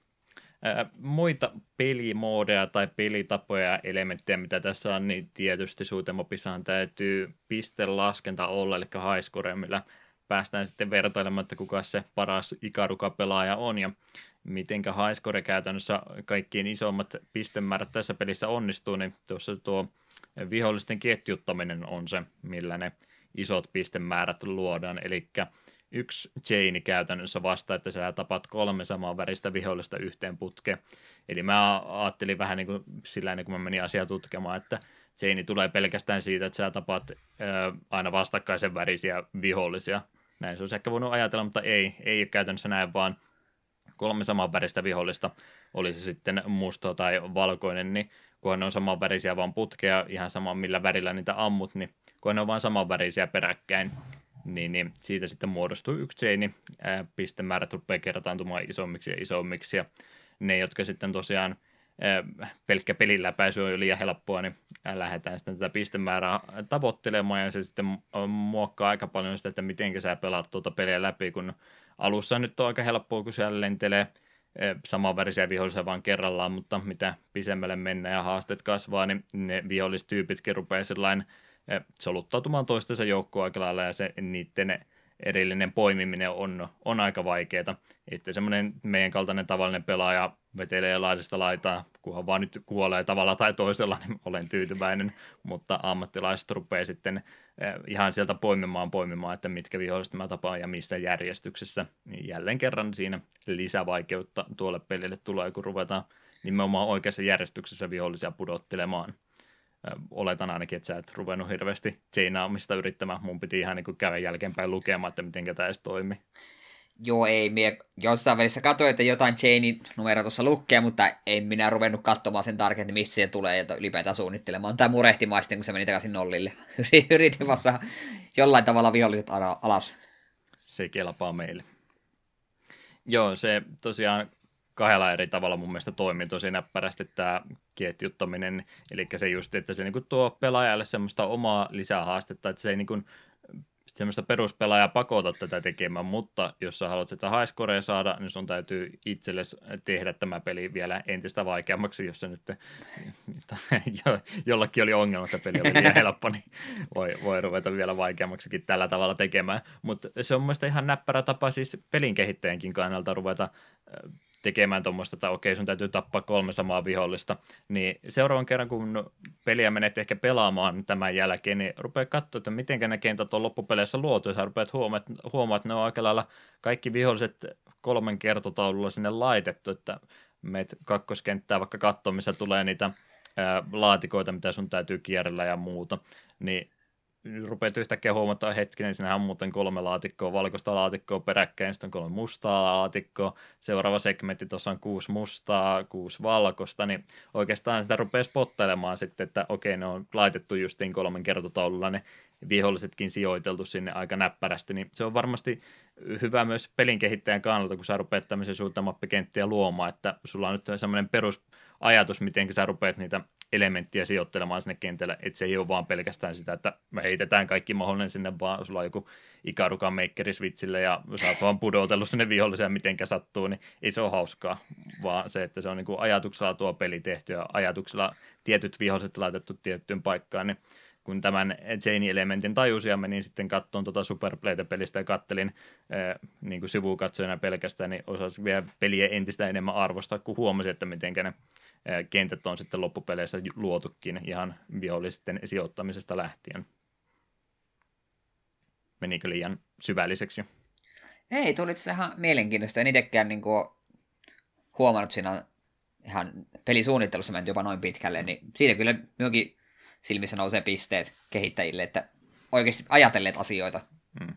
Muita pelimoodeja tai pelitapoja ja elementtejä, mitä tässä on, niin tietysti Suutemopissahan täytyy pistelaskenta olla, eli highscore, millä päästään sitten vertailemaan, että kuka se paras ikaruka-pelaaja on, ja mitenkä highscore käytännössä kaikkien isommat pistemäärät tässä pelissä onnistuu, niin tuossa tuo vihollisten ketjuttaminen on se, millä ne isot pistemäärät luodaan, eli yksi chaini käytännössä vasta, että sä tapat kolme samaa väristä vihollista yhteen putkeen. Eli mä ajattelin vähän niin kuin sillä kun mä menin asiaa tutkimaan, että chaini tulee pelkästään siitä, että sä tapat aina vastakkaisen värisiä vihollisia. Näin se olisi ehkä voinut ajatella, mutta ei, ei ole käytännössä näin, vaan kolme saman väristä vihollista, oli se sitten musta tai valkoinen, niin kun ne on saman värisiä vaan putkeja, ihan sama millä värillä niitä ammut, niin kun ne on vaan saman värisiä peräkkäin, niin, niin siitä sitten muodostuu yksi chaini, pistemäärät rupeaa kertaantumaan isommiksi ja isommiksi, ja ne, jotka sitten tosiaan pelkkä pelin läpäisy on jo liian helppoa, niin lähdetään sitten tätä pistemäärää tavoittelemaan, ja se sitten muokkaa aika paljon sitä, että miten sä pelaat tuota peliä läpi, kun alussa nyt on aika helppoa, kun siellä lentelee samanvärisiä vihollisia vaan kerrallaan, mutta mitä pisemmälle mennään ja haasteet kasvaa, niin ne vihollistyypitkin rupeaa sellainen soluttautumaan toistensa joukkoon aika lailla ja se niiden erillinen poimiminen on, on aika vaikeaa. Että semmoinen meidän kaltainen tavallinen pelaaja vetelee laidasta laitaa, kunhan vaan nyt kuolee tavalla tai toisella, niin olen tyytyväinen, mutta ammattilaiset rupeaa sitten eh, ihan sieltä poimimaan poimimaan, että mitkä viholliset mä tapaan ja missä järjestyksessä. Niin jälleen kerran siinä lisävaikeutta tuolle pelille tulee, kun ruvetaan nimenomaan oikeassa järjestyksessä vihollisia pudottelemaan oletan ainakin, että sä et ruvennut hirveästi chainaamista yrittämään. Mun piti ihan niin käydä jälkeenpäin lukemaan, että miten tämä edes toimii.
Joo, ei. Mie jossain välissä katsoin, että jotain chainin numero tuossa lukee, mutta en minä ruvennut katsomaan sen tarkemmin, missä se tulee ja ylipäätään suunnittelemaan. Tai murehtimaisten, kun se meni takaisin nollille. [LAUGHS] Yritin vasta jollain tavalla viholliset alas.
Se kelpaa meille. Joo, se tosiaan kahdella eri tavalla mun mielestä toimii tosi näppärästi tämä ketjuttaminen, eli se just, että se niinku tuo pelaajalle semmoista omaa lisähaastetta, että se ei niinku semmoista peruspelaajaa pakota tätä tekemään, mutta jos sä haluat sitä highscorea saada, niin sun täytyy itsellesi tehdä tämä peli vielä entistä vaikeammaksi, jos se nyt jo, [LAUGHS] jollakin oli ongelma, että peli oli liian [LAUGHS] helppo, niin voi, voi ruveta vielä vaikeammaksikin tällä tavalla tekemään. Mutta se on mielestäni ihan näppärä tapa siis pelin kehittäjänkin kannalta ruveta tekemään tuommoista, että okei, sun täytyy tappaa kolme samaa vihollista, niin seuraavan kerran, kun peliä menet ehkä pelaamaan tämän jälkeen, niin rupeaa katsoa, että miten ne kentät on loppupeleissä luotu, ja sä rupeat huomaa, että ne on aika lailla kaikki viholliset kolmen kertotaululla sinne laitettu, että meet kakkoskenttää vaikka katsoa, missä tulee niitä ää, laatikoita, mitä sun täytyy kierrellä ja muuta, niin rupeat yhtäkkiä huomataan hetkinen, siinähän on muuten kolme laatikkoa, valkoista laatikkoa peräkkäin, sitten on kolme mustaa laatikkoa, seuraava segmentti tuossa on kuusi mustaa, kuusi valkoista, niin oikeastaan sitä rupeaa spottelemaan sitten, että okei, ne on laitettu justiin kolmen kertotaululla ne vihollisetkin sijoiteltu sinne aika näppärästi, niin se on varmasti hyvä myös pelin kehittäjän kannalta, kun sä rupeat tämmöisiä suuntamappikenttiä luomaan, että sulla on nyt semmoinen perusajatus, miten sä rupeat niitä elementtiä sijoittelemaan sinne kentälle, että se ei ole vaan pelkästään sitä, että me heitetään kaikki mahdollinen sinne, vaan sulla on joku ikarukan switchille ja sä oot vaan pudotellut sinne viholliseen mitenkä sattuu, niin ei se ole hauskaa, vaan se, että se on niin kuin ajatuksella tuo peli tehty ja ajatuksella tietyt viholliset laitettu tiettyyn paikkaan, niin kun tämän Jane-elementin tajusia menin sitten kattoon tuota Superplay-pelistä ja kattelin äh, niin kuin sivukatsojana pelkästään, niin osasin vielä peliä entistä enemmän arvostaa, kun huomasin, että miten ne kentät on sitten loppupeleissä luotukin ihan vihollisten sijoittamisesta lähtien. Menikö liian syvälliseksi?
Ei, tuli se ihan mielenkiintoista. En itsekään niin kuin, huomannut siinä ihan pelisuunnittelussa mennyt jopa noin pitkälle, niin siitä kyllä minunkin silmissä nousee pisteet kehittäjille, että oikeasti ajatelleet asioita. Hmm.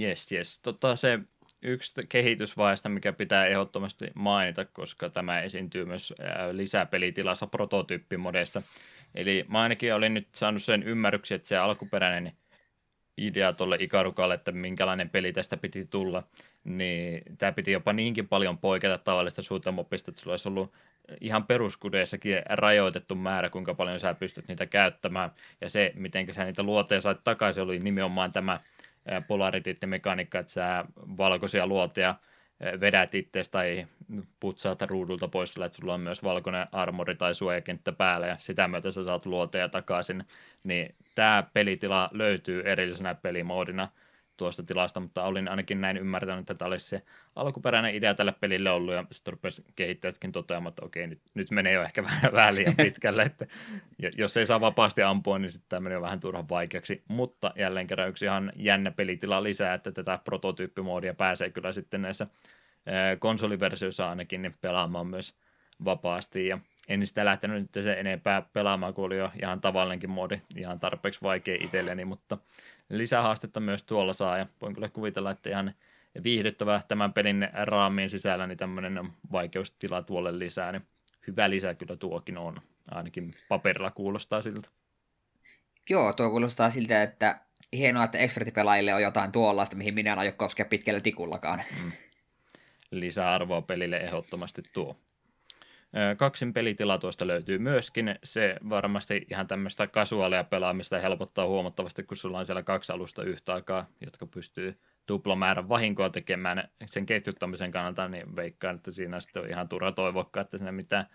Yes, yes. Tota, se yksi kehitysvaiheesta, mikä pitää ehdottomasti mainita, koska tämä esiintyy myös lisäpelitilassa prototyyppimodeissa. Eli mä ainakin olin nyt saanut sen ymmärryksen, että se alkuperäinen idea tuolle Ikarukalle, että minkälainen peli tästä piti tulla, niin tämä piti jopa niinkin paljon poiketa tavallista suutamopista, että sulla olisi ollut ihan peruskudeissakin rajoitettu määrä, kuinka paljon sä pystyt niitä käyttämään, ja se, miten sä niitä luoteja sait takaisin, oli nimenomaan tämä Polarity-mekaniikka, että sä valkoisia luoteja vedät itsestä tai putsaat ruudulta pois sillä, että sulla on myös valkoinen armori tai suojakenttä päällä ja sitä myötä sä saat luoteja takaisin, niin tämä pelitila löytyy erillisenä pelimoodina – tuosta tilasta, mutta olin ainakin näin ymmärtänyt, että tämä olisi se alkuperäinen idea tälle pelille ollut, ja sitten rupesi kehittäjätkin toteamaan, että okei, nyt, nyt menee jo ehkä [LAUGHS] vähän, vähän liian pitkälle, että jos ei saa vapaasti ampua, niin sitten tämä menee vähän turhan vaikeaksi, mutta jälleen kerran yksi ihan jännä pelitila lisää, että tätä prototyyppimoodia pääsee kyllä sitten näissä konsoliversioissa ainakin niin pelaamaan myös vapaasti, ja en sitä lähtenyt nyt sen enempää pelaamaan, kun oli jo ihan tavallinenkin moodi, ihan tarpeeksi vaikea itselleni, mutta lisähaastetta myös tuolla saa, ja voin kyllä kuvitella, että ihan viihdyttävä tämän pelin raamien sisällä, niin tämmöinen vaikeustila tuolle lisää, niin hyvä lisä kyllä tuokin on, ainakin paperilla kuulostaa siltä.
Joo, tuo kuulostaa siltä, että hienoa, että ekspertipelaajille on jotain tuollaista, mihin minä en aio koskea pitkällä tikullakaan. Mm.
Lisäarvoa pelille ehdottomasti tuo. Kaksin pelitila tuosta löytyy myöskin. Se varmasti ihan tämmöistä kasuaalia pelaamista helpottaa huomattavasti, kun sulla on siellä kaksi alusta yhtä aikaa, jotka pystyy tuplamäärän vahinkoa tekemään sen ketjuttamisen kannalta, niin veikkaan, että siinä sitten on ihan turha toivokkaa, että sinne mitään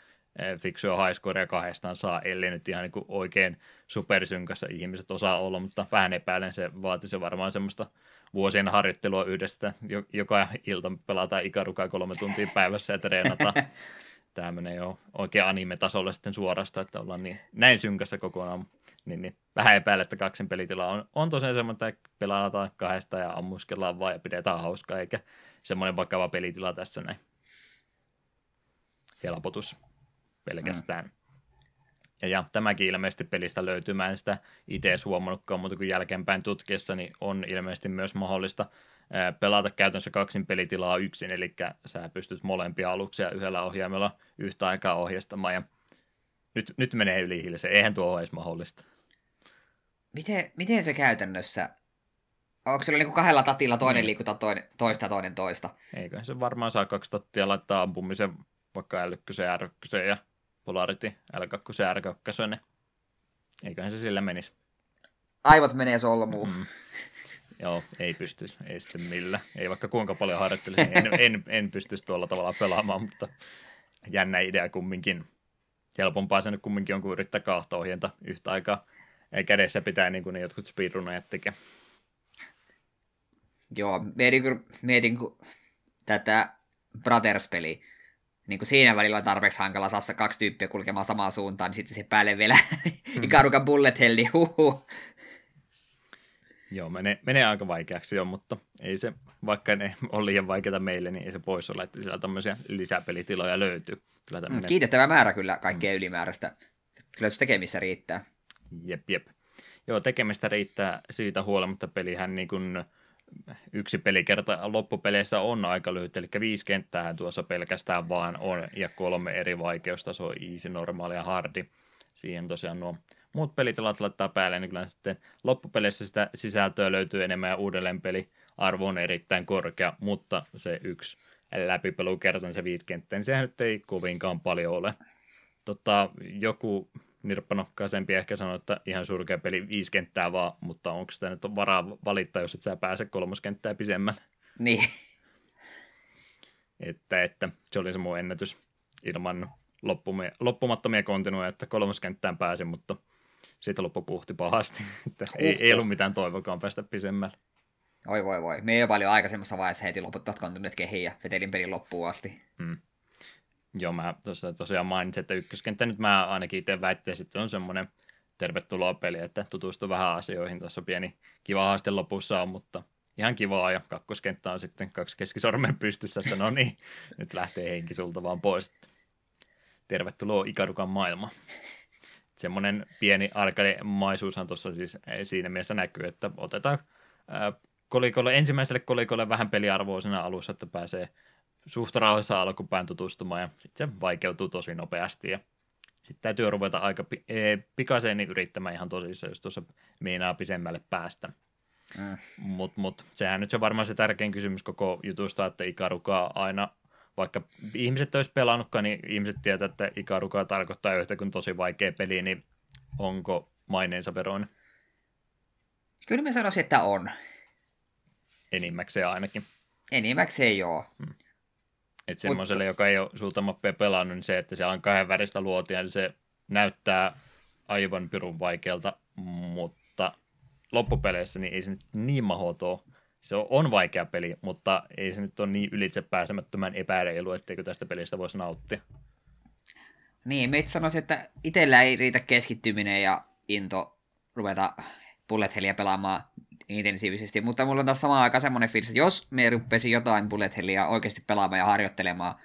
fiksua highscorea kahdestaan saa, ellei nyt ihan niin oikein supersynkässä ihmiset osaa olla, mutta vähän epäilen se vaatisi varmaan semmoista vuosien harjoittelua yhdestä, joka ilta pelataan ikarukaa kolme tuntia päivässä ja treenataan. [LAUGHS] tämä menee jo oikein anime-tasolle sitten suorasta, että ollaan niin, näin synkässä kokonaan. Niin, niin vähän epäillä, että kaksin pelitila on, on tosiaan semmoinen, että pelataan kahdesta ja ammuskellaan vaan ja pidetään hauskaa, eikä semmoinen vakava pelitila tässä näin. Helpotus pelkästään. Mm. Ja, ja tämäkin ilmeisesti pelistä löytyy, mä en sitä itse huomannutkaan, mutta kun jälkeenpäin tutkiessa, niin on ilmeisesti myös mahdollista pelata käytännössä kaksin pelitilaa yksin, eli sä pystyt molempia aluksia yhdellä ohjaimella yhtä aikaa ohjastamaan, ja nyt, nyt menee yli hiilisen, eihän tuo ole edes mahdollista.
Miten, miten se käytännössä, onko se niin kahdella tatilla toinen mm. liikuta toinen, toista ja toinen toista?
Eikö se varmaan saa kaksi tattia laittaa ampumisen vaikka l R1 ja Polarity L2 ja R2, niin eiköhän se sillä menisi.
Aivot menee solmuun. Mm.
Joo, ei pysty, ei sitten millä. Ei vaikka kuinka paljon harjoittelisi, niin en, en, en pystyisi tuolla tavalla pelaamaan, mutta jännä idea kumminkin. Helpompaa se nyt kumminkin on, kuin yrittää kahta ohjenta yhtä aikaa kädessä pitää, niin kuin ne jotkut speedrunajat tekee.
Joo, mietin, mietin kun tätä Brothers-peliä, niin kuin siinä välillä on tarpeeksi hankala saada kaksi tyyppiä kulkemaan samaan suuntaan, niin sitten se päälle vielä mm. [LAUGHS] Ikarukan bullet helli, huhu.
Joo, menee, menee aika vaikeaksi jo, mutta ei se, vaikka ne on liian vaikeita meille, niin ei se pois ole, että siellä tämmöisiä lisäpelitiloja löytyy.
Kyllä tämmönen... Mm, kiitettävä määrä kyllä kaikkea mm. ylimääräistä. Kyllä se tekemissä riittää.
Jep, jep. Joo, tekemistä riittää siitä huolimatta pelihän niin kuin yksi pelikerta loppupeleissä on aika lyhyt, eli viisi kenttää tuossa pelkästään vaan on, ja kolme eri vaikeustasoa, easy, normaali ja hardi. Siihen tosiaan nuo muut pelitilat laittaa päälle, niin kyllä sitten loppupeleissä sitä sisältöä löytyy enemmän ja uudelleen peli arvo on erittäin korkea, mutta se yksi läpipelukerta, niin se viit kenttää, niin sehän nyt ei kovinkaan paljon ole. Tota, joku nirppanokkaisempi ehkä sanoi, että ihan surkea peli viisi kenttää vaan, mutta onko sitä nyt varaa valittaa, jos et sä pääse kolmoskenttää pisemmän?
Niin.
Että, että se oli se mun ennätys ilman loppumattomia kontinuja, että kolmoskenttään pääsin, mutta siitä loppu puhti pahasti. [LAUGHS] Että ei, ei, ollut mitään toivokaan päästä pisemmälle.
Oi voi voi. Me ei paljon aikaisemmassa vaiheessa heti loputtat kontinuit kehiin ja vetelin pelin loppuun asti.
Hmm. Joo, mä tuossa tosiaan mainitsin, että ykköskenttä nyt mä ainakin itse väittäisin, että on semmoinen tervetuloa peli, että tutustuu vähän asioihin. Tuossa pieni kiva haaste lopussa on, mutta ihan kivaa ja kakkoskenttä on sitten kaksi keskisormen pystyssä, että no niin, [LAUGHS] nyt lähtee henki sulta vaan pois. Tervetuloa Ikarukan maailma. Semmoinen pieni arcade-maisuushan tuossa siis siinä mielessä näkyy, että otetaan kolikolle, ensimmäiselle kolikolle vähän peliarvoa siinä alussa, että pääsee suht rauhassa alkupään tutustumaan ja sitten se vaikeutuu tosi nopeasti ja sitten täytyy ruveta aika pi- e, pikaiseen niin yrittämään ihan tosissaan, jos tuossa meinaa pisemmälle päästä. Mm. Mutta mut, sehän nyt se varmaan se tärkein kysymys koko jutusta, että Ikarukaa aina, vaikka ihmiset olisi pelannutkaan, niin ihmiset tietää, että Ikarukaa tarkoittaa yhtä kuin tosi vaikea peli, niin onko maineensa veroinen?
Kyllä mä sanoisin, että on.
Enimmäkseen ainakin.
Enimmäkseen joo. Hmm.
Että semmoiselle, Mutta... joka ei ole sulta mappia pelannut, niin se, että siellä on kahden väristä luotia, niin se näyttää aivan pirun vaikealta, mutta loppupeleissä niin ei se nyt niin mahotoa. Se on vaikea peli, mutta ei se nyt ole niin ylitse pääsemättömän epäreilu, etteikö tästä pelistä voisi nauttia.
Niin, me sanoisin, että itsellä ei riitä keskittyminen ja into ruveta bullet pelaamaan intensiivisesti, mutta mulla on taas samaan aikaan semmoinen fiilis, että jos me rupesin jotain bullet hellia oikeasti pelaamaan ja harjoittelemaan,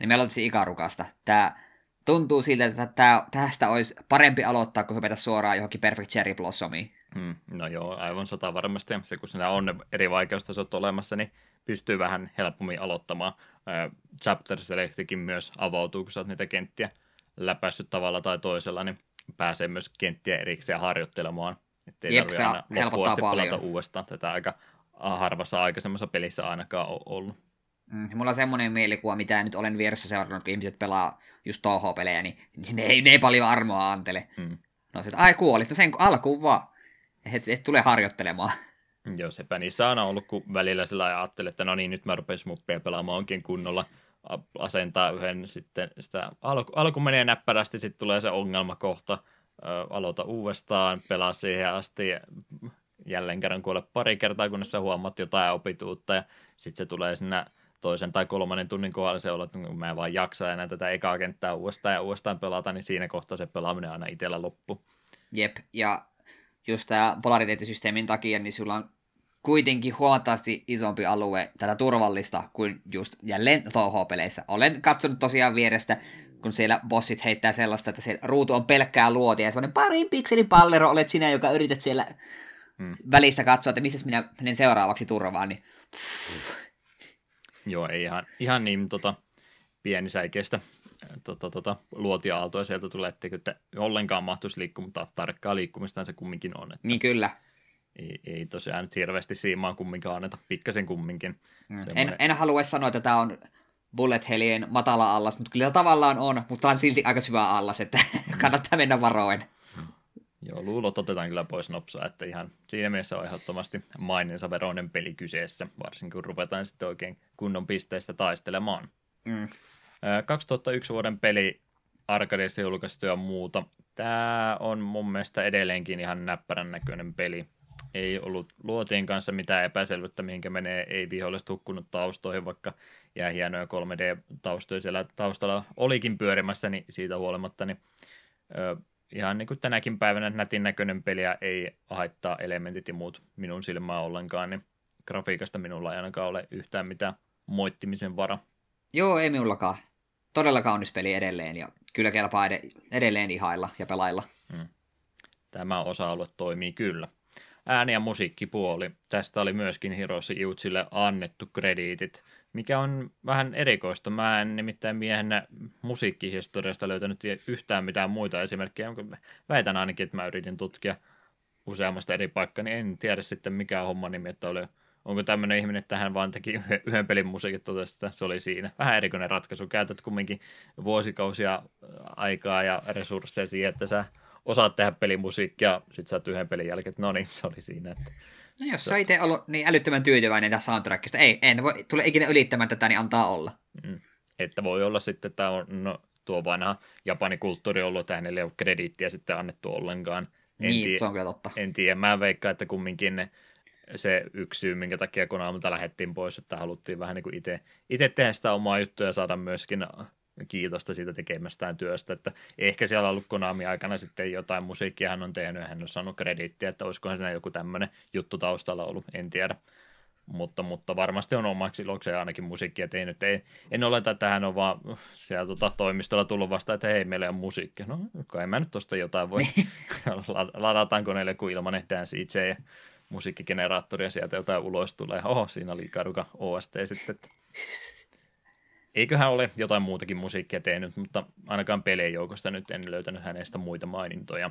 niin me aloittaisin ikarukasta. Tämä tuntuu siltä, että tästä olisi parempi aloittaa, kuin hypätä suoraan johonkin Perfect Cherry Blossomiin.
Hmm, no joo, aivan sata varmasti. Se, kun siinä on ne eri vaikeustasot olemassa, niin pystyy vähän helpommin aloittamaan. Äh, Chapter Selectikin myös avautuu, kun sä oot niitä kenttiä läpäissyt tavalla tai toisella, niin pääsee myös kenttiä erikseen harjoittelemaan että ei tarvitse aina loppuun asti pelata uudestaan. Tätä aika harvassa aikaisemmassa pelissä ainakaan ole ollut.
Mm, mulla on semmoinen mielikuva, mitä nyt olen vieressä seurannut, kun ihmiset pelaa just toho-pelejä, niin, niin ne, ei, ne ei paljon armoa antele. Mm. No että ai kuolit, no sen alkuun vaan. Et, et tule harjoittelemaan.
Joo, sepä niissä on ollut, kun välillä sillä ajattelee, että no niin, nyt mä rupean smuppia pelaamaan onkin kunnolla asentaa yhden sitten sitä alku, alku menee näppärästi, sitten tulee se ongelmakohta, aloita uudestaan, pelaa siihen asti jälleen kerran kuole pari kertaa, kunnes sä huomaat jotain opituutta ja sitten se tulee sinne toisen tai kolmannen tunnin kohdalla se olo, että mä en vaan jaksa enää tätä ekaa kenttää uudestaan ja uudestaan pelata, niin siinä kohtaa se pelaaminen aina itsellä loppu.
Jep, ja just tämä polariteettisysteemin takia, niin sulla on kuitenkin huomattavasti isompi alue tätä turvallista kuin just jälleen touho-peleissä. Olen katsonut tosiaan vierestä kun siellä bossit heittää sellaista, että se ruutu on pelkkää luotia ja semmoinen parin pikselin pallero olet sinä, joka yrität siellä hmm. välissä katsoa, että missä minä menen seuraavaksi turvaan, niin
Joo, ei ihan, ihan niin tota, pienisäikeistä tota, tota, luotia-aaltoa sieltä tulee, etteikö että ollenkaan mahtuisi liikkua, mutta tarkkaa liikkumista se kumminkin on. Että
niin kyllä.
Ei, ei tosiaan nyt hirveästi siimaa kumminkaan anneta, pikkasen kumminkin.
Mm. En, en halua sanoa, että tämä on bullet helien matala allas, mutta kyllä tavallaan on, mutta on silti aika syvä allas, että kannattaa mennä varoen.
Joo, luulot otetaan kyllä pois nopsaa, että ihan siinä mielessä on ehdottomasti mainensa veroinen peli kyseessä, varsinkin kun ruvetaan sitten oikein kunnon pisteistä taistelemaan. Mm. 2001 vuoden peli arkadeissa julkaistu ja muuta. Tämä on mun mielestä edelleenkin ihan näppärän näköinen peli ei ollut luotien kanssa mitään epäselvyyttä, mihinkä menee, ei viholliset hukkunut taustoihin, vaikka jää hienoja 3D-taustoja siellä taustalla olikin pyörimässä, niin siitä huolimatta, niin ö, ihan niin kuin tänäkin päivänä nätin näköinen peliä ei haittaa elementit ja muut minun silmää ollenkaan, niin grafiikasta minulla ei ainakaan ole yhtään mitään moittimisen vara.
Joo, ei minullakaan. Todella kaunis peli edelleen ja kyllä kelpaa ed- edelleen ihailla ja pelailla. Hmm.
Tämä osa-alue toimii kyllä. Ääni- ja musiikkipuoli. Tästä oli myöskin Hiroshi Iutsille annettu krediitit, mikä on vähän erikoista. Mä en nimittäin miehenä musiikkihistoriasta löytänyt yhtään mitään muita esimerkkejä. Väitän ainakin, että mä yritin tutkia useammasta eri paikkaa, niin en tiedä sitten mikä homma nimi, että oli onko tämmöinen ihminen, että hän vaan teki yhden pelin musiikit, totesi, että se oli siinä. Vähän erikoinen ratkaisu. Käytät kumminkin vuosikausia aikaa ja resursseja siihen, että sä osaat tehdä pelimusiikkia, sit sä yhden pelin jälkeen, että no niin, [LAUGHS] se oli siinä. Että...
No jos sä itse ollut niin älyttömän tyytyväinen tästä soundtrackista, ei, en voi, tule ikinä ylittämään tätä, niin antaa olla. Mm.
Että voi olla sitten, että on no, tuo vanha Japanin kulttuuri ollut, että hänelle ei ole krediittiä sitten annettu ollenkaan.
En niin, tii- se on kyllä totta.
En tiedä, mä veikkaan, että kumminkin ne se yksi syy, minkä takia kun aamuta lähdettiin pois, että haluttiin vähän niin kuin itse, itse tehdä sitä omaa juttua ja saada myöskin kiitosta siitä tekemästään työstä, että ehkä siellä on ollut Konami aikana sitten jotain musiikkia hän on tehnyt ja hän on saanut krediittiä, että olisikohan siinä joku tämmöinen juttu taustalla ollut, en tiedä. Mutta, mutta varmasti on omaksi ilokseen ainakin musiikkia tehnyt. Ei, en oleta, että hän on vaan siellä tuota, toimistolla tullut vasta, että hei, meillä on musiikkia. No, kai mä nyt tuosta jotain voi. [LAUGHS] Ladataan koneelle kuin ilmanen Dance DJ ja musiikkigeneraattori ja sieltä jotain ulos tulee. Oho, siinä oli Ikaruka OST sitten. Että eiköhän ole jotain muutakin musiikkia tehnyt, mutta ainakaan pelien joukosta nyt en löytänyt hänestä muita mainintoja.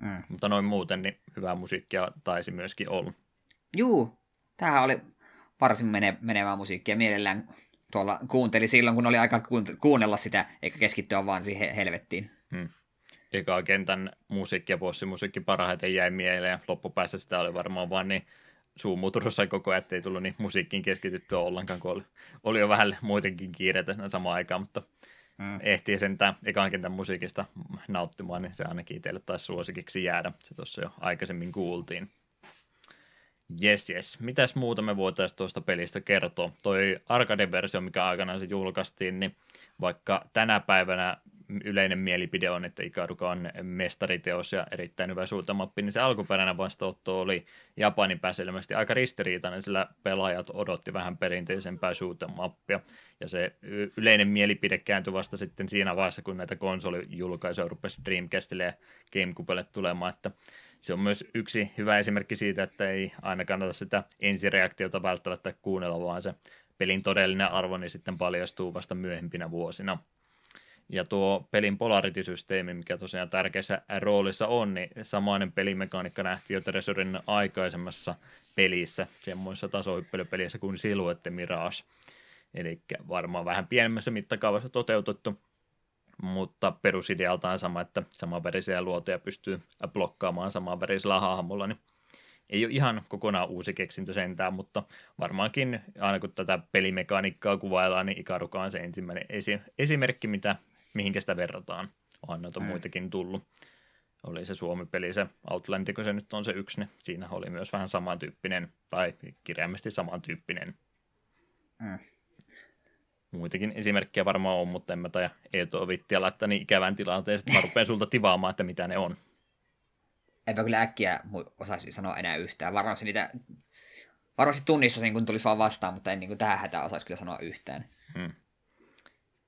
Mm. Mutta noin muuten, niin hyvää musiikkia taisi myöskin olla.
Juu, tämähän oli varsin mene- menevää musiikkia. Mielellään tuolla kuunteli silloin, kun oli aika kuunnella sitä, eikä keskittyä vaan siihen helvettiin. Hmm.
Eka kentän musiikki ja bossimusiikki parhaiten jäi mieleen, loppupäässä sitä oli varmaan vaan niin suumuturussa koko ajan, ettei tullut niin musiikkiin keskityttyä ollenkaan, kun oli, oli jo vähän muitenkin kiireitä samaan aikaan, mutta mm. ehtii sentään ekan kentän musiikista nauttimaan, niin se ainakin itselle taisi suosikiksi jäädä. Se tuossa jo aikaisemmin kuultiin. Jes, jes. Mitäs muuta me voitaisiin tuosta pelistä kertoa? Toi arcade-versio, mikä aikanaan se julkaistiin, niin vaikka tänä päivänä yleinen mielipide on, että Ikaruka on mestariteos ja erittäin hyvä suutamappi, niin se alkuperäinen vastaanotto oli Japanin päässä ilmeisesti aika ristiriitainen, sillä pelaajat odotti vähän perinteisempää suutamappia. Ja se yleinen mielipide kääntyi vasta sitten siinä vaiheessa, kun näitä konsolijulkaisuja rupesi Dreamcastille ja Gamecubelle tulemaan, että se on myös yksi hyvä esimerkki siitä, että ei aina kannata sitä ensireaktiota välttämättä kuunnella, vaan se pelin todellinen arvo niin sitten paljastuu vasta myöhempinä vuosina. Ja tuo pelin polarity-systeemi, mikä tosiaan tärkeässä roolissa on, niin samainen pelimekaniikka nähtiin jo Treasurin aikaisemmassa pelissä, semmoisessa tasohyppelypelissä kuin Silhouette Mirage. Eli varmaan vähän pienemmässä mittakaavassa toteutettu, mutta perusidealtaan sama, että samanvärisiä luoteja pystyy blokkaamaan samanvärisellä hahmolla, niin ei ole ihan kokonaan uusi keksintö sentään, mutta varmaankin aina kun tätä pelimekaniikkaa kuvaillaan, niin Ikaruka on se ensimmäinen esi- esimerkki, mitä mihinkä sitä verrataan. Onhan noita mm. muitakin tullut. Oli se Suomi-peli, se Outland, kun se nyt on se yksi, niin siinä oli myös vähän samantyyppinen, tai kirjaimesti samantyyppinen. Mm. Muitakin esimerkkejä varmaan on, mutta en mä taja Eeto vittiä laittaa niin ikävän tilanteen, että mä rupean sulta tivaamaan, että mitä ne on.
Enpä kyllä äkkiä osaisi sanoa enää yhtään. Varmasti niitä varmasti tunnistasin, kun tulisi vaan vastaan, mutta en niin kuin tähän hätään osaisi kyllä sanoa yhtään. Hmm.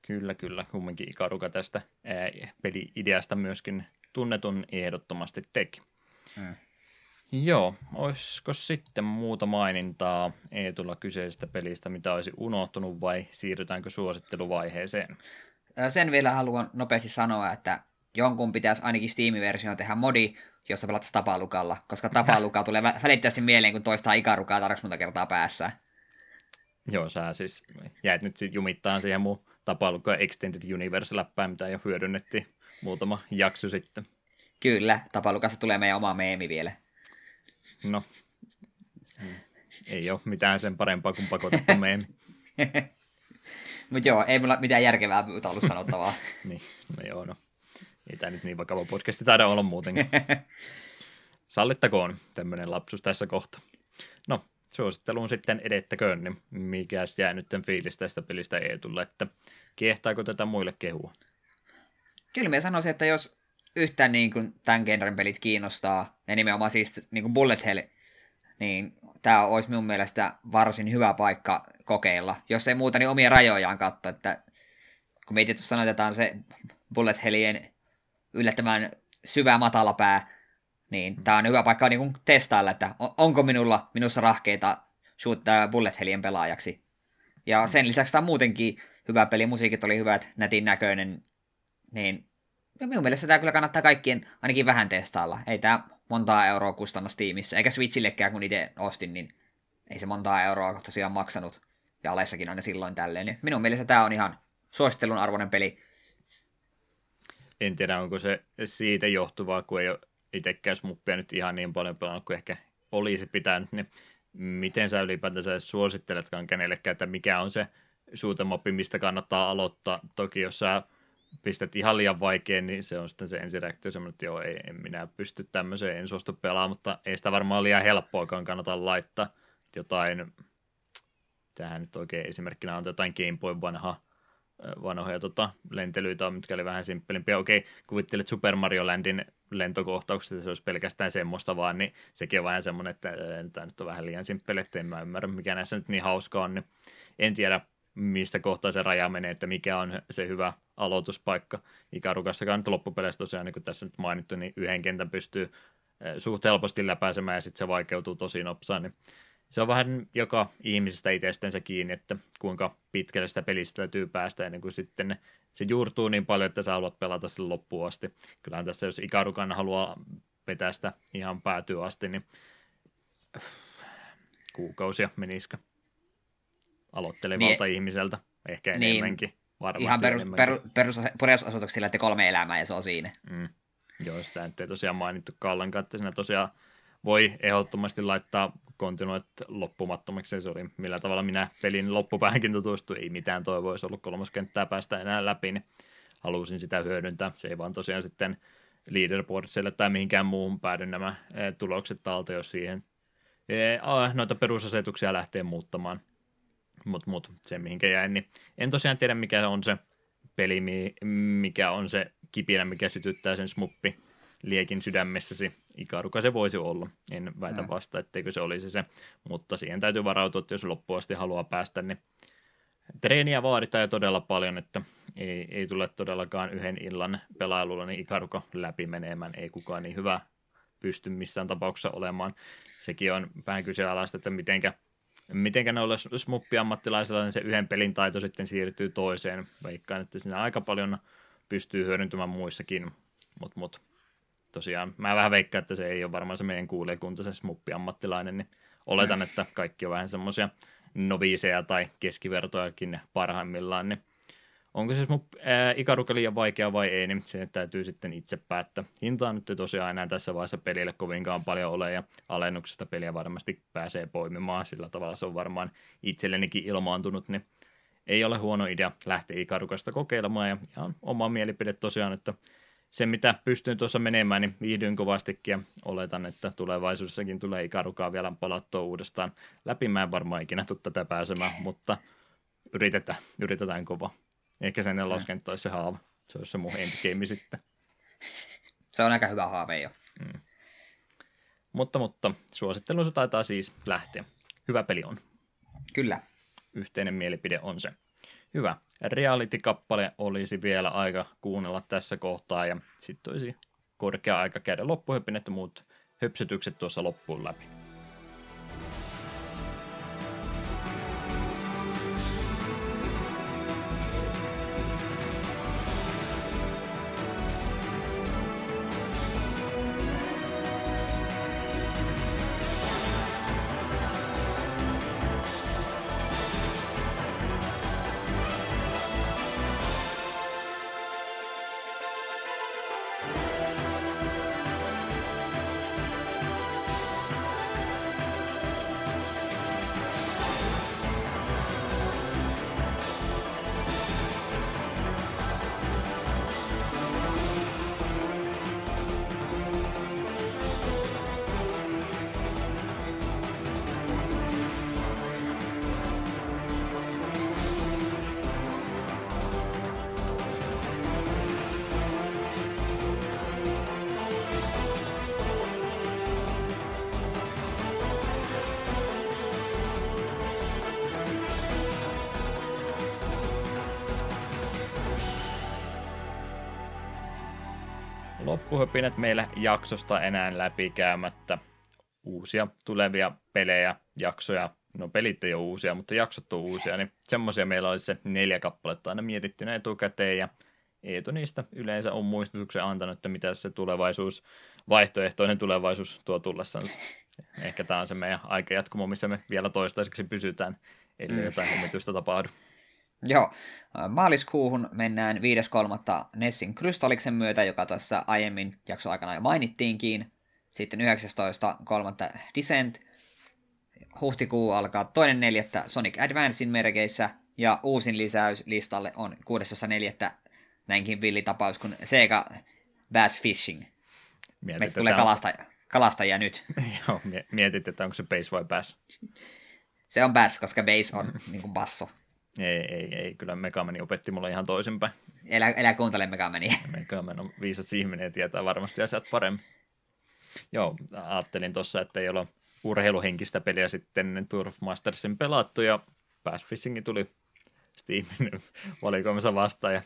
Kyllä, kyllä. Kumminkin Ikaruka tästä peli-ideasta myöskin tunnetun ehdottomasti teki. Hmm. Joo, olisiko sitten muuta mainintaa Eetulla kyseisestä pelistä, mitä olisi unohtunut vai siirrytäänkö suositteluvaiheeseen?
Sen vielä haluan nopeasti sanoa, että jonkun pitäisi ainakin Steam-versio tehdä modi, jossa pelattaisiin tapalukalla, koska tapaluka tulee välittömästi mieleen, kun toistaa ikarukaa tarvitsisi monta kertaa päässä.
Joo, sä siis jäit nyt jumittaan siihen mun tapaluka Extended Universe-läppään, mitä jo hyödynnettiin muutama jakso sitten.
Kyllä, tapalukassa tulee meidän oma meemi vielä.
No, ei ole mitään sen parempaa kuin pakotettu [LAUGHS] meemi.
Mutta joo, ei mulla mitään järkevää ollut sanottavaa. [LAUGHS]
niin, no joo, no. Ei tämä nyt niin vakava podcasti taida olla muutenkin. [LAUGHS] Sallittakoon tämmöinen lapsus tässä kohta. Suositteluun sitten edettäköön, niin mikä jää nyt fiilis tästä pelistä Eetulle, että kiehtaako tätä muille kehua?
Kyllä mä sanoisin, että jos yhtään niin kuin tämän genren pelit kiinnostaa, ja nimenomaan siis niin kuin Bullet Hell, niin tämä olisi minun mielestä varsin hyvä paikka kokeilla. Jos ei muuta, niin omia rajojaan katsoa, että kun mietit, jos sanotetaan se Bullet Hellien yllättävän syvä matala pää, niin tämä on hyvä paikka niin testailla, että onko minulla minussa rahkeita shoottaa Bullet Hellien pelaajaksi. Ja sen lisäksi tämä on muutenkin hyvä peli, musiikit oli hyvät, nätin näköinen, niin minun mielestä tämä kyllä kannattaa kaikkien ainakin vähän testailla. Ei tämä montaa euroa kustanna tiimissä, eikä Switchillekään kun itse ostin, niin ei se montaa euroa tosiaan maksanut. Ja alessakin ne silloin tälleen. Niin minun mielestä tämä on ihan suosittelun arvoinen peli.
En tiedä, onko se siitä johtuvaa, kun ei ole itsekään smuppia nyt ihan niin paljon pelannut kuin ehkä olisi pitänyt, niin miten sä ylipäätänsä suositteletkaan kenellekään, että mikä on se suutemoppi, mistä kannattaa aloittaa. Toki jos sä pistät ihan liian vaikein, niin se on sitten se ensireaktio semmoinen, että joo, ei, en minä pysty tämmöiseen, en suostu pelaamaan, mutta ei sitä varmaan liian helppoakaan kannata laittaa. Jotain, tähän nyt oikein esimerkkinä on jotain Game Boy vanha, vanhoja tota, lentelyitä, mitkä oli vähän simppelimpiä. Okei, kuvittelet Super Mario Landin lentokohtaukset, se olisi pelkästään semmoista vaan, niin sekin on vähän semmoinen, että tämä nyt on vähän liian simppeli, että en mä ymmärrä, mikä näissä nyt niin hauskaa on, niin en tiedä, mistä kohtaa se raja menee, että mikä on se hyvä aloituspaikka. Ikarukassakaan nyt loppupeleissä tosiaan, niin kuin tässä nyt mainittu, niin yhden kentän pystyy suht helposti läpäisemään ja sitten se vaikeutuu tosi nopsaan, niin se on vähän joka ihmisestä itsestensä kiinni, että kuinka pitkälle sitä pelistä täytyy päästä ennen kuin sitten se juurtuu niin paljon, että sä haluat pelata sen loppuun asti. Kyllähän tässä, jos Ikarukan haluaa vetää sitä ihan päätyy asti, niin kuukausia menisikö aloittelevalta niin, ihmiseltä, ehkä niin, enemmänkin. Varmasti
ihan perus, per, perus, perusasutuksilla, että kolme elämää ja se on siinä.
Mm. Joo, sitä ei tosiaan mainittu ollenkaan, että siinä tosiaan voi ehdottomasti laittaa kontinuit loppumattomaksi. Se oli millä tavalla minä pelin loppupäähänkin tutustuin. Ei mitään toivoisi ollut kolmoskenttää päästä enää läpi, niin halusin sitä hyödyntää. Se ei vaan tosiaan sitten leaderboardsille tai mihinkään muuhun päädy nämä eh, tulokset talta, jos siihen eh, noita perusasetuksia lähtee muuttamaan. Mutta mut, se mihinkä jäin, niin en tosiaan tiedä mikä on se peli, mikä on se kipinä, mikä sytyttää sen smuppi liekin sydämessäsi. Ikaruka se voisi olla. En väitä mm. vasta, etteikö se olisi se, mutta siihen täytyy varautua, että jos loppuasti haluaa päästä, niin treeniä vaaditaan jo todella paljon, että ei, ei tule todellakaan yhden illan pelailulla niin Ikaruka läpi menemään. Ei kukaan niin hyvä pysty missään tapauksessa olemaan. Sekin on vähän kyseenalaista, että mitenkä, mitenkä noilla smuppi-ammattilaisilla niin se yhden pelin taito sitten siirtyy toiseen. Veikkaan, että siinä aika paljon pystyy hyödyntämään muissakin, mutta mut, tosiaan mä vähän veikkaan, että se ei ole varmaan se meidän kuulijakunta, se smuppi-ammattilainen, niin oletan, mm. että kaikki on vähän semmoisia noviiseja tai keskivertojakin parhaimmillaan, niin onko se smup, ää, ikaruka liian vaikea vai ei, niin se täytyy sitten itse päättää. Hinta nyt tosiaan enää tässä vaiheessa pelille kovinkaan paljon ole, ja alennuksesta peliä varmasti pääsee poimimaan, sillä tavalla se on varmaan itsellenikin ilmaantunut, niin ei ole huono idea lähteä ikarukasta kokeilemaan, ja ihan oma mielipide tosiaan, että se, mitä pystyn tuossa menemään, niin viihdyin kovastikin ja oletan, että tulevaisuudessakin tulee ikarukaa vielä palattua uudestaan läpi. Mä en varmaan ikinä tule tätä pääsemään, mutta yritetään, yritetään kova. Ehkä sen neloskenttä olisi se haava. Se olisi se mun endgame sitten.
Se on aika hyvä haave jo. Mm.
Mutta, mutta suosittelun se taitaa siis lähteä. Hyvä peli on.
Kyllä.
Yhteinen mielipide on se. Hyvä. Reality-kappale olisi vielä aika kuunnella tässä kohtaa ja sitten olisi korkea aika käydä loppuhyppin, että muut höpsytykset tuossa loppuun läpi. Loppuhöpinät meillä jaksosta enää läpikäymättä. Uusia tulevia pelejä, jaksoja, no pelit ei ole uusia, mutta jaksot on uusia, niin semmoisia meillä olisi se neljä kappaletta aina mietittynä etukäteen ja Eetu niistä yleensä on muistutuksen antanut, että mitä se tulevaisuus, vaihtoehtoinen tulevaisuus tuo tullessansa. Ehkä tämä on se meidän aikajatkumo, missä me vielä toistaiseksi pysytään, ellei mm. jotain kommitusta tapahdu.
Joo, maaliskuuhun mennään 5.3. Nessin Krystalliksen myötä, joka tuossa aiemmin jakso aikana jo mainittiinkin. Sitten 19.3. Descent. Huhtikuu alkaa toinen neljättä Sonic Advancein merkeissä. Ja uusin lisäys listalle on 6.4. näinkin villitapaus kuin Sega Bass Fishing. Meistä tulee kalasta, kalastajia nyt. [LAUGHS]
Joo, mietit, että onko se bass vai bass.
Se on bass, koska bass on [LAUGHS] niin kuin basso.
Ei, ei, ei. Kyllä Megamani opetti mulle ihan toisinpäin.
Elä, elä kuuntele Megamania. [LAUGHS]
Megaman on viisas ihminen ja tietää varmasti asiat paremmin. Joo, ajattelin tuossa, että ei ole urheiluhenkistä peliä sitten Tour of Mastersin pelattu ja Bass Fishing tuli Steamin [LAUGHS] valikoimassa vastaan ja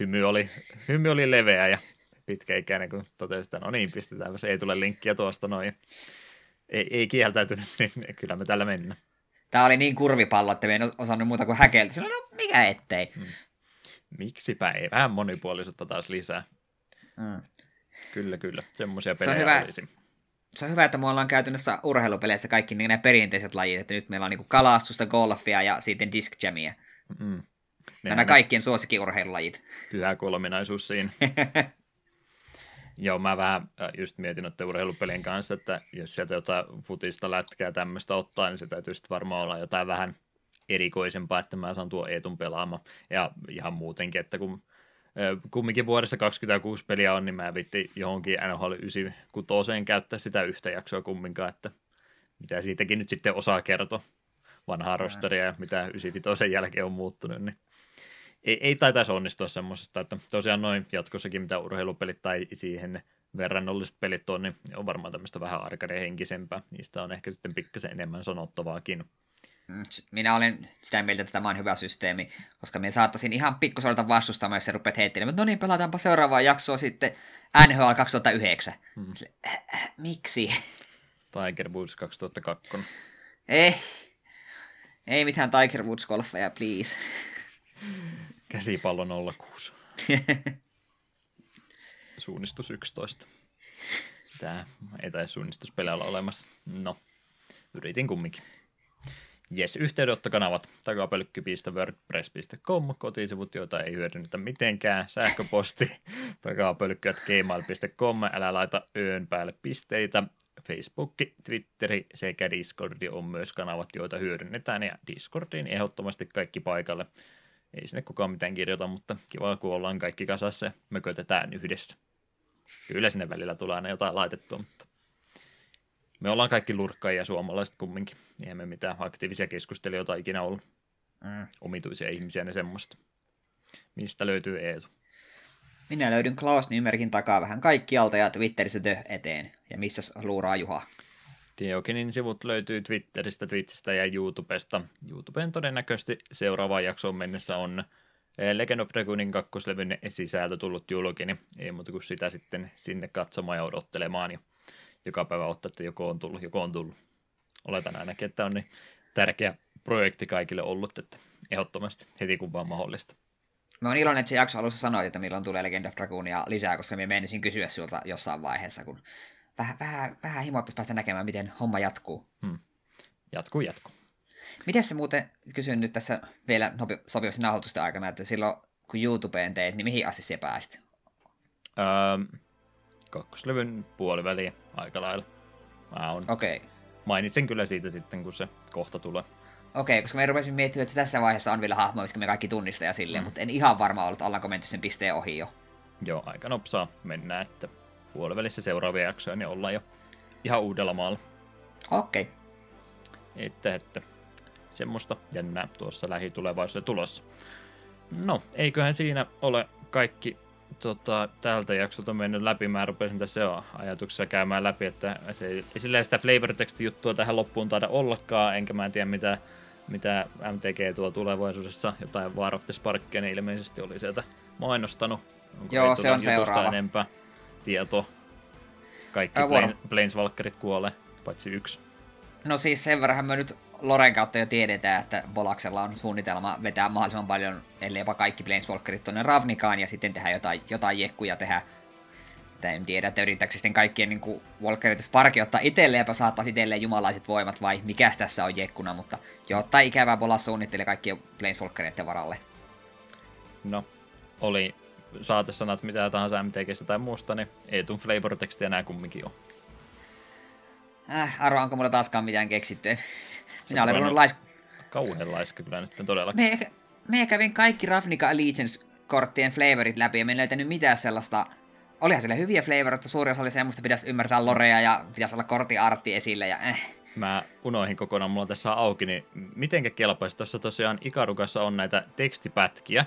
hymy oli, hymy oli leveä ja pitkäikäinen, kun totesi, että no niin, pistetään, se ei tule linkkiä tuosta noin. Ei, ei kieltäytynyt, [LAUGHS] niin kyllä me tällä mennään.
Tämä oli niin kurvipallo, että me en osannut muuta kuin häkeltä. Sillä no mikä ettei. Hmm.
Miksipä ei. Vähän monipuolisuutta taas lisää. Hmm. Kyllä, kyllä. Semmoisia pelejä
se on hyvä, olisi. Se on hyvä, että me ollaan käytännössä urheilupeleissä kaikki niin nämä perinteiset lajit, että nyt meillä on niin kalastusta, golfia ja sitten disc jamia. Mm. Nämä kaikkien suosikkiurheilulajit.
Pyhä kolminaisuus siinä. [LAUGHS] Joo, mä vähän äh, just mietin että urheilupelien kanssa, että jos sieltä jotain futista lätkää tämmöistä ottaa, niin se täytyy sitten varmaan olla jotain vähän erikoisempaa, että mä saan tuo Eetun pelaama. Ja ihan muutenkin, että kun kumminkin vuodessa 26 peliä on, niin mä vitti johonkin NHL 96 käyttää sitä yhtä jaksoa kumminkaan, että mitä siitäkin nyt sitten osaa kertoa vanhaa rosteria ja mitä 95 jälkeen on muuttunut, niin ei, ei taitaisi onnistua semmoisesta, että tosiaan noin jatkossakin mitä urheilupelit tai siihen verrannolliset pelit on, niin on varmaan tämmöistä vähän arcade-henkisempää. Niistä on ehkä sitten pikkasen enemmän sanottavaakin.
Mm, minä olen sitä mieltä, että tämä on hyvä systeemi, koska minä saattaisin ihan pikkusorta vastustamaan, jos sä rupeat heittelemään. No niin, pelataanpa seuraavaa jaksoa sitten NHL 2009. Hmm. Sille, äh, äh, miksi? [LAUGHS]
Tiger Woods 2002.
Ei, ei mitään Tiger Woods golfeja, please. [LAUGHS]
Käsipallo 06. [LAUGHS] Suunnistus 11. Tämä ei taisi suunnistuspelejä olemassa. No, yritin kumminkin. Jes, yhteydenottokanavat takapölkky.wordpress.com, kotisivut, joita ei hyödynnetä mitenkään, sähköposti [LAUGHS] takapölkky.gmail.com, älä laita öön päälle pisteitä, Facebook, Twitteri sekä Discordi on myös kanavat, joita hyödynnetään, ja Discordiin ehdottomasti kaikki paikalle ei sinne kukaan mitään kirjoita, mutta kiva, kun ollaan kaikki kasassa ja mökötetään yhdessä. Kyllä sinne välillä tulee aina jotain laitettua, mutta me ollaan kaikki lurkkaajia suomalaiset kumminkin. Eihän me mitään aktiivisia keskustelijoita ikinä ollut. Mm. Omituisia ihmisiä ne semmoista. Mistä löytyy Eetu?
Minä löydyn Klaus-nimerkin takaa vähän kaikkialta ja Twitterissä tö eteen. Ja missä luuraa Juha?
Diokinin sivut löytyy Twitteristä, Twitchistä ja YouTubesta. YouTubeen todennäköisesti seuraavaan jaksoon mennessä on eh, Legend of Dragoonin kakkoslevyn sisältö tullut julki, niin ei muuta kuin sitä sitten sinne katsomaan ja odottelemaan. Ja joka päivä ottaa, että joko on tullut, joko on tullut. Oletan ainakin, että on niin tärkeä projekti kaikille ollut, että ehdottomasti heti kun vaan mahdollista.
Mä oon iloinen, että se jakso alussa sanoit, että milloin tulee Legend of Dragoonia lisää, koska me menisin kysyä sinulta jossain vaiheessa, kun vähän, vähän, vähän himoittaisi päästä näkemään, miten homma jatkuu. Hmm.
Jatkuu, jatkuu.
Miten se muuten, kysyn nyt tässä vielä sopivasti nauhoitusten aikana, että silloin kun YouTubeen teet, niin mihin asti se pääsit?
Öö, kakkoslevyn puoliväliin aika lailla. Mä on. Okei. Okay. Mainitsen kyllä siitä sitten, kun se kohta tulee.
Okei, okay, koska me rupesin miettimään, että tässä vaiheessa on vielä hahmoja, jotka me kaikki tunnistaa ja silleen, mm. mutta en ihan varma ollut, ollaanko menty sen pisteen ohi jo.
Joo, aika nopsaa mennään, että puolivälissä seuraavia jaksoja, niin ollaan jo ihan uudella maalla.
Okei. Okay.
Että, että semmoista jännää tuossa lähitulevaisuudessa tulossa. No, eiköhän siinä ole kaikki tota, tältä jaksolta mennyt läpi. Mä rupesin tässä jo ajatuksessa käymään läpi, että se ei sillä sitä flavor juttua tähän loppuun taida ollakaan, enkä mä en tiedä mitä, mitä MTG tuo tulevaisuudessa, jotain War of the Sparkia, niin ilmeisesti oli sieltä mainostanut.
Onko Joo, se on seuraava.
Enempää? Tieto. Kaikki plane,
vuoro.
Planeswalkerit kuolee, paitsi yksi.
No siis sen verran me nyt Loren kautta jo tiedetään, että Bolaksella on suunnitelma vetää mahdollisimman paljon, ellei jopa kaikki Planeswalkerit tonne Ravnikaan ja sitten tehdä jotain, jotain jekkuja tehdä. Tai en tiedä, että yrittääkö sitten kaikkien niin Walkerit Sparki ottaa itselleen ja saattaa itselleen jumalaiset voimat vai mikäs tässä on jekkuna, mutta jotain ikävää Bolas suunnittelee kaikkien Planeswalkeritten varalle.
No, oli saatesanat mitä tahansa MTGstä tai muusta, niin Eetun flavor-teksti enää kumminkin on.
Äh, arvaa, onko mulla taaskaan mitään keksitty. Minä olen ollut lais...
Kauhean laiska kyllä nyt todellakin.
Me, me kävin kaikki Ravnica Allegiance-korttien flavorit läpi ja me en löytänyt mitään sellaista... Olihan siellä hyviä flavoreita, suuri osa oli semmoista, pitäisi ymmärtää lorea ja pitäisi olla korttiartti esillä ja eh.
Mä unoihin kokonaan, mulla on tässä auki, niin mitenkä kelpaisi? Tuossa tosiaan Ikarukassa on näitä tekstipätkiä,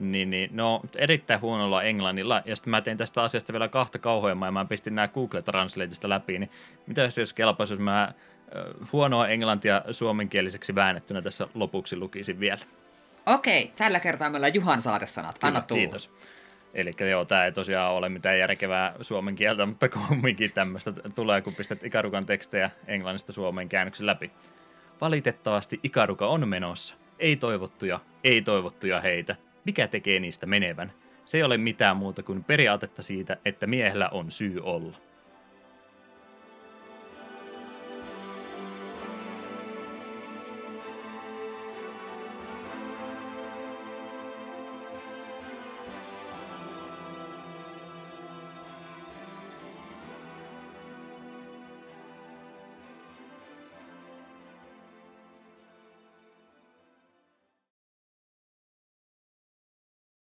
niin, niin ne on erittäin huonolla englannilla, ja sitten mä tein tästä asiasta vielä kahta kauheammaa, ja mä pistin nämä Google Translateista läpi, niin mitä jos, jos kelpaisi, jos mä huonoa englantia suomenkieliseksi väännettynä tässä lopuksi lukisin vielä?
Okei, tällä kertaa meillä on Juhan saatesanat. Anna tulla.
Kiitos. Eli joo, tämä ei tosiaan ole mitään järkevää suomen kieltä, mutta kumminkin tämmöistä tulee, kun pistät Ikarukan tekstejä englannista suomen käännöksen läpi. Valitettavasti Ikaruka on menossa. Ei toivottuja, ei toivottuja heitä. Mikä tekee niistä menevän? Se ei ole mitään muuta kuin periaatetta siitä, että miehellä on syy olla.